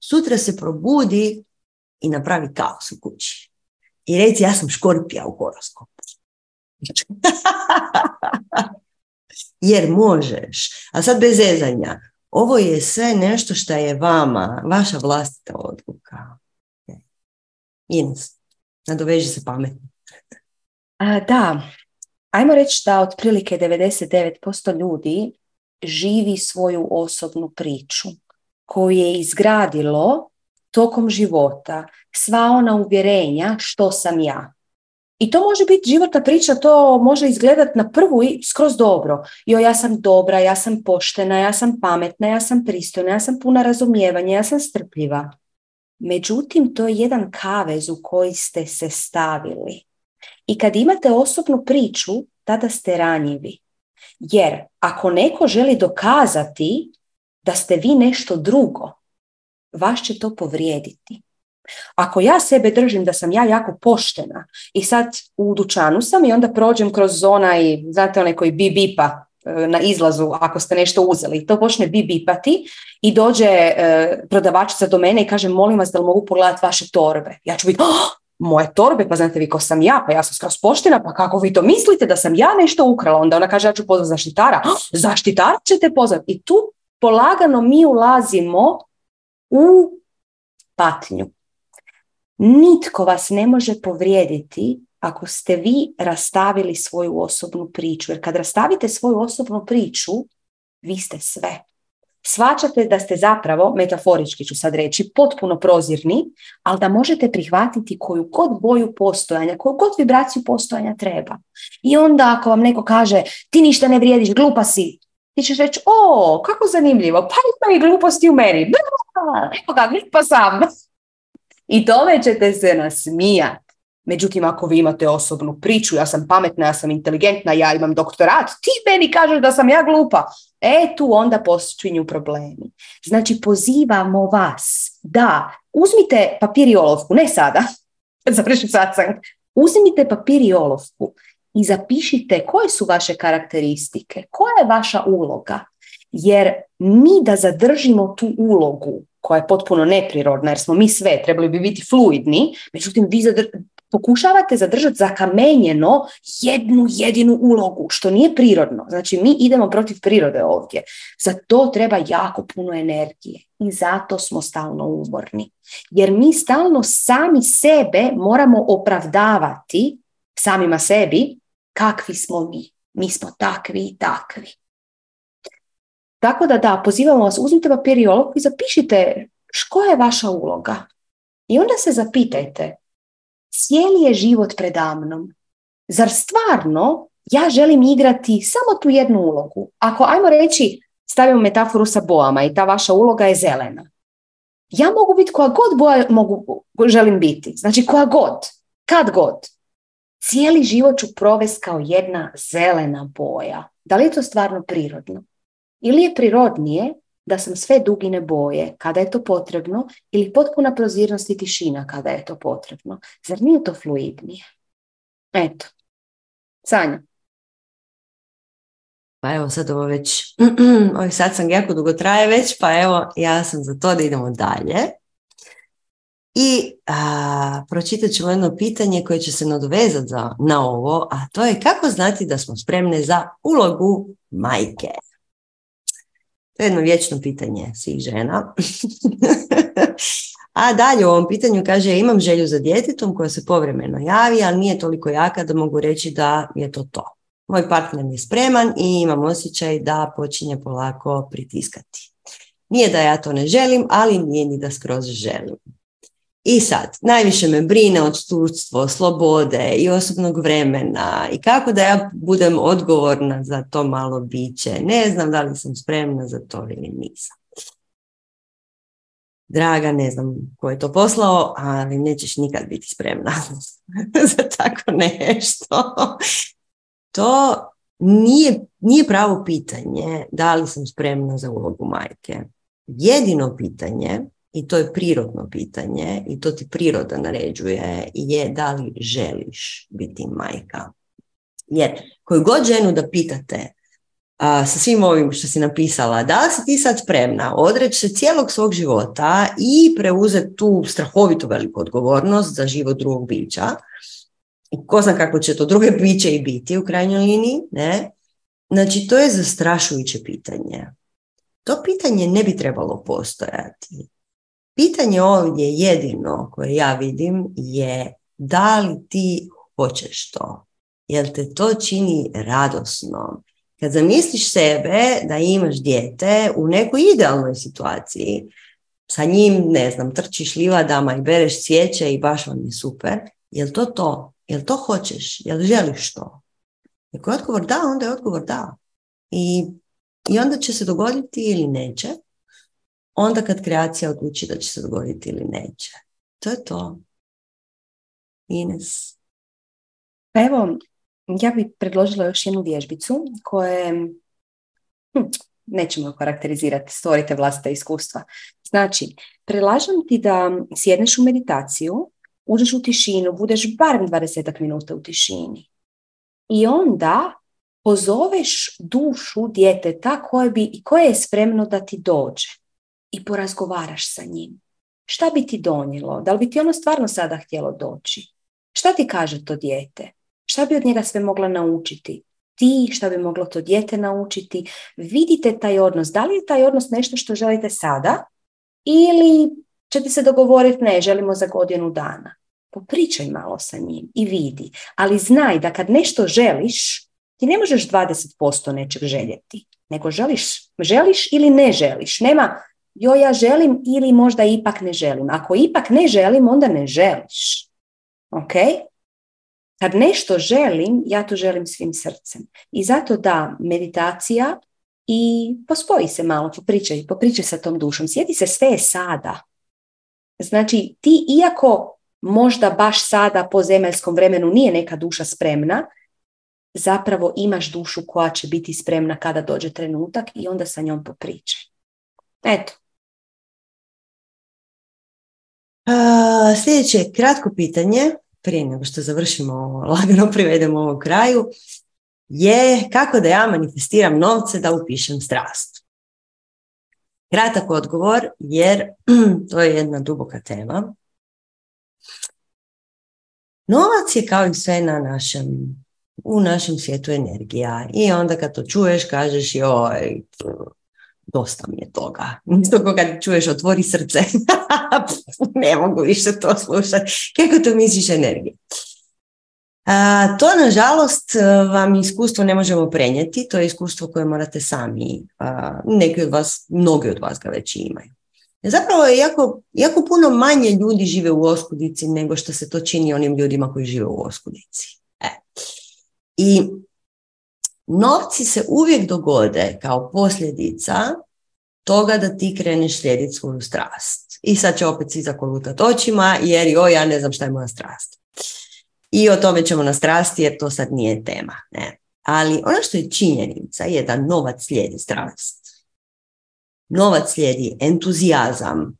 Sutra se probudi i napravi kaos u kući. I reci, ja sam škorpija u horoskopu. [laughs] Jer možeš. A sad bez zezanja. Ovo je sve nešto što je vama, vaša vlastita odluka. Ines, nadoveži se pametno. A, da, ajmo reći da otprilike 99% ljudi živi svoju osobnu priču koju je izgradilo tokom života sva ona uvjerenja što sam ja. I to može biti životna priča, to može izgledati na prvu i skroz dobro. Jo, ja sam dobra, ja sam poštena, ja sam pametna, ja sam pristojna, ja sam puna razumijevanja, ja sam strpljiva. Međutim, to je jedan kavez u koji ste se stavili. I kad imate osobnu priču, tada ste ranjivi. Jer ako neko želi dokazati da ste vi nešto drugo, vas će to povrijediti. Ako ja sebe držim da sam ja jako poštena i sad u dućanu sam i onda prođem kroz zona i znate onaj koji bi bipa e, na izlazu ako ste nešto uzeli. To počne bi bipati i dođe e, prodavačica do mene i kaže molim vas da li mogu pogledati vaše torbe. Ja ću biti, oh, moje torbe, pa znate vi ko sam ja, pa ja sam skroz poštena, pa kako vi to mislite da sam ja nešto ukrala? Onda ona kaže ja ću pozvati zaštitara. Oh, zaštitara ćete pozvati. I tu polagano mi ulazimo u patnju. Nitko vas ne može povrijediti ako ste vi rastavili svoju osobnu priču. Jer kad rastavite svoju osobnu priču, vi ste sve. Svačate da ste zapravo, metaforički ću sad reći, potpuno prozirni, ali da možete prihvatiti koju god boju postojanja, koju god vibraciju postojanja treba. I onda ako vam neko kaže ti ništa ne vrijediš, glupa si, ti ćeš reći, o, kako zanimljivo, pa ima i gluposti u meni. Evo ga, glupa sam. I tome ćete se nasmijati. Međutim, ako vi imate osobnu priču, ja sam pametna, ja sam inteligentna, ja imam doktorat, ti meni kažeš da sam ja glupa. E, tu onda počinju problemi. Znači, pozivamo vas da uzmite papir i olovku, ne sada, [laughs] završim sad sam, uzmite papir i olovku i zapišite koje su vaše karakteristike, koja je vaša uloga. Jer mi da zadržimo tu ulogu koja je potpuno neprirodna, jer smo mi sve, trebali bi biti fluidni, međutim vi pokušavate zadržati zakamenjeno jednu jedinu ulogu, što nije prirodno. Znači mi idemo protiv prirode ovdje. Za to treba jako puno energije i zato smo stalno umorni. Jer mi stalno sami sebe moramo opravdavati samima sebi kakvi smo mi. Mi smo takvi i takvi. Tako da da, pozivamo vas, uzmite papir i olovku i zapišite koja je vaša uloga. I onda se zapitajte, cijeli je život predamnom. Zar stvarno ja želim igrati samo tu jednu ulogu? Ako, ajmo reći, stavimo metaforu sa boama i ta vaša uloga je zelena. Ja mogu biti koja god boja mogu, želim biti. Znači koja god, kad god. Cijeli život ću provesti kao jedna zelena boja. Da li je to stvarno prirodno? Ili je prirodnije da sam sve dugine boje kada je to potrebno ili potpuna prozirnost i tišina kada je to potrebno. Zar nije to fluidnije? Eto. Sanja. Pa evo sad ovo već, [clears throat] ovaj sad sam jako dugo traje već, pa evo ja sam za to da idemo dalje. I a, pročitat ćemo jedno pitanje koje će se nadovezati na ovo, a to je kako znati da smo spremne za ulogu majke. To je jedno vječno pitanje svih žena. [laughs] A dalje u ovom pitanju kaže imam želju za djetetom koja se povremeno javi, ali nije toliko jaka da mogu reći da je to to. Moj partner je spreman i imam osjećaj da počinje polako pritiskati. Nije da ja to ne želim, ali nije ni da skroz želim. I sad, najviše me brine odstudstvo, slobode i osobnog vremena i kako da ja budem odgovorna za to malo biće. Ne znam da li sam spremna za to ili nisam. draga, ne znam ko je to poslao, ali nećeš nikad biti spremna [laughs] za tako nešto. To nije, nije pravo pitanje da li sam spremna za ulogu majke. Jedino pitanje, i to je prirodno pitanje, i to ti priroda naređuje, je da li želiš biti majka. Jer koju god ženu da pitate a, sa svim ovim što si napisala, da li si ti sad spremna odreći se cijelog svog života i preuzeti tu strahovitu veliku odgovornost za život drugog bića, ko zna kako će to druge [laughs] biće i biti u krajnjoj liniji, ne? Znači, to je zastrašujuće pitanje. To pitanje ne bi trebalo postojati. Pitanje ovdje jedino koje ja vidim je da li ti hoćeš to? Jel te to čini radosno? Kad zamisliš sebe da imaš dijete u nekoj idealnoj situaciji, sa njim, ne znam, trčiš livadama i bereš cvijeće i baš vam je super, jel to to? Jel to hoćeš? Jel želiš to? Ako je odgovor da, onda je odgovor da. I, I onda će se dogoditi ili neće. Onda kad kreacija odluči da će se dogoditi ili neće. To je to. Ines. Pa evo, ja bih predložila još jednu vježbicu koje hm, nećemo karakterizirati, stvorite vlastite iskustva. Znači, predlažem ti da sjedneš u meditaciju, uđeš u tišinu, budeš barem 20 minuta u tišini. I onda pozoveš dušu djeteta koje, bi, koje je spremno da ti dođe i porazgovaraš sa njim. Šta bi ti donijelo? Da li bi ti ono stvarno sada htjelo doći? Šta ti kaže to dijete? Šta bi od njega sve mogla naučiti? Ti, šta bi moglo to dijete naučiti? Vidite taj odnos. Da li je taj odnos nešto što želite sada? Ili ćete se dogovoriti ne, želimo za godinu dana. Popričaj malo sa njim i vidi. Ali znaj da kad nešto želiš, ti ne možeš 20% nečeg željeti. Nego želiš, želiš ili ne želiš. Nema jo ja želim ili možda ipak ne želim. Ako ipak ne želim, onda ne želiš. Ok? Kad nešto želim, ja to želim svim srcem. I zato da meditacija i pospoji se malo, popričaj, popričaj sa tom dušom. Sjeti se sve je sada. Znači, ti iako možda baš sada po zemaljskom vremenu nije neka duša spremna, zapravo imaš dušu koja će biti spremna kada dođe trenutak i onda sa njom popričaj. Eto. Sljedeće kratko pitanje prije nego što završimo ovo, [laughs] lagano privedemo ovo kraju, je kako da ja manifestiram novce da upišem strast. Kratak odgovor, jer [clears throat] to je jedna duboka tema. Novac je kao i sve na našem, u našem svijetu energija. I onda kad to čuješ, kažeš joj, dosta mi je toga. Isto ko kad čuješ otvori srce, [laughs] ne mogu više to slušati. Kako to misliš energije? A, to, nažalost, vam iskustvo ne možemo prenijeti. To je iskustvo koje morate sami. A, neki od vas, mnogi od vas ga već imaju. Zapravo je jako, jako puno manje ljudi žive u oskudici nego što se to čini onim ljudima koji žive u oskudici. E. I novci se uvijek dogode kao posljedica toga da ti kreneš slijediti svoju strast. I sad će opet svi zakolutati očima jer joj, ja ne znam šta je moja strast. I o tome ćemo na strasti jer to sad nije tema. Ne. Ali ono što je činjenica je da novac slijedi strast. Novac slijedi entuzijazam,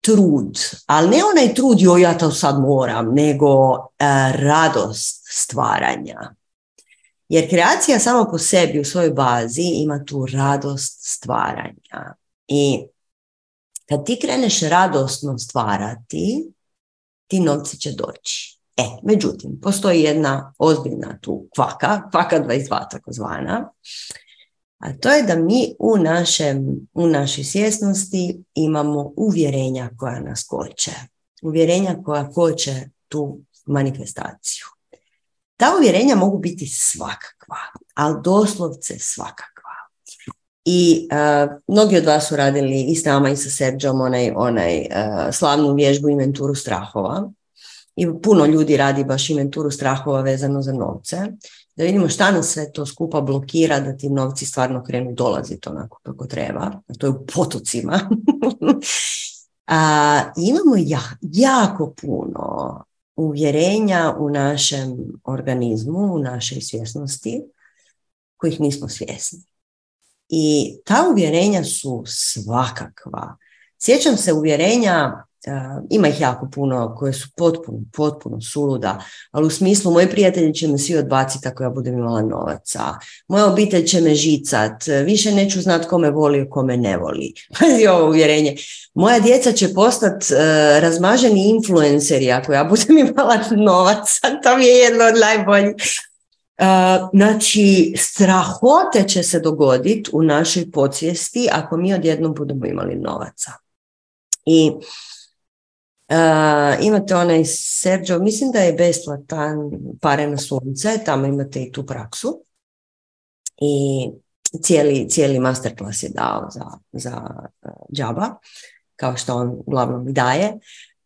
trud, ali ne onaj trud joj ja to sad moram, nego e, radost stvaranja. Jer kreacija samo po sebi u svojoj bazi ima tu radost stvaranja. I kad ti kreneš radosno stvarati, ti novci će doći. E, međutim, postoji jedna ozbiljna tu kvaka, kvaka 22 takozvana, a to je da mi u, našem, u našoj svjesnosti imamo uvjerenja koja nas koče. Uvjerenja koja koče tu manifestaciju. Ta uvjerenja mogu biti svakakva, ali doslovce svakakva. I uh, mnogi od vas su radili i s nama i sa Serđom onaj, onaj uh, slavnu vježbu inventuru strahova. I puno ljudi radi baš inventuru strahova vezano za novce. Da vidimo šta nas sve to skupa blokira da ti novci stvarno krenu dolaziti onako kako treba. A to je u potocima. [laughs] A, imamo jako puno uvjerenja u našem organizmu, u našoj svjesnosti, kojih nismo svjesni. I ta uvjerenja su svakakva. Sjećam se uvjerenja ima ih jako puno koje su potpuno, potpuno suluda, ali u smislu moji prijatelji će me svi odbaciti ako ja budem imala novaca. Moja obitelj će me žicat, više neću znat kome voli, kome ne voli. [laughs] Pazi ovo uvjerenje. Moja djeca će postati uh, razmaženi influenceri ako ja budem [laughs] imala novaca. To mi je jedno od najboljih. Uh, znači, strahote će se dogoditi u našoj podsvijesti ako mi odjednom budemo imali novaca. I Uh, imate onaj Sergio, mislim da je besplatan pare na sunce, tamo imate i tu praksu. I cijeli, cijeli masterclass je dao za, za uh, džaba, kao što on uglavnom i daje.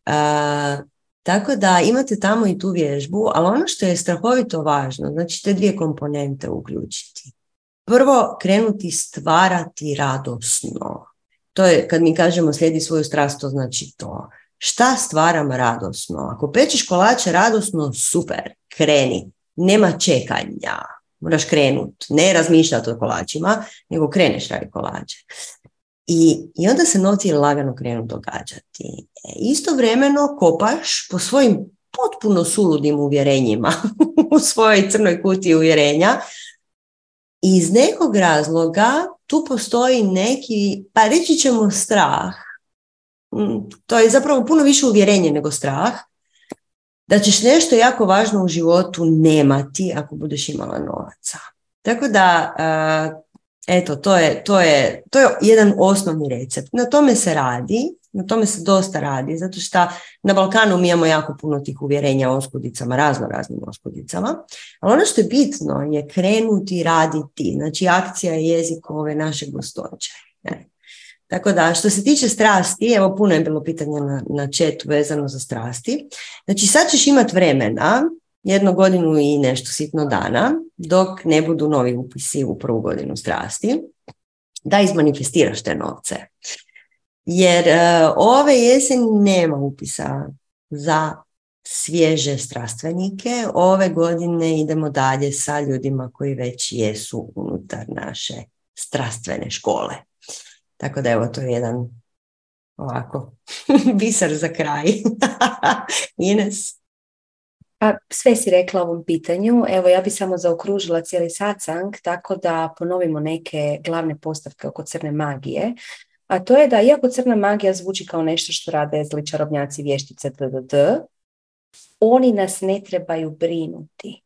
Uh, tako da imate tamo i tu vježbu, ali ono što je strahovito važno, znači te dvije komponente uključiti. Prvo, krenuti stvarati radosno. To je, kad mi kažemo slijedi svoju strast, to znači to Šta stvaram radosno? Ako pečeš kolače radosno, super, kreni. Nema čekanja. Moraš krenut. Ne razmišljati o kolačima, nego kreneš radi kolače. I, I onda se novci lagano krenu događati. E, istovremeno kopaš po svojim potpuno suludim uvjerenjima [laughs] u svojoj crnoj kutiji uvjerenja. Iz nekog razloga tu postoji neki, pa reći ćemo strah, to je zapravo puno više uvjerenje nego strah, da ćeš nešto jako važno u životu nemati ako budeš imala novaca. Tako da, eto, to je, to, je, to je jedan osnovni recept. Na tome se radi, na tome se dosta radi, zato što na Balkanu mi imamo jako puno tih uvjerenja o oskudicama, razno raznim oskudicama, ali ono što je bitno je krenuti raditi, znači akcija je jezik ove naše gostoće. Tako da, što se tiče strasti, evo puno je bilo pitanja na, na četu vezano za strasti. Znači sad ćeš imati vremena, jednu godinu i nešto sitno dana, dok ne budu novi upisi u prvu godinu strasti, da izmanifestiraš te novce. Jer uh, ove jeseni nema upisa za svježe strastvenike. Ove godine idemo dalje sa ljudima koji već jesu unutar naše strastvene škole. Tako da evo, to je jedan ovako [laughs] biser za kraj. [laughs] Ines? Pa sve si rekla ovom pitanju. Evo ja bi samo zaokružila cijeli satsang tako da ponovimo neke glavne postavke oko crne magije. A to je da iako crna magija zvuči kao nešto što rade zli čarobnjaci vještice DDD, oni nas ne trebaju brinuti.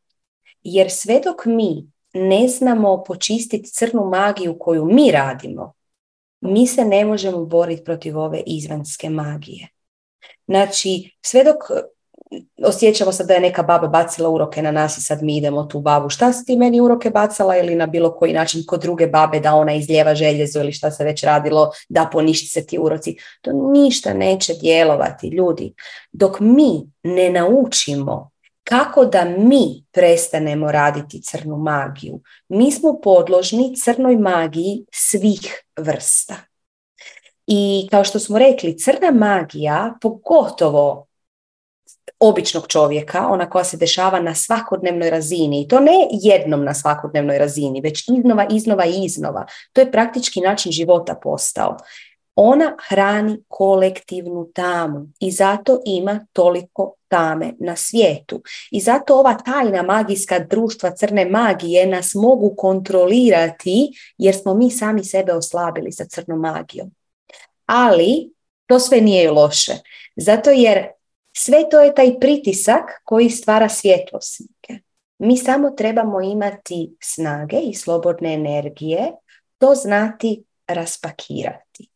Jer sve dok mi ne znamo počistiti crnu magiju koju mi radimo, mi se ne možemo boriti protiv ove izvanjske magije. Znači, sve dok osjećamo se da je neka baba bacila uroke na nas i sad mi idemo tu babu. Šta si ti meni uroke bacala ili na bilo koji način kod druge babe da ona izljeva željezo ili šta se već radilo da poništi se ti uroci. To ništa neće djelovati ljudi. Dok mi ne naučimo kako da mi prestanemo raditi crnu magiju. Mi smo podložni crnoj magiji svih vrsta. I kao što smo rekli, crna magija, pogotovo običnog čovjeka, ona koja se dešava na svakodnevnoj razini i to ne jednom na svakodnevnoj razini, već iznova, iznova i iznova. To je praktički način života postao. Ona hrani kolektivnu tamu i zato ima toliko tame na svijetu. I zato ova tajna magijska društva crne magije nas mogu kontrolirati jer smo mi sami sebe oslabili sa crnom magijom. Ali to sve nije loše. Zato jer sve to je taj pritisak koji stvara svjetlosnike. Mi samo trebamo imati snage i slobodne energije to znati raspakirati.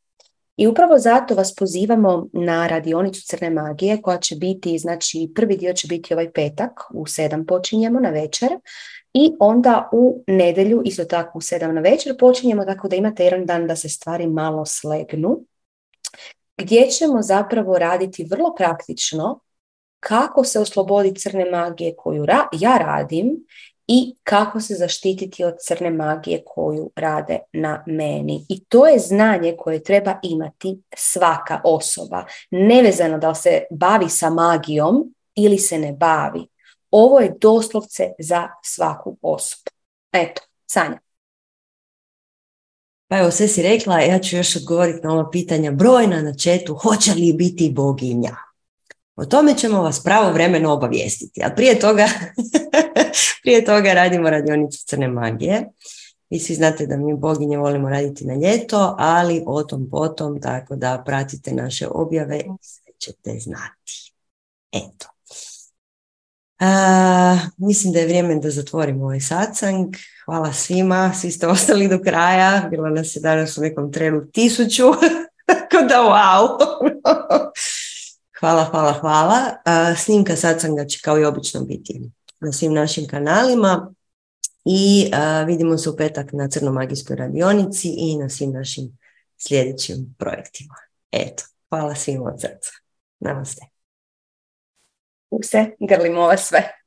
I upravo zato vas pozivamo na radionicu crne magije koja će biti, znači prvi dio će biti ovaj petak, u sedam počinjemo na večer. I onda u nedjelju isto tako u sedam na večer počinjemo tako da imate jedan dan da se stvari malo slegnu gdje ćemo zapravo raditi vrlo praktično kako se oslobodi crne magije koju ja radim i kako se zaštititi od crne magije koju rade na meni. I to je znanje koje treba imati svaka osoba, nevezano da li se bavi sa magijom ili se ne bavi. Ovo je doslovce za svaku osobu. Eto, Sanja. Pa evo, sve si rekla, ja ću još odgovoriti na ova pitanja brojna na četu, hoće li biti boginja? O tome ćemo vas pravo vremeno obavijestiti, a prije toga, [laughs] prije toga radimo radionicu crne magije. Vi svi znate da mi boginje volimo raditi na ljeto, ali o tom potom, tako da pratite naše objave i sve ćete znati. Eto. A, mislim da je vrijeme da zatvorimo ovaj satsang. Hvala svima, svi ste ostali do kraja. Bilo nas je danas u nekom trenu tisuću. [laughs] Tako da wow. [laughs] hvala, hvala, hvala. snimka satsanga će kao i obično biti na svim našim kanalima. I vidimo se u petak na Crnomagijskoj radionici i na svim našim sljedećim projektima. Eto, hvala svima od srca. Namaste se grlimo ove sve.